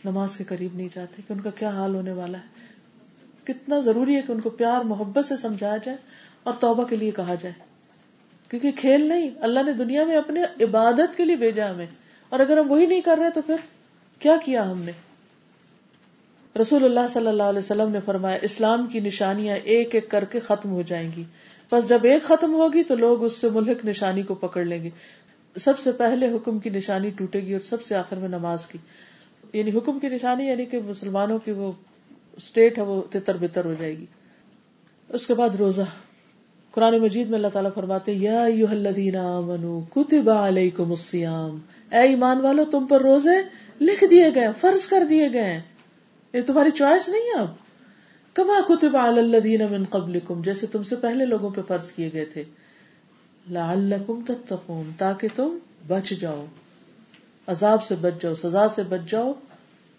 نماز کے قریب نہیں جاتے، کہ ان کا کیا حال ہونے والا ہے۔ کتنا ضروری ہے کہ ان کو پیار، محبت سے سمجھایا جائے اور توبہ کے لیے کہا جائے۔ کیونکہ کھیل نہیں، اللہ نے دنیا میں اپنے عبادت کے لیے بھیجا ہمیں۔ اور اگر ہم وہی نہیں کر رہے تو پھر کیا کیا ہم نے؟ رسول اللہ صلی اللہ علیہ وسلم نے فرمایا، اسلام کی نشانیاں ایک ایک کر کے ختم ہو جائیں گی۔ بس جب ایک ختم ہوگی تو لوگ اس سے ملک نشانی کو پکڑ لیں گے۔ سب سے پہلے حکم کی نشانی ٹوٹے گی اور سب سے آخر میں نماز کی۔ یعنی حکم کی نشانی یعنی کہ مسلمانوں کی وہ اسٹیٹ ہے، وہ تتر بتر ہو جائے گی۔ اس کے بعد روزہ۔ قرآن مجید میں اللہ تعالیٰ فرماتے یا منو کتب علیکم الصیام۔ اے ایمان والو، تم پر روزے لکھ دیے گئے، فرض کر دیے گئے۔ یہ تمہاری چوائس نہیں ہے اب؟ کما کتب الدین من قبل جیسے تم سے پہلے لوگوں پہ فرض کیے گئے تھے۔ لعلکم تتقون، تاکہ تم بچ جاؤ، عذاب سے بچ جاؤ، سزا سے بچ جاؤ۔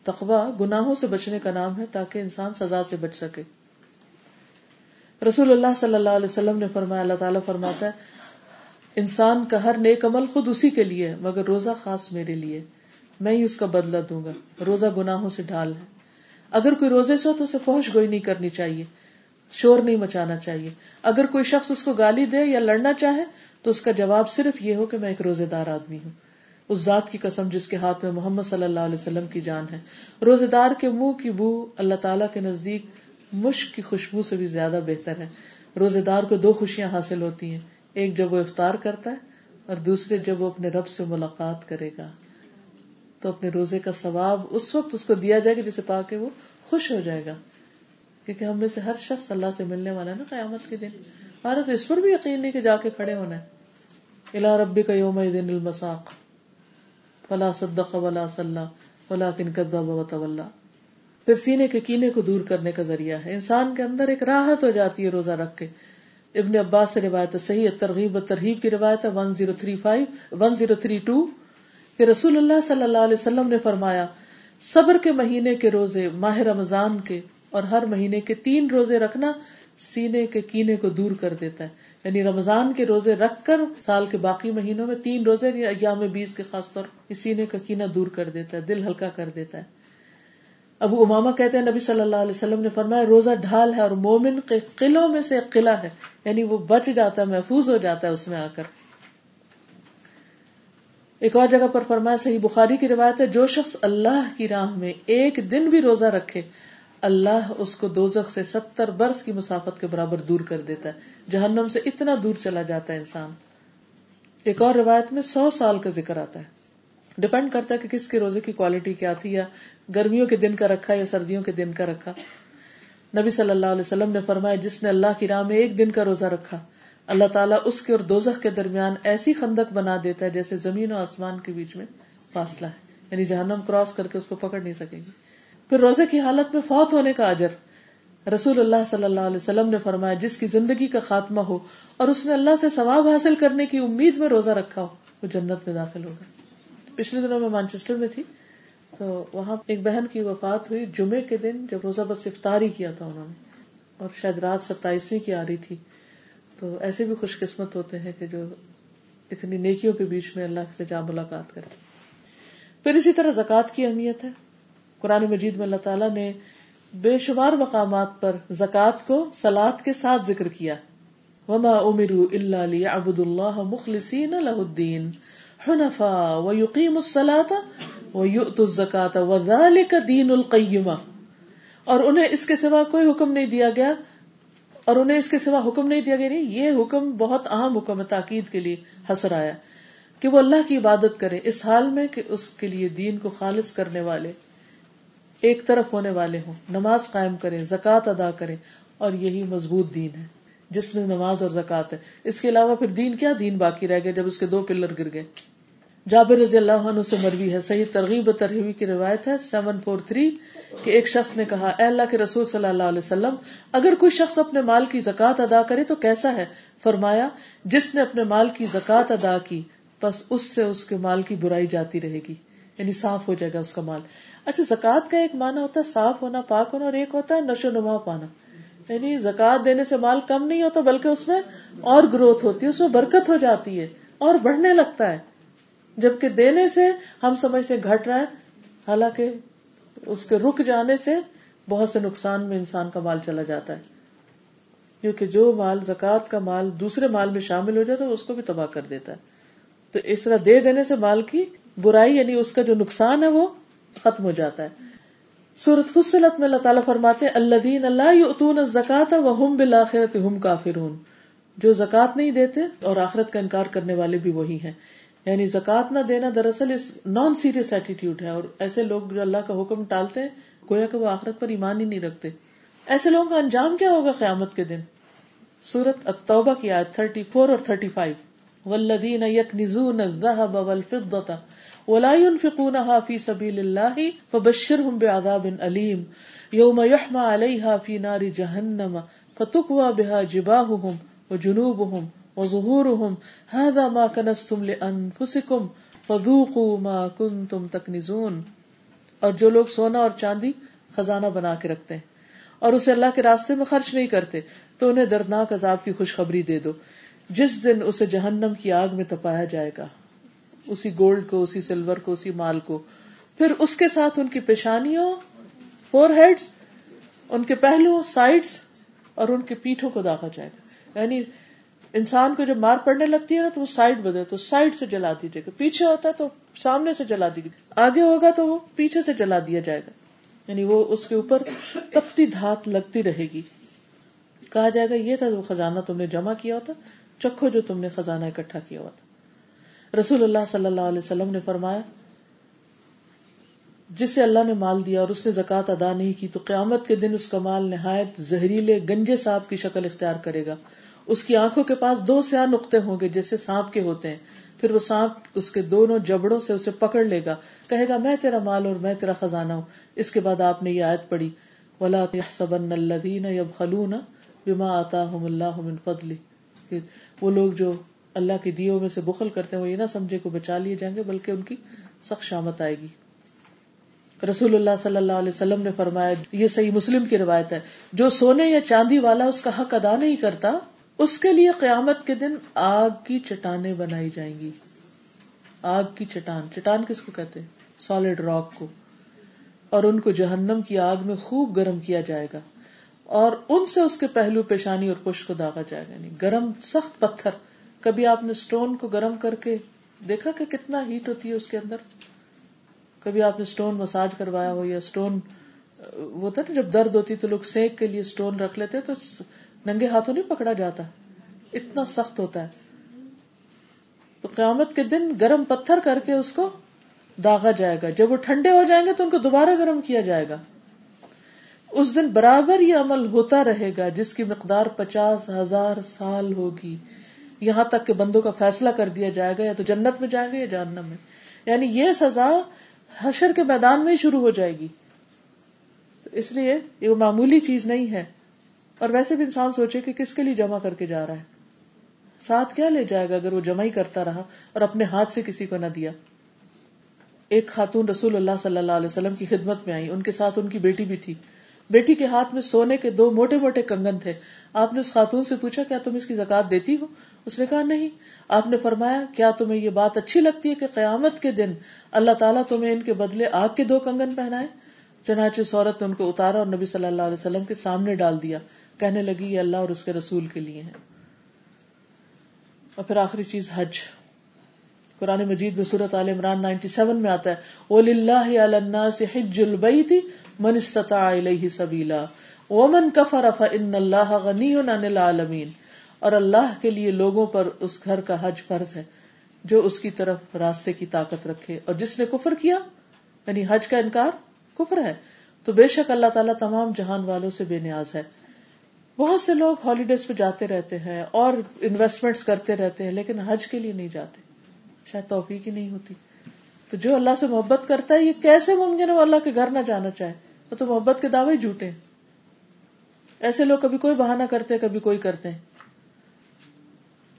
تقوا گناہوں سے بچنے کا نام ہے، تاکہ انسان سزا سے بچ سکے۔ رسول اللہ صلی اللہ علیہ وسلم نے فرمایا، اللہ تعالیٰ فرماتا ہے، انسان کا ہر نیک عمل خود اسی کے لیے مگر روزہ خاص میرے لیے میں ہی اس کا بدلہ دوں گا۔ روزہ گناہوں سے ڈھال ہے۔ اگر کوئی روزے سے ہو تو اسے فوش گوئی نہیں کرنی چاہیے، شور نہیں مچانا چاہیے۔ اگر کوئی شخص اس کو گالی دے یا لڑنا چاہے تو اس کا جواب صرف یہ ہو کہ میں ایک روزے دار آدمی ہوں۔ اس ذات کی قسم جس کے ہاتھ میں محمد صلی اللہ علیہ وسلم کی جان ہے۔ روزے دار کے منہ کی بو اللہ تعالیٰ کے نزدیک مشک کی خوشبو سے بھی زیادہ بہتر ہے۔ روزے دار کو دو خوشیاں حاصل ہوتی ہیں، ایک جب وہ افطار کرتا ہے اور دوسرے جب وہ اپنے رب سے ملاقات کرے گا۔ تو اپنے روزے کا ثواب اس وقت اس کو دیا جائے گا جسے پا کے وہ خوش ہو جائے گا۔ کیونکہ ہم میں سے ہر شخص اللہ سے ملنے والا ہے نا قیامت کے دن۔ ہمارا تو اس پر بھی یقین نہیں کہ جا کے کھڑے ہونا ہے۔ الا ربی کا یوم دن المساق۔ فلا صدق ولا صلاح ولا کن کدا وطول پھر سینے کے کینے کو دور کرنے کا ذریعہ ہے۔ انسان کے اندر ایک راحت ہو جاتی ہے روزہ رکھ کے۔ ابن عباس سے روایت صحیح ترغیب و ترغیب کی روایت ہے one zero three five one zero three two کہ رسول اللہ صلی اللہ علیہ وسلم نے فرمایا، صبر کے مہینے کے روزے ماہ رمضان کے اور ہر مہینے کے تین روزے رکھنا سینے کے کینے کو دور کر دیتا ہے۔ یعنی رمضان کے روزے رکھ کر سال کے باقی مہینوں میں تین روزے یعنی ایام بیس کے خاص طور سینے کا کینا دور کر دیتا ہے، دل ہلکا کر دیتا ہے۔ ابو اماما کہتے ہیں، نبی صلی اللہ علیہ وسلم نے فرمایا، روزہ ڈھال ہے اور مومن کے قلعوں میں سے ایک قلعہ ہے یعنی وہ بچ جاتا ہے، محفوظ ہو جاتا ہے اس میں آ کر۔ ایک اور جگہ پر فرمایا، صحیح بخاری کی روایت ہے، جو شخص اللہ کی راہ میں ایک دن بھی روزہ رکھے، اللہ اس کو دوزخ سے ستر برس کی مسافت کے برابر دور کر دیتا ہے۔ جہنم سے اتنا دور چلا جاتا ہے انسان۔ ایک اور روایت میں سو سال کا ذکر آتا ہے۔ ڈپینڈ کرتا ہے کہ کس کے روزے کی کوالٹی کیا تھی، یا گرمیوں کے دن کا رکھا، یا سردیوں کے دن کا رکھا۔ نبی صلی اللہ علیہ وسلم نے فرمایا، جس نے اللہ کی راہ میں ایک دن کا روزہ رکھا اللہ تعالیٰ اس کے اور دوزخ کے درمیان ایسی خندق بنا دیتا ہے جیسے زمین و آسمان کے بیچ میں فاصلہ ہے۔ یعنی جہنم کراس کر کے اس کو پکڑ نہیں سکے گی پھر روزے کی حالت میں فوت ہونے کا اجر۔ رسول اللہ صلی اللہ علیہ وسلم نے فرمایا، جس کی زندگی کا خاتمہ ہو اور اس نے اللہ سے ثواب حاصل کرنے کی امید میں روزہ رکھا ہو، وہ جنت میں داخل ہوگا پچھلے دنوں میں مانچسٹر میں تھی، تو وہاں ایک بہن کی وفات ہوئی۔ جمعے کے دن جب روزہ بس افطاری کیا تھا انہوں نے اور شاید رات ستائیسویں کی آ رہی تھی۔ تو ایسے بھی خوش قسمت ہوتے ہیں کہ جو اتنی نیکیوں کے بیچ میں اللہ سے جا ملاقات کرے پھر اسی طرح زکوٰۃ کی اہمیت ہے۔ قرآن مجید میں اللہ تعالیٰ نے بے شمار مقامات پر زکوٰۃ کو سلاد کے ساتھ ذکر کیا۔ وما امر اللہ ابد اللہ مخلصین الدین حنفا و یقیم السلاط و یؤت الزکات و ذالک دین القیمہ اور انہیں اس کے سوا کوئی حکم نہیں دیا گیا اور انہیں اس کے سوا حکم نہیں دیا گیا۔ نہیں، یہ حکم بہت اہم حکم ہے تاکید کے لیے حسر آیا کہ وہ اللہ کی عبادت کرے اس حال میں کہ اس کے لیے دین کو خالص کرنے والے، ایک طرف ہونے والے ہوں، نماز قائم کریں، زکوٰۃ ادا کریں، اور یہی مضبوط دین ہے، جس میں نماز اور زکوٰۃ ہے۔ اس کے علاوہ پھر دین، کیا دین باقی رہ گئے جب اس کے دو پلر گر گئے؟ جابر رضی اللہ عنہ سے مروی ہے۔ صحیح ترغیب و ترغیبی کی روایت ہے۔ سیون فور تھری کہ ایک شخص نے کہا، اے اللہ کے رسول صلی اللہ علیہ وسلم، اگر کوئی شخص اپنے مال کی زکوٰۃ ادا کرے تو کیسا ہے؟ فرمایا، جس نے اپنے مال کی زکوٰۃ ادا کی، بس اس سے اس کے مال کی برائی جاتی رہے گی۔ یعنی صاف ہو جائے گا اس کا مال۔ اچھا زکوٰۃ کا ایک معنی ہوتا ہے صاف ہونا، پاک ہونا، اور ایک ہوتا ہے نشو نما پانا۔ یعنی زکوٰۃ دینے سے مال کم نہیں ہوتا، بلکہ اس میں اور گروتھ ہوتی ہے، اس میں برکت ہو جاتی ہے اور بڑھنے لگتا ہے۔ جبکہ دینے سے ہم سمجھتے گھٹ رہا ہے، حالانکہ اس کے رک جانے سے بہت سے نقصان میں انسان کا مال چلا جاتا ہے۔ کیونکہ جو مال، زکوٰۃ کا مال دوسرے مال میں شامل ہو جاتا ہے، اس کو بھی تباہ کر دیتا ہے۔ تو اس طرح دے دینے سے مال کی برائی یعنی اس کا جو نقصان ہے، وہ ختم ہو جاتا ہے۔ سورت فصلت میں اللہ تعالیٰ فرماتے اللہ دین اللہ زکات ہم بالآخرت ہم کافرون۔ جو زکات نہیں دیتے اور آخرت کا انکار کرنے والے بھی وہی ہیں۔ یعنی زکات نہ دینا دراصل اس نان سیریس ایٹیٹیوڈ ہے اور ایسے لوگ جو اللہ کا حکم ٹالتے ہیں، گویا کہ وہ آخرت پر ایمان ہی نہیں رکھتے۔ ایسے لوگوں کا انجام کیا ہوگا قیامت کے دن؟ سورت التوبہ کی آیت 34 اور 35 والذین یکنزون الذهب والفضة ولا ينفقونها في سبيل الله فبشرهم بعذاب أليم۔ يوم يحمى عليها في نار جهنم فتكوى بها جباههم وجنوبهم وظهورهم هذا ما كنستم لأنفسكم فذوقوا ما كنتم تكنزون اور جو لوگ سونا اور چاندی خزانہ بنا کے رکھتے ہیں، اور اسے اللہ کے راستے میں خرچ نہیں کرتے، تو انہیں دردناک عذاب کی خوشخبری دے دو، جس دن اسے جہنم کی آگ میں تپایا جائے گا۔ اسی گولڈ کو، اسی سلور کو، اسی مال کو۔ پھر اس کے ساتھ ان کی پیشانیوں فور ہیڈس ان کے پہلو سائڈس اور ان کے پیٹھوں کو داخا جائے گا۔ یعنی انسان کو جب مار پڑنے لگتی ہے نا تو وہ سائڈ بدے تو سائڈ سے جلا دیجیے گا۔ پیچھے ہوتا ہے تو سامنے سے جلا دیجیے آگے ہوگا تو وہ پیچھے سے جلا دیا جائے گا۔ یعنی وہ اس کے اوپر تپتی دھات لگتی رہے گی۔ کہا جائے گا، یہ تھا وہ خزانہ تم نے جمع کیا ہوتا، چکھو جو تم نے خزانہ اکٹھا کیا ہوا تھا رسول اللہ صلی اللہ علیہ وسلم نے فرمایا جسے اللہ نے مال دیا اور اس نے زکوٰۃ ادا نہیں کی، تو قیامت کے دن اس کا مال نہایت زہریلے گنجے سانپ کی شکل اختیار کرے گا۔ اس کی آنکھوں کے پاس دو سیاہ نقطے ہوں گے جیسے سانپ کے ہوتے ہیں۔ پھر وہ سانپ اس کے دونوں جبڑوں سے اسے پکڑ لے گا۔ کہے گا، میں تیرا مال اور میں تیرا خزانہ ہوں۔ اس کے بعد آپ نے یہ آیت پڑھی، ولا يحسبن الذين يبخلون بما آتاهم الله من فضله۔ وہ لوگ جو اللہ کے دیو میں سے بخل کرتے ہیں، وہ یہ نہ سمجھے کو بچا لیے جائیں گے، بلکہ ان کی سخت شامت آئے گی۔ رسول اللہ صلی اللہ علیہ وسلم نے فرمایا، یہ صحیح مسلم کی روایت ہے۔ جو سونے یا چاندی والا اس کا حق ادا نہیں کرتا اس کے لیے قیامت کے دن آگ کی چٹانیں بنائی جائیں گی۔ آگ کی چٹان۔ چٹان کس کو کہتے سالڈ راک کو۔ اور ان کو جہنم کی آگ میں خوب گرم کیا جائے گا۔ اور ان سے اس کے پہلو پیشانی اور پشت کو داغا جائے گا۔ نہیں گرم سخت پتھر۔ کبھی آپ نے اسٹون کو گرم کر کے دیکھا کہ کتنا ہیٹ ہوتی ہے اس کے اندر؟ کبھی آپ نے اسٹون مساج کروایا ہو یا اسٹون وہ تھا نا جب درد ہوتی تو لوگ سینک کے لیے اسٹون رکھ لیتے تو ننگے ہاتھوں نہیں پکڑا جاتا۔ اتنا سخت ہوتا ہے۔ تو قیامت کے دن گرم پتھر کر کے اس کو داغا جائے گا۔ جب وہ ٹھنڈے ہو جائیں گے تو ان کو دوبارہ گرم کیا جائے گا۔ اس دن برابر یہ عمل ہوتا رہے گا جس کی مقدار پچاس ہزار سال ہوگی۔ یہاں تک کہ بندوں کا فیصلہ کر دیا جائے گا، یا تو جنت میں جائیں گے یا جاننا میں۔ یعنی یہ سزا حشر کے میدان میں ہی شروع ہو جائے گی۔ اس لیے یہ معمولی چیز نہیں ہے۔ اور ویسے بھی انسان سوچے کہ کس کے لیے جمع کر کے جا رہا ہے۔ ساتھ کیا لے جائے گا اگر وہ جمع ہی کرتا رہا اور اپنے ہاتھ سے کسی کو نہ دیا۔ ایک خاتون رسول اللہ صلی اللہ علیہ وسلم کی خدمت میں آئی۔ ان کے ساتھ ان کی بیٹی بھی تھی۔ بیٹی کے ہاتھ میں سونے کے دو موٹے موٹے کنگن تھے۔ آپ نے اس خاتون سے پوچھا، کیا تم اس کی زکات دیتی ہو؟ اس نے کہا، نہیں۔ آپ نے فرمایا، کیا تمہیں یہ بات اچھی لگتی ہے کہ قیامت کے دن اللہ تعالیٰ تمہیں ان کے بدلے آگ کے دو کنگن پہنائے؟ چنانچہ سورت نے ان کو اتارا اور نبی صلی اللہ علیہ وسلم کے سامنے ڈال دیا۔ کہنے لگی، یہ اللہ اور اس کے رسول کے لیے ہے اور پھر آخری چیز، حج. قرآن مجید میں صورت عال عمران 97 میں آتا ہے وہ اللہ سے حج البئی من استطاع الیہ سبیلا ومن کفر فان اللہ غنی عن العالمین اور اللہ کے لیے لوگوں پر اس گھر کا حج فرض ہے، جو اس کی طرف راستے کی طاقت رکھے. اور جس نے کفر کیا یعنی حج کا انکار کفر ہے، تو بے شک اللہ تعالیٰ تمام جہان والوں سے بے نیاز ہے. بہت سے لوگ ہالیڈیز پہ جاتے رہتے ہیں اور انویسٹمنٹ کرتے رہتے ہیں، لیکن حج کے لیے نہیں جاتے۔ شاید توفیق ہی نہیں ہوتی۔ تو جو اللہ سے محبت کرتا ہے، یہ کیسے ممکن ہے وہ اللہ کے گھر نہ جانا چاہے؟ وہ تو محبت کے دعوے جھوٹے ایسے لوگ کبھی کوئی بہانہ کرتے کبھی کوئی کرتے ہیں۔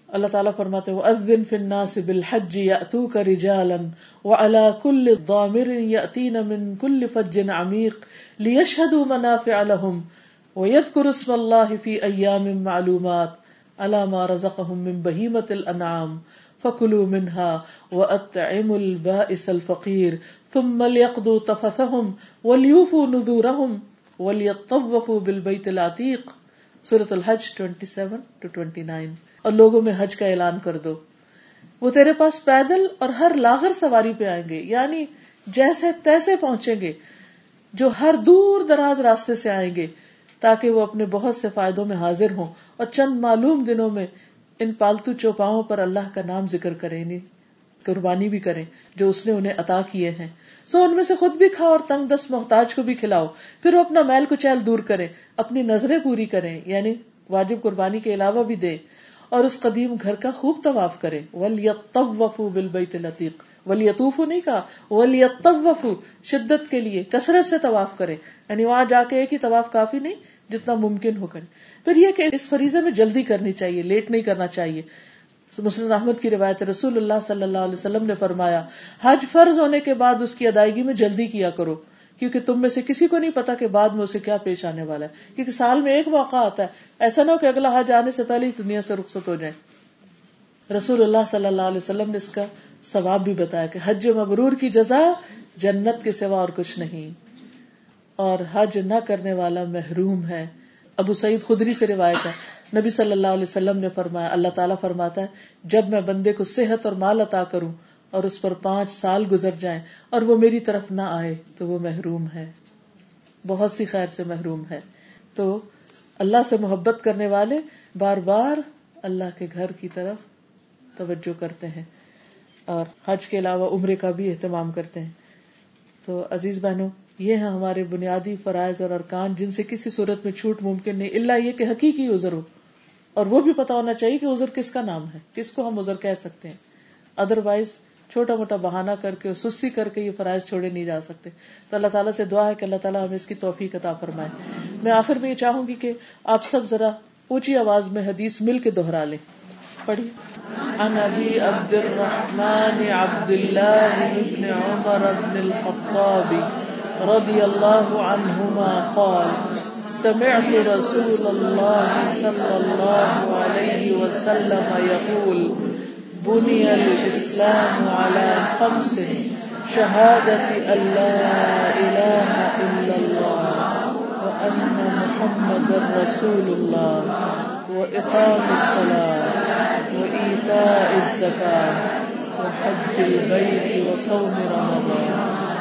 اللہ تعالیٰ فرماتے وَأَذِّن فِي النَّاسِ بِالْحَجِّ يَأْتُوكَ رِجَالًا وَعَلَى كُلِّ ضَامِرٍ يَأْتِينَ مِن كُلِّ فَجٍّ عَمِيقٍ لِيَشْهَدُوا مَنَافِعَ لَهُمْ وَيَذْكُرُوا اسْمَ اللَّهِ فِي أَيَّامٍ مَّعْلُومَاتٍ عَلَى مَا رَزَقَهُم مِّن بَهِيمَةِ الْأَنْعَامِ فَكُلُوا مِنْهَا وَأَطْعِمُوا الْبَائِسَ الْفَقِيرَ ثُمَّ لْيَقْضُوا تَفَثَهُمْ وَلْيُوفُوا نُذُورَهُمْ وَلْيَطَّوَّفُوا بِالْبَيْتِ الْعَتِيقِ سورة الحج 27 to 29 اور لوگوں میں حج کا اعلان کر دو۔ وہ تیرے پاس پیدل اور ہر لاغر سواری پہ آئیں گے یعنی جیسے تیسے پہنچیں گے جو ہر دور دراز راستے سے آئیں گے۔ تاکہ وہ اپنے بہت سے فائدوں میں حاضر ہوں اور چند معلوم دنوں میں ان پالتو چوپاؤں پر اللہ کا نام ذکر کریں قربانی بھی کریں جو اس نے انہیں عطا کیے ہیں۔ سو ان میں سے خود بھی کھاؤ اور تنگ دست محتاج کو بھی کھلاؤ۔ پھر وہ اپنا میل کچیل دور کریں، اپنی نظریں پوری کریں یعنی واجب قربانی کے علاوہ بھی دیں اور اس قدیم گھر کا خوب طواف کرے ولیطوفوا بالبیت العتیق ولیطوفوا نہیں کہا ولیطوفوا شدت کے لیے، کثرت سے طواف کرے یعنی وہاں جا کے ایک ہی طواف کافی نہیں جتنا ممکن ہو کرے۔ پھر یہ کہ اس فریضے میں جلدی کرنی چاہیے، لیٹ نہیں کرنا چاہیے۔ مسلم احمد کی روایت رسول اللہ صلی اللہ علیہ وسلم نے فرمایا، حج فرض ہونے کے بعد اس کی ادائیگی میں جلدی کیا کرو، کیونکہ تم میں سے کسی کو نہیں پتا کہ بعد میں اسے کیا پیش آنے والا ہے۔ کیونکہ سال میں ایک موقع آتا ہے۔ ایسا نہ ہو کہ اگلا حج آنے سے پہلے ہی دنیا سے رخصت ہو جائے۔ رسول اللہ صلی اللہ علیہ وسلم نے اس کا ثواب بھی بتایا کہ حج مبرور کی جزا جنت کے سوا اور کچھ نہیں۔ اور حج نہ کرنے والا محروم ہے۔ ابو سعید خدری سے روایت ہے۔ نبی صلی اللہ علیہ وسلم نے فرمایا، اللہ تعالیٰ فرماتا ہے، جب میں بندے کو صحت اور مال عطا کروں اور اس پر پانچ سال گزر جائیں اور وہ میری طرف نہ آئے، تو وہ محروم ہے۔ بہت سی خیر سے محروم ہے۔ تو اللہ سے محبت کرنے والے بار بار اللہ کے گھر کی طرف توجہ کرتے ہیں۔ اور حج کے علاوہ عمرے کا بھی اہتمام کرتے ہیں۔ تو عزیز بہنوں یہ ہے ہمارے بنیادی فرائض اور ارکان جن سے کسی صورت میں چھوٹ ممکن نہیں اللہ یہ کہ حقیقی عذر ہو۔ اور وہ بھی پتا ہونا چاہیے کہ عذر کس کا نام ہے، کس کو ہم عذر کہہ سکتے ہیں۔ ادر وائز چھوٹا موٹا بہانا کر کے سستی کر کے یہ فرائض چھوڑے نہیں جا سکتے۔ تو اللہ تعالیٰ سے دعا ہے کہ اللہ تعالیٰ ہمیں اس کی توفیق عطا فرمائے۔ میں آخر میں یہ چاہوں گی کہ آپ سب ذرا اونچی آواز میں حدیث مل کے دوہرا لیں۔ پڑھیے۔ عن ابي عبد الرحمن عبد الله بن عمر بن الخطاب رضي الله عنهما قال، سمعت رسول الله صلى الله عليه وسلم يقول بني الإسلام على خمس شهادة أن لا إله إلا الله وأن محمد رسول الله وإقام الصلاة وإيتاء الزكاة وحج البيت وصوم رمضان.